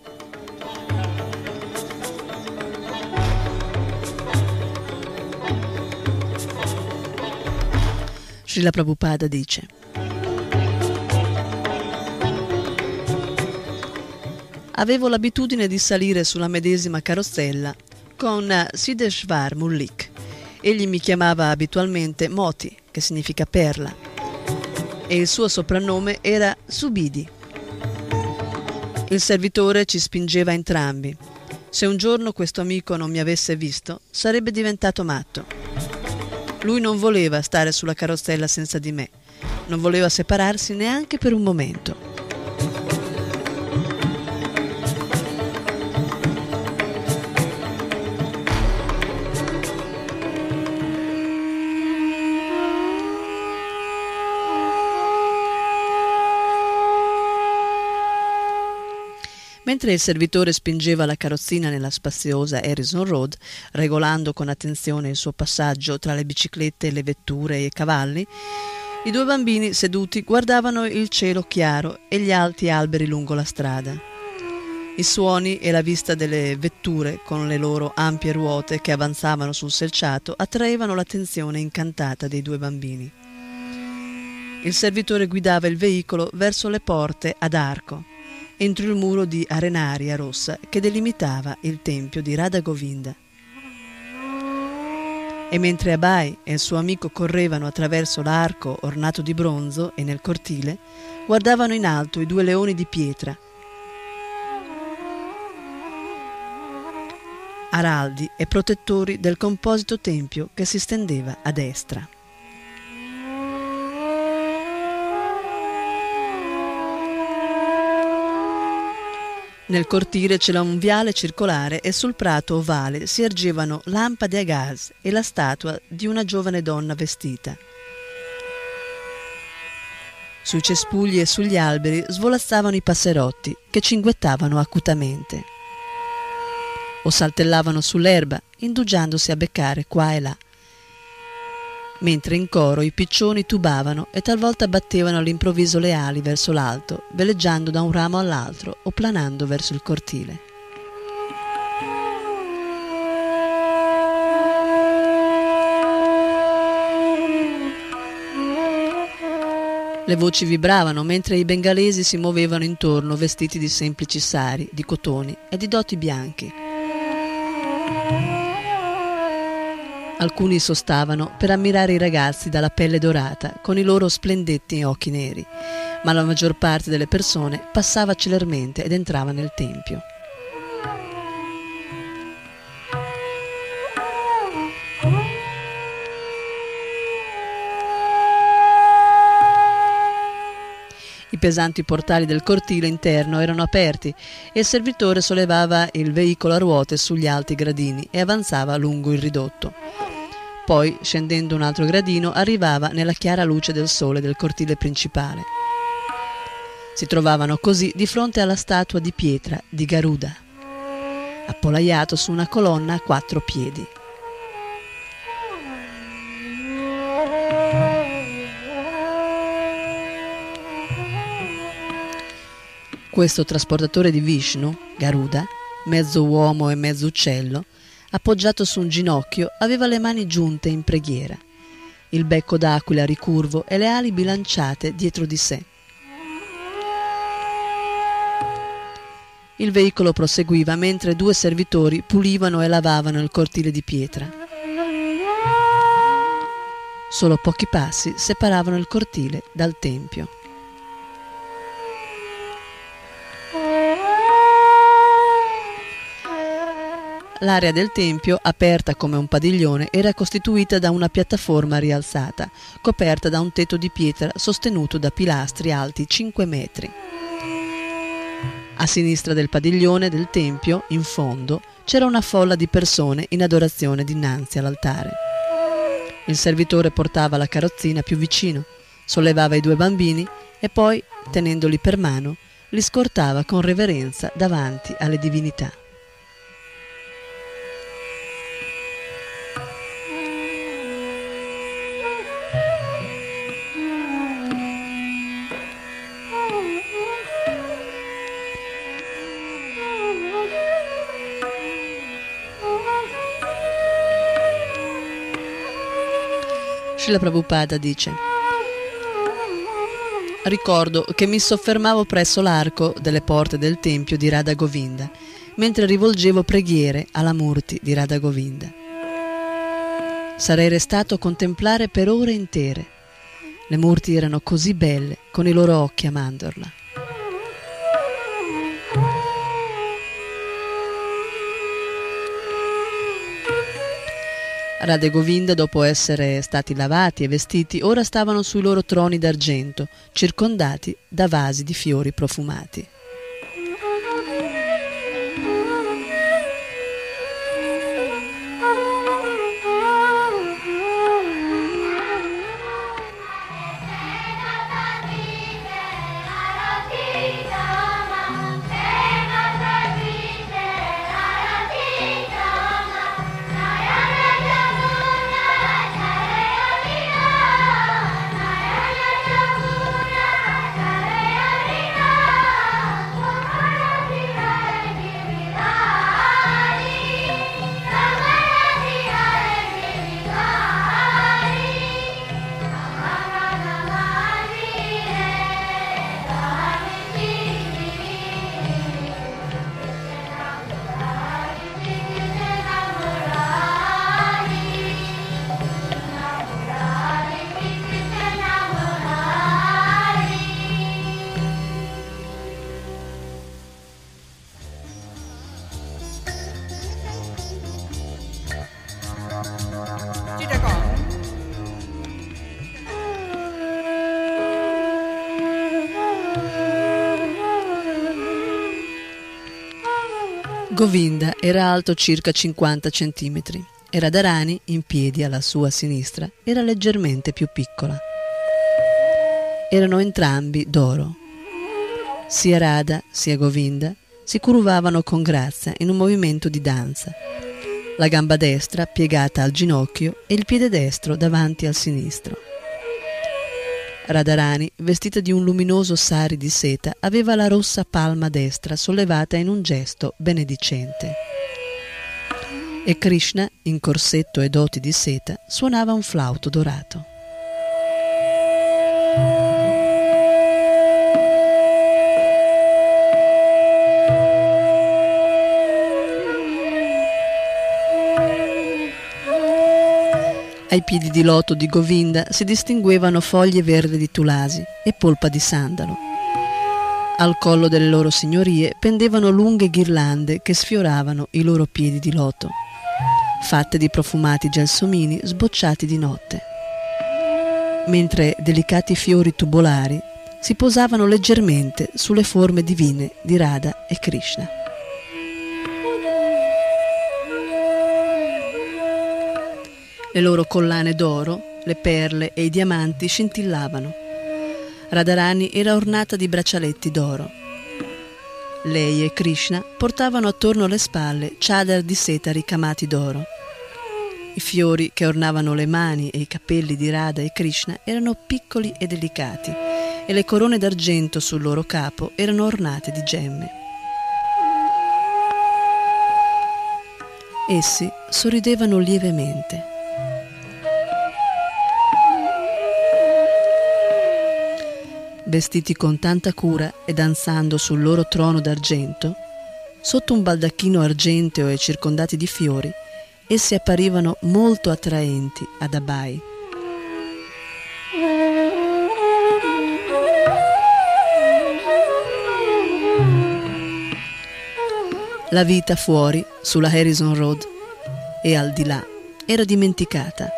L: Srila Prabhupada dice Avevo l'abitudine di salire sulla medesima carrozzella con Sideshvar Mullik. Egli mi chiamava abitualmente Moti, che significa perla, e il suo soprannome era Subidi. Il servitore ci spingeva entrambi. Se un giorno questo amico non mi avesse visto, sarebbe diventato matto. Lui non voleva stare sulla carrozzella senza di me, non voleva separarsi neanche per un momento. Mentre il servitore spingeva la carrozzina nella spaziosa Harrison Road, regolando con attenzione il suo passaggio tra le biciclette, le vetture e i cavalli, i due bambini seduti guardavano il cielo chiaro e gli alti alberi lungo la strada. I suoni e la vista delle vetture con le loro ampie ruote che avanzavano sul selciato attraevano l'attenzione incantata dei due bambini. Il servitore guidava il veicolo verso le porte ad arco entro il muro di arenaria rossa che delimitava il tempio di Radha Govinda. E mentre Abai e il suo amico correvano attraverso l'arco ornato di bronzo e nel cortile, guardavano in alto i due leoni di pietra, araldi e protettori del composito tempio che si stendeva a destra. Nel cortile c'era un viale circolare e sul prato ovale si ergevano lampade a gas e la statua di una giovane donna vestita. Sui cespugli e sugli alberi svolazzavano i passerotti che cinguettavano acutamente o saltellavano sull'erba indugiandosi a beccare qua e là mentre in coro i piccioni tubavano e talvolta battevano all'improvviso le ali verso l'alto, veleggiando da un ramo all'altro o planando verso il cortile. Le voci vibravano mentre i bengalesi si muovevano intorno vestiti di semplici sari, di cotoni e di doti bianchi. Alcuni sostavano per ammirare i ragazzi dalla pelle dorata con i loro splendetti occhi neri, ma la maggior parte delle persone passava celermente ed entrava nel tempio. I pesanti portali del cortile interno erano aperti e il servitore sollevava il veicolo a ruote sugli alti gradini e avanzava lungo il ridotto. Poi, scendendo un altro gradino, arrivava nella chiara luce del sole del cortile principale. Si trovavano così di fronte alla statua di pietra di Garuda, appollaiato su una colonna a quattro piedi. Questo trasportatore di Vishnu, Garuda, mezzo uomo e mezzo uccello, appoggiato su un ginocchio, aveva le mani giunte in preghiera, il becco d'aquila ricurvo e le ali bilanciate dietro di sé. Il veicolo proseguiva mentre due servitori pulivano e lavavano il cortile di pietra. Solo pochi passi separavano il cortile dal tempio. L'area del tempio, aperta come un padiglione, era costituita da una piattaforma rialzata, coperta da un tetto di pietra sostenuto da pilastri alti 5 metri. A sinistra del padiglione del tempio, in fondo, c'era una folla di persone in adorazione dinanzi all'altare. Il servitore portava la carrozzina più vicino, sollevava i due bambini e poi, tenendoli per mano, li scortava con reverenza davanti alle divinità. Srila Prabhupada dice Ricordo che mi soffermavo presso l'arco delle porte del tempio di Radha Govinda mentre rivolgevo preghiere alla Murti di Radha Govinda. Sarei restato a contemplare per ore intere. Le Murti erano così belle con i loro occhi a mandorla. Radha e Govinda, dopo essere stati lavati e vestiti, ora stavano sui loro troni d'argento, circondati da vasi di fiori profumati. Govinda era alto circa 50 cm e Radharani, in piedi alla sua sinistra, era leggermente più piccola. Erano entrambi d'oro. Sia Radha sia Govinda si curvavano con grazia in un movimento di danza, la gamba destra piegata al ginocchio e il piede destro davanti al sinistro. Radharani, vestita di un luminoso sari di seta, aveva la rossa palma destra sollevata in un gesto benedicente. E Krishna, in corsetto e doti di seta, suonava un flauto dorato. Ai piedi di loto di Govinda si distinguevano foglie verdi di tulasi e polpa di sandalo. Al collo delle loro signorie pendevano lunghe ghirlande che sfioravano i loro piedi di loto, fatte di profumati gelsomini sbocciati di notte. Mentre delicati fiori tubolari si posavano leggermente sulle forme divine di Radha e Krishna. Le loro collane d'oro, le perle e i diamanti scintillavano. Radharani era ornata di braccialetti d'oro. Lei e Krishna portavano attorno alle spalle chadar di seta ricamati d'oro. I fiori che ornavano le mani e i capelli di Radha e Krishna erano piccoli e delicati e le corone d'argento sul loro capo erano ornate di gemme. Essi sorridevano lievemente. Vestiti con tanta cura e danzando sul loro trono d'argento, sotto un baldacchino argenteo e circondati di fiori, essi apparivano molto attraenti ad Abai. La vita fuori, sulla Harrison Road e al di là, era dimenticata.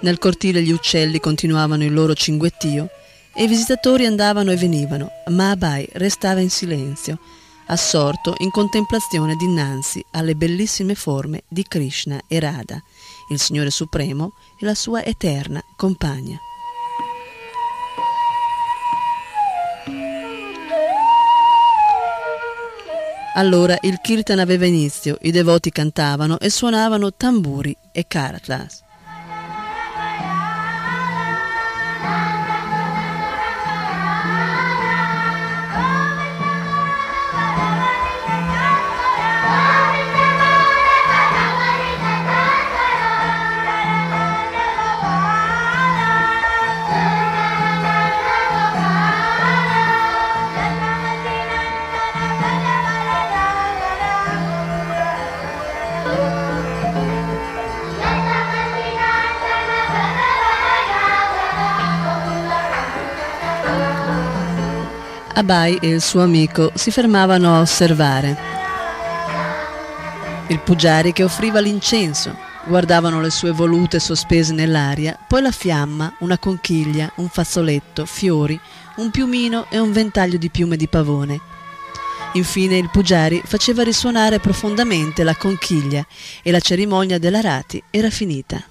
L: Nel cortile gli uccelli continuavano il loro cinguettio e i visitatori andavano e venivano, ma Abai restava in silenzio, assorto in contemplazione dinanzi alle bellissime forme di Krishna e Radha, il Signore Supremo e la sua eterna compagna. Allora il kirtan aveva inizio, i devoti cantavano e suonavano tamburi e karatlas. Abai e il suo amico si fermavano a osservare. Il Puggiari che offriva l'incenso, guardavano le sue volute sospese nell'aria, poi la fiamma, una conchiglia, un fazzoletto, fiori, un piumino e un ventaglio di piume di pavone. Infine il Puggiari faceva risuonare profondamente la conchiglia e la cerimonia della rati era finita.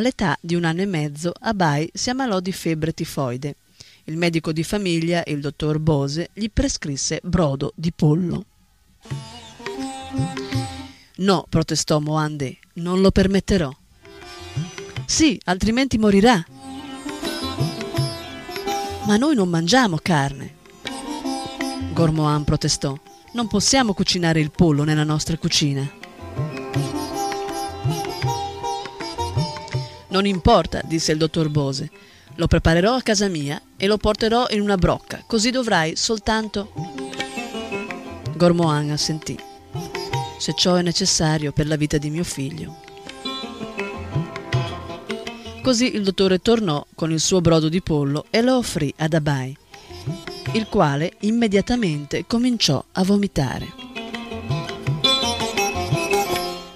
L: All'età di un anno e mezzo, Abai si ammalò di febbre tifoide. Il medico di famiglia, il dottor Bose, gli prescrisse brodo di pollo. No, protestò Moande, non lo permetterò. Sì, altrimenti morirà. Ma noi non mangiamo carne. Gormoan protestò. Non possiamo cucinare il pollo nella nostra cucina. Non importa, disse il dottor Bose. Lo preparerò a casa mia e lo porterò in una brocca, così dovrai soltanto. Gormoan assentì. Se ciò è necessario per la vita di mio figlio. Così il dottore tornò con il suo brodo di pollo e lo offrì ad Abai, il quale immediatamente cominciò a vomitare.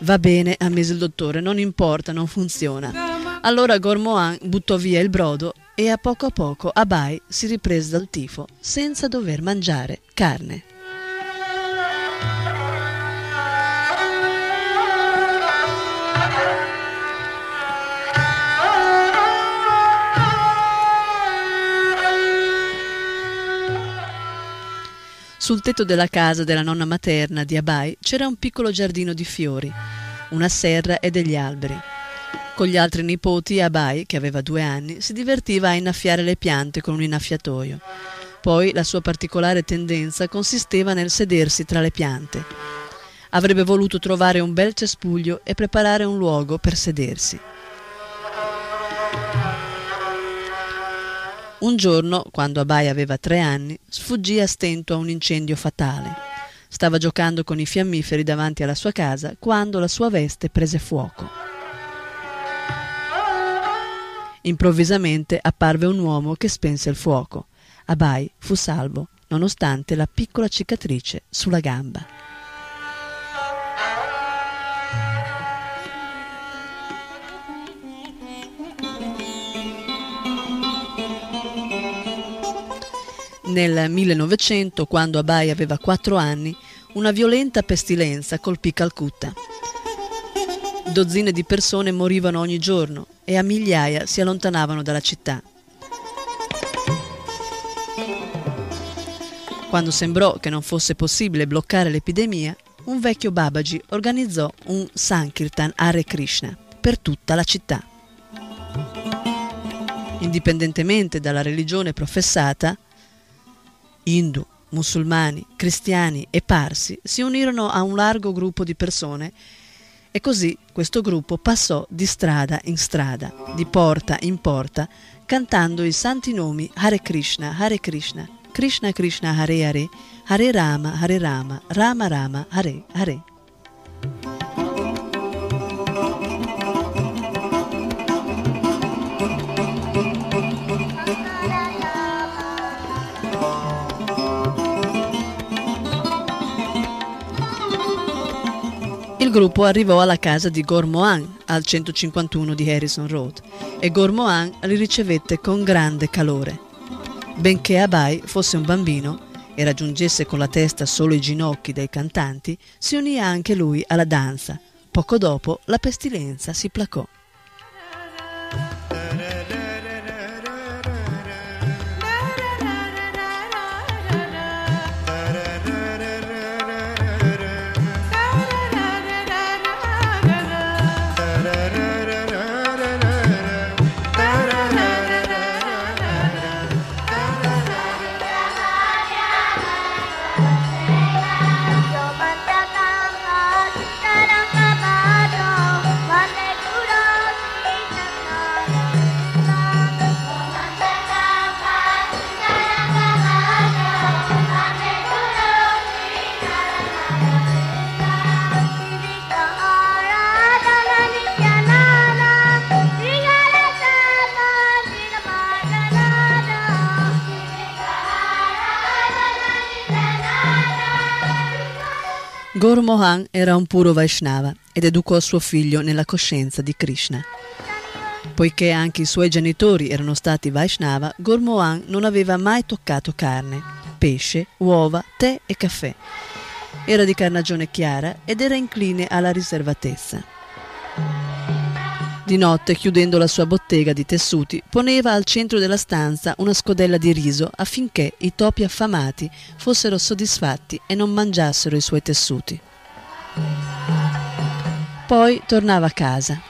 L: Va bene, ammise il dottore, non importa, non funziona. Allora Gormoan buttò via il brodo e a poco a poco Abai si riprese dal tifo senza dover mangiare carne. Sul tetto della casa della nonna materna di Abai c'era un piccolo giardino di fiori, una serra e degli alberi. Con gli altri nipoti, Abai, che aveva due anni, si divertiva a innaffiare le piante con un innaffiatoio. Poi la sua particolare tendenza consisteva nel sedersi tra le piante. Avrebbe voluto trovare un bel cespuglio e preparare un luogo per sedersi. Un giorno, quando Abai aveva tre anni, sfuggì a stento a un incendio fatale. Stava giocando con i fiammiferi davanti alla sua casa quando la sua veste prese fuoco. Improvvisamente apparve un uomo che spense il fuoco. Abai fu salvo, nonostante la piccola cicatrice sulla gamba. Nel 1900, quando Abai aveva quattro anni, una violenta pestilenza colpì Calcutta. Dozzine di persone morivano ogni giorno e a migliaia si allontanavano dalla città. Quando sembrò che non fosse possibile bloccare l'epidemia, un vecchio Babaji organizzò un Sankirtan Hare Krishna per tutta la città. Indipendentemente dalla religione professata, Hindu, musulmani, cristiani e parsi si unirono a un largo gruppo di persone e così questo gruppo passò di strada in strada, di porta in porta, cantando i santi nomi Hare Krishna, Hare Krishna, Krishna Krishna Hare Hare, Hare Rama, Hare Rama, Rama Rama, Hare Hare. Gruppo arrivò alla casa di Gormohan al 151 di Harrison Road e Gormohan li ricevette con grande calore. Benché Abai fosse un bambino e raggiungesse con la testa solo i ginocchi dei cantanti, si unì anche lui alla danza. Poco dopo la pestilenza si placò. Gormohan era un puro Vaishnava ed educò suo figlio nella coscienza di Krishna. Poiché anche i suoi genitori erano stati Vaishnava, Gormohan non aveva mai toccato carne, pesce, uova, tè e caffè. Era di carnagione chiara ed era incline alla riservatezza. Di notte, chiudendo la sua bottega di tessuti, poneva al centro della stanza una scodella di riso affinché i topi affamati fossero soddisfatti e non mangiassero i suoi tessuti. Poi tornava a casa.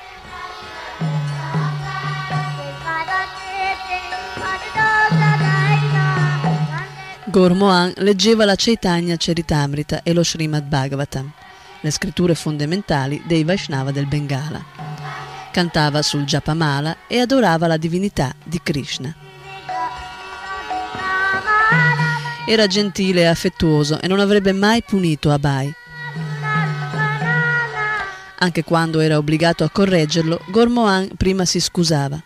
L: Gormohan leggeva la Chaitanya Charitamrita e lo Srimad Bhagavatam, le scritture fondamentali dei Vaishnava del Bengala. Cantava sul Japamala e adorava la divinità di Krishna. Era gentile e affettuoso e non avrebbe mai punito Abai. Anche quando era obbligato a correggerlo, Gormohan prima si scusava.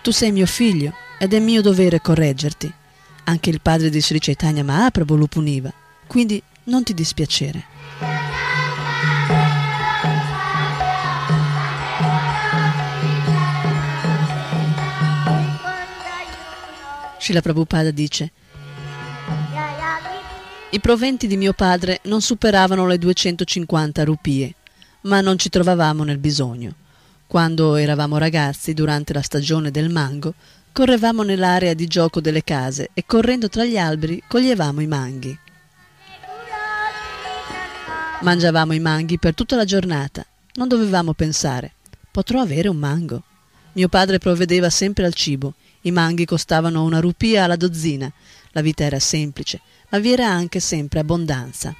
L: Tu sei mio figlio ed è mio dovere correggerti. Anche il padre di Sri Chaitanya Mahaprabhu lo puniva, quindi non ti dispiacere. Srila Prabhupada dice I proventi di mio padre non superavano le 250 rupie, ma non ci trovavamo nel bisogno. Quando eravamo ragazzi, durante la stagione del mango, correvamo nell'area di gioco delle case e correndo tra gli alberi coglievamo i manghi. Mangiavamo i manghi per tutta la giornata. Non dovevamo pensare, potrò avere un mango. Mio padre provvedeva sempre al cibo. I manghi costavano una rupia alla dozzina. La vita era semplice, ma vi era anche sempre abbondanza.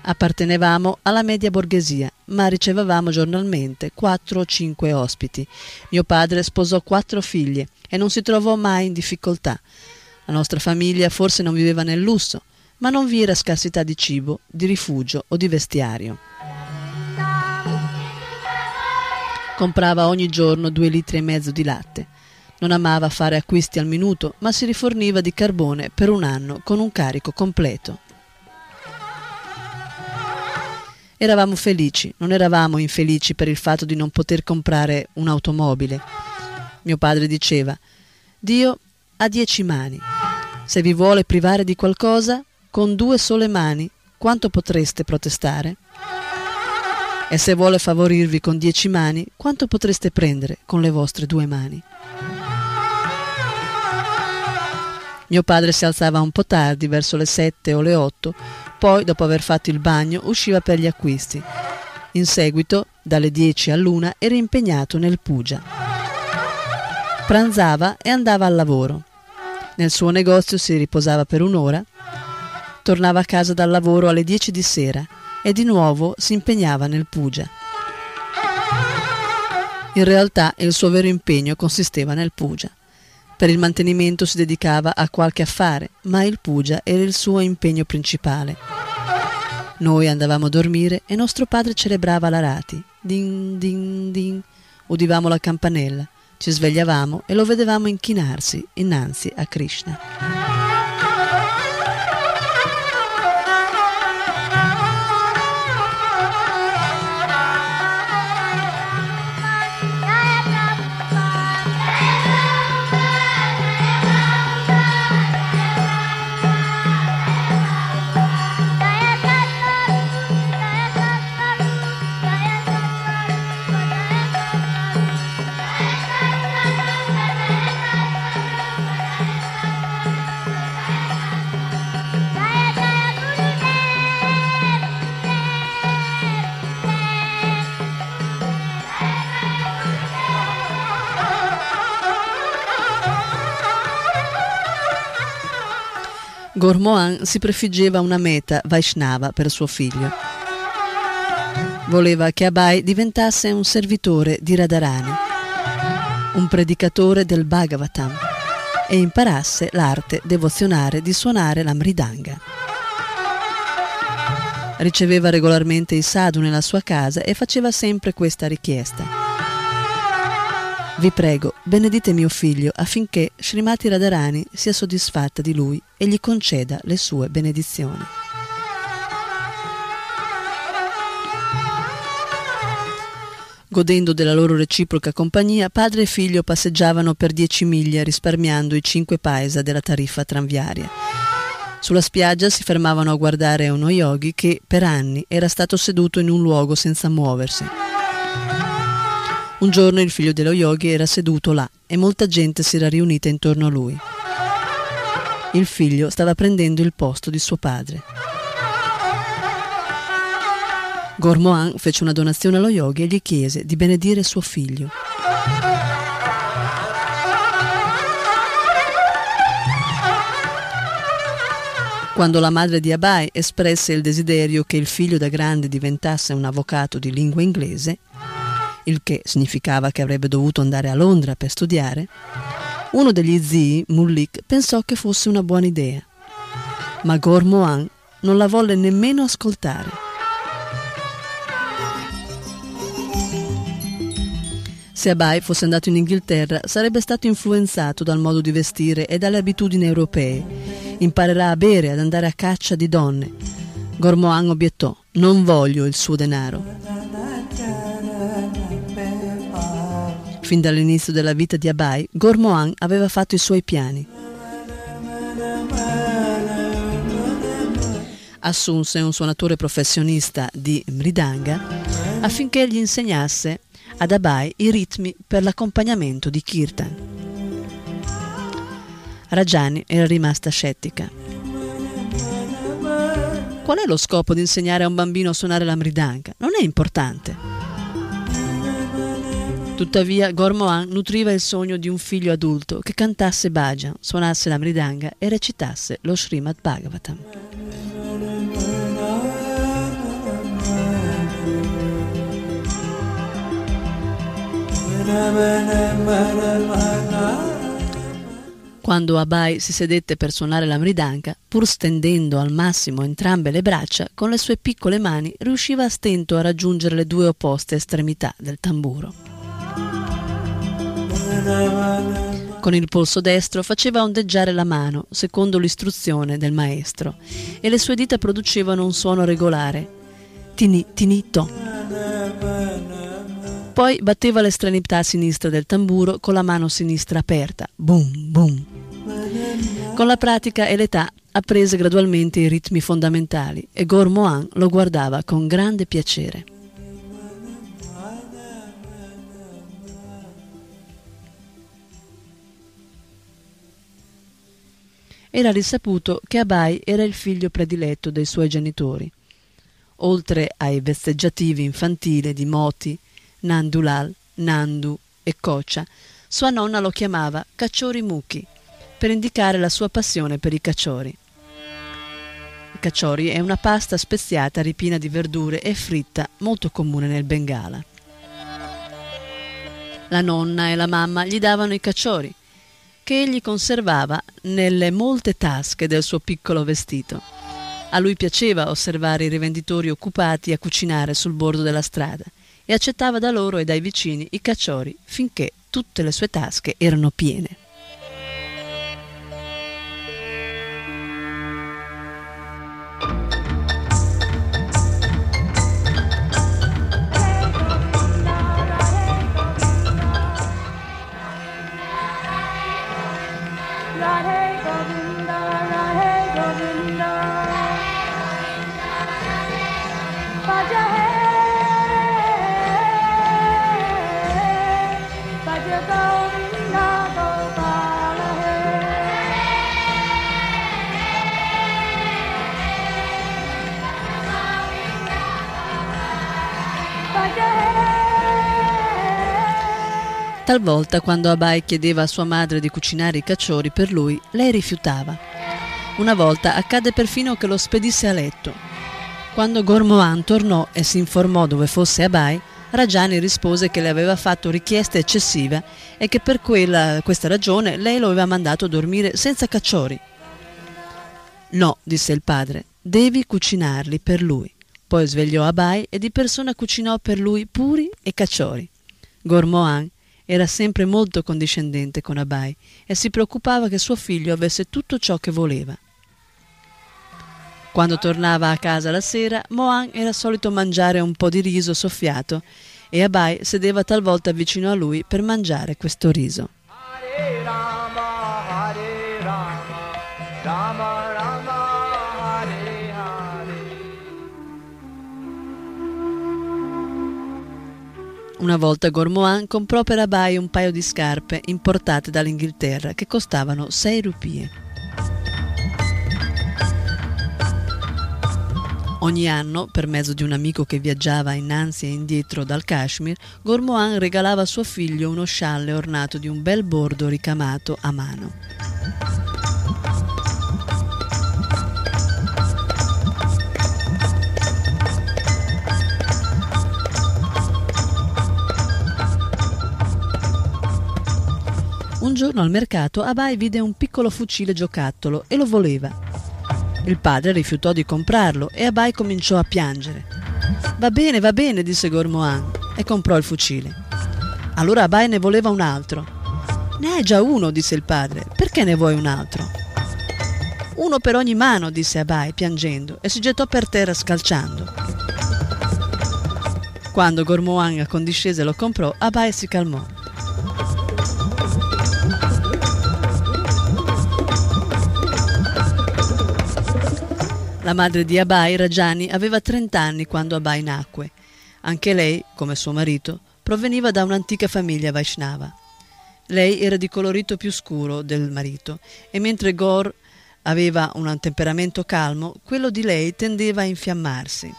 L: Appartenevamo alla media borghesia, ma ricevevamo giornalmente quattro o cinque ospiti. Mio padre sposò quattro figlie e non si trovò mai in difficoltà. La nostra famiglia forse non viveva nel lusso, ma non vi era scarsità di cibo, di rifugio o di vestiario. Comprava ogni giorno due litri e mezzo di latte. Non amava fare acquisti al minuto, ma si riforniva di carbone per un anno con un carico completo. Eravamo felici, non eravamo infelici per il fatto di non poter comprare un'automobile. Mio padre diceva, Dio ha dieci mani. Se vi vuole privare di qualcosa, con due sole mani, quanto potreste protestare? E se vuole favorirvi con dieci mani, quanto potreste prendere con le vostre due mani? Mio padre si alzava un po' tardi, verso le sette o le otto, poi, dopo aver fatto il bagno, usciva per gli acquisti. In seguito, dalle dieci all'una, era impegnato nel Pugia. Pranzava e andava al lavoro. Nel suo negozio si riposava per un'ora, tornava a casa dal lavoro alle dieci di sera e di nuovo si impegnava nel Pugia. In realtà il suo vero impegno consisteva nel Pugia. Per il mantenimento si dedicava a qualche affare, ma il Pugia era il suo impegno principale. Noi andavamo a dormire e nostro padre celebrava la rati. Din din din. Udivamo la campanella, ci svegliavamo e lo vedevamo inchinarsi innanzi a Krishna. Gormohan si prefiggeva una meta Vaishnava per suo figlio. Voleva che Abai diventasse un servitore di Radharani, un predicatore del Bhagavatam e imparasse l'arte devozionale di suonare la mridanga. Riceveva regolarmente i sadhu nella sua casa e faceva sempre questa richiesta. Vi prego, benedite mio figlio affinché Srimati Radharani sia soddisfatta di lui e gli conceda le sue benedizioni. Godendo della loro reciproca compagnia, padre e figlio passeggiavano per dieci miglia risparmiando i cinque paesa della tariffa tranviaria. Sulla spiaggia si fermavano a guardare uno yogi che per anni era stato seduto in un luogo senza muoversi. Un giorno il figlio dello yogi era seduto là e molta gente si era riunita intorno a lui. Il figlio stava prendendo il posto di suo padre. Gormohan fece una donazione allo yogi e gli chiese di benedire suo figlio. Quando la madre di Abai espresse il desiderio che il figlio da grande diventasse un avvocato di lingua inglese, il che significava che avrebbe dovuto andare a Londra per studiare, uno degli zii, Mullik, pensò che fosse una buona idea. Ma Gormohan non la volle nemmeno ascoltare. Se Abai fosse andato in Inghilterra sarebbe stato influenzato dal modo di vestire e dalle abitudini europee. Imparerà a bere, ad andare a caccia di donne. Gormohan obiettò: Non voglio il suo denaro. Fin dall'inizio della vita di Abai, Gormohan aveva fatto i suoi piani. Assunse un suonatore professionista di Mridanga affinché gli insegnasse ad Abai i ritmi per l'accompagnamento di Kirtan. Rajani era rimasta scettica. Qual è lo scopo di insegnare a un bambino a suonare la mridanga? Non è importante. Tuttavia Gormohan nutriva il sogno di un figlio adulto che cantasse bhajan, suonasse la mridanga e recitasse lo Srimad Bhagavatam. Quando Abai si sedette per suonare la mridanga, pur stendendo al massimo entrambe le braccia, con le sue piccole mani riusciva a stento a raggiungere le due opposte estremità del tamburo. Con il polso destro faceva ondeggiare la mano, secondo l'istruzione del maestro, e le sue dita producevano un suono regolare. Tini, tinito. Poi batteva l'estremità sinistra del tamburo con la mano sinistra aperta. Boom, boom. Con la pratica e l'età apprese gradualmente i ritmi fondamentali e Gormohan lo guardava con grande piacere. Era risaputo che Abai era il figlio prediletto dei suoi genitori. Oltre ai vesteggiativi infantili di Moti, Nandulal, Nandu e Kocha, sua nonna lo chiamava Cacciori Muki, per indicare la sua passione per i cacciori. Il cacciori è una pasta speziata ripiena di verdure e fritta molto comune nel Bengala. La nonna e la mamma gli davano i cacciori, che egli conservava nelle molte tasche del suo piccolo vestito. A lui piaceva osservare i rivenditori occupati a cucinare sul bordo della strada e accettava da loro e dai vicini i cacciori finché tutte le sue tasche erano piene. Raja Talvolta, quando Abai chiedeva a sua madre di cucinare i cacciori per lui, lei rifiutava. Una volta accadde perfino che lo spedisse a letto. Quando Gormoan tornò e si informò dove fosse Abai, Rajani rispose che le aveva fatto richieste eccessive e che per quella, questa ragione lei lo aveva mandato a dormire senza cacciori. No, disse il padre, devi cucinarli per lui. Poi svegliò Abai e di persona cucinò per lui puri e cacciori. Gormoan era sempre molto condiscendente con Abai e si preoccupava che suo figlio avesse tutto ciò che voleva. Quando tornava a casa la sera, Mohan era solito mangiare un po' di riso soffiato e Abai sedeva talvolta vicino a lui per mangiare questo riso. Una volta Gormoan comprò per Abai un paio di scarpe importate dall'Inghilterra che costavano 6 rupie. Ogni anno, per mezzo di un amico che viaggiava innanzi e indietro dal Kashmir, Gormoan regalava a suo figlio uno scialle ornato di un bel bordo ricamato a mano. Un giorno al mercato Abai vide un piccolo fucile giocattolo e lo voleva. Il padre rifiutò di comprarlo e Abai cominciò a piangere. Va bene, va bene, disse Gormoan e comprò il fucile. Allora Abai ne voleva un altro. Ne hai già uno, disse il padre. Perché ne vuoi un altro? Uno per ogni mano, disse Abai piangendo e si gettò per terra scalciando. Quando Gormoan accondiscese e lo comprò, Abai si calmò. La madre di Abai, Rajani, aveva 30 anni quando Abai nacque. Anche lei, come suo marito, proveniva da un'antica famiglia Vaishnava. Lei era di colorito più scuro del marito e mentre Gor aveva un temperamento calmo, quello di lei tendeva a infiammarsi.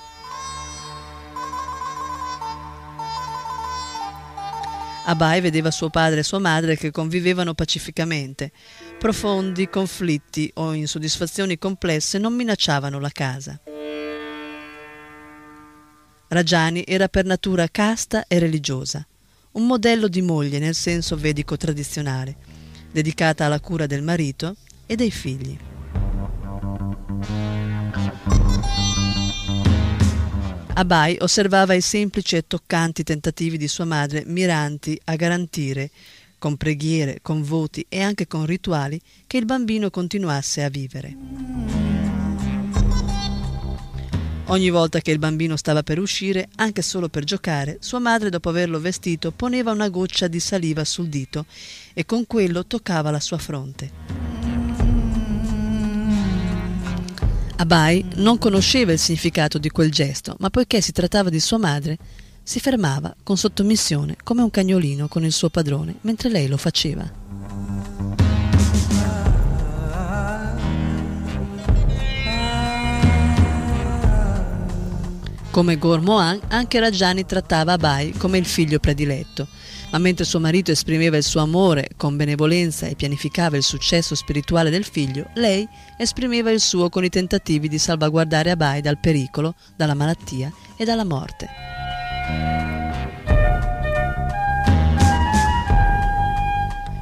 L: Abai vedeva suo padre e sua madre che convivevano pacificamente. Profondi conflitti o insoddisfazioni complesse non minacciavano la casa. Rajani era per natura casta e religiosa, un modello di moglie nel senso vedico tradizionale, dedicata alla cura del marito e dei figli. Abai osservava i semplici e toccanti tentativi di sua madre miranti a garantire, con preghiere, con voti e anche con rituali, che il bambino continuasse a vivere. Ogni volta che il bambino stava per uscire, anche solo per giocare, sua madre, dopo averlo vestito, poneva una goccia di saliva sul dito e con quello toccava la sua fronte. Abai non conosceva il significato di quel gesto, ma poiché si trattava di sua madre, si fermava con sottomissione come un cagnolino con il suo padrone mentre lei lo faceva. Come Gormoan, anche Raggiani trattava Abai come il figlio prediletto, ma mentre suo marito esprimeva il suo amore con benevolenza e pianificava il successo spirituale del figlio, lei esprimeva il suo con i tentativi di salvaguardare Abai dal pericolo, dalla malattia e dalla morte.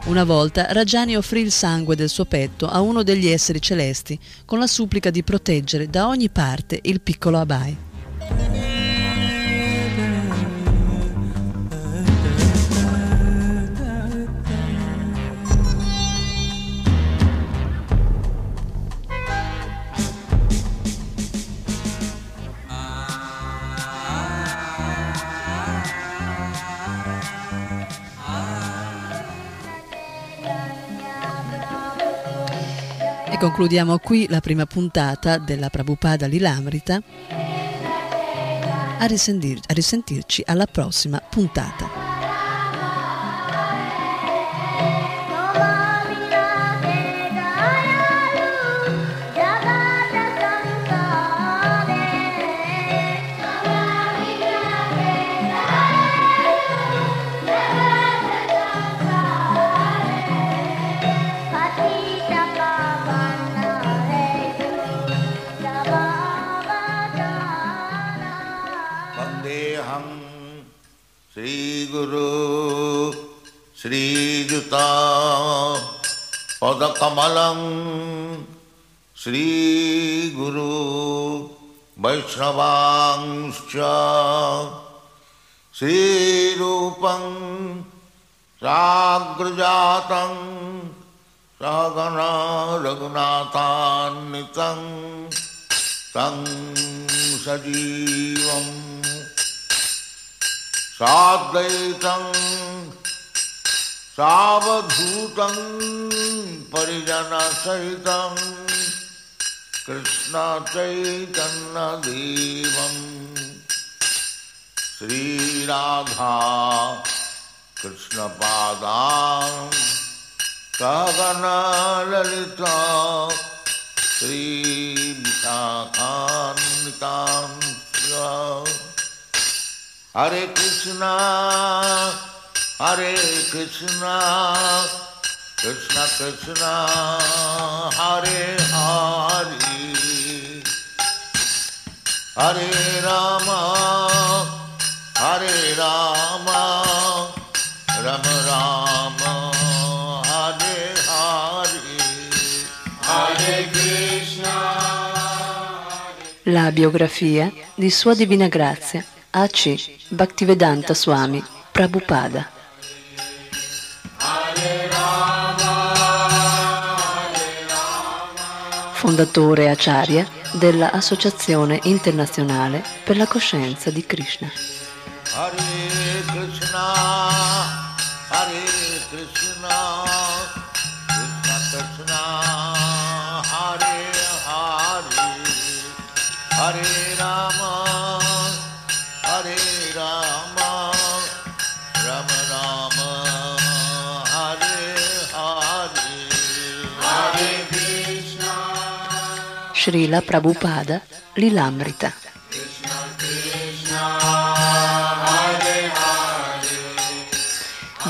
L: Una volta Rajani offrì il sangue del suo petto a uno degli esseri celesti con la supplica di proteggere da ogni parte il piccolo Abai. E concludiamo qui la prima puntata della Prabhupada Lilamrita. A, risentir- a risentirci alla prossima puntata.
K: पदकमलं श्रीगुरु वैष्णवांश्च श्रीरूपं साग्रजातं सहगना रघुनाथान्वितं तं सजीवम् साद्वैतं सावधूतं परिजनसहितं कृष्णचैतन्यदेवं श्रीराधा कृष्णपादां सहगनललिता श्रीविशाखान्वितां हरे Krishna, Hare Krishna, Krishna Krishna, Hare Hare, Hare Rama, Hare Rama, Rama Rama, Hare Hare, Hare Krishna.
L: La biografia di Sua Divina Grazia A.C. Bhaktivedanta Swami Prabhupada fondatore acharya della Associazione Internazionale per la Coscienza di Krishna.
K: Hare Krishna,
L: Srila Prabhupada Lilamrita.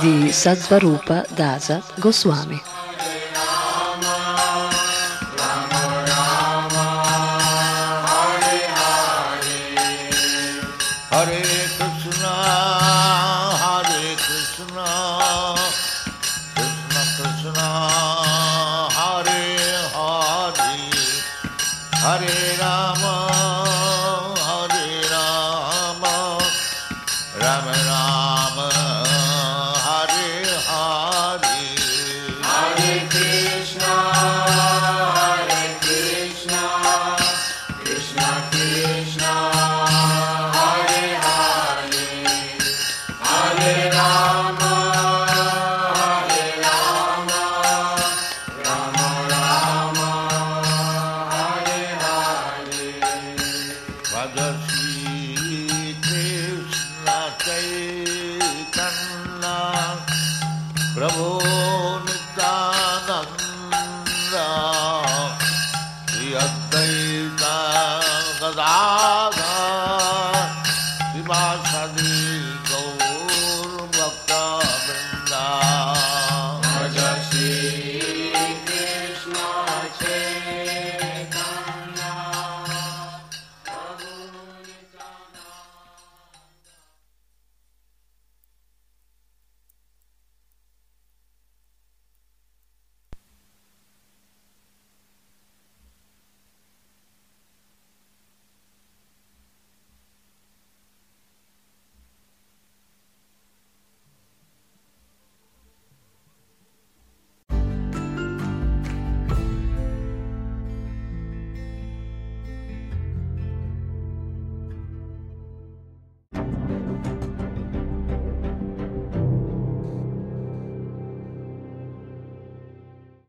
L: Di Satsvarupa Dasa Goswami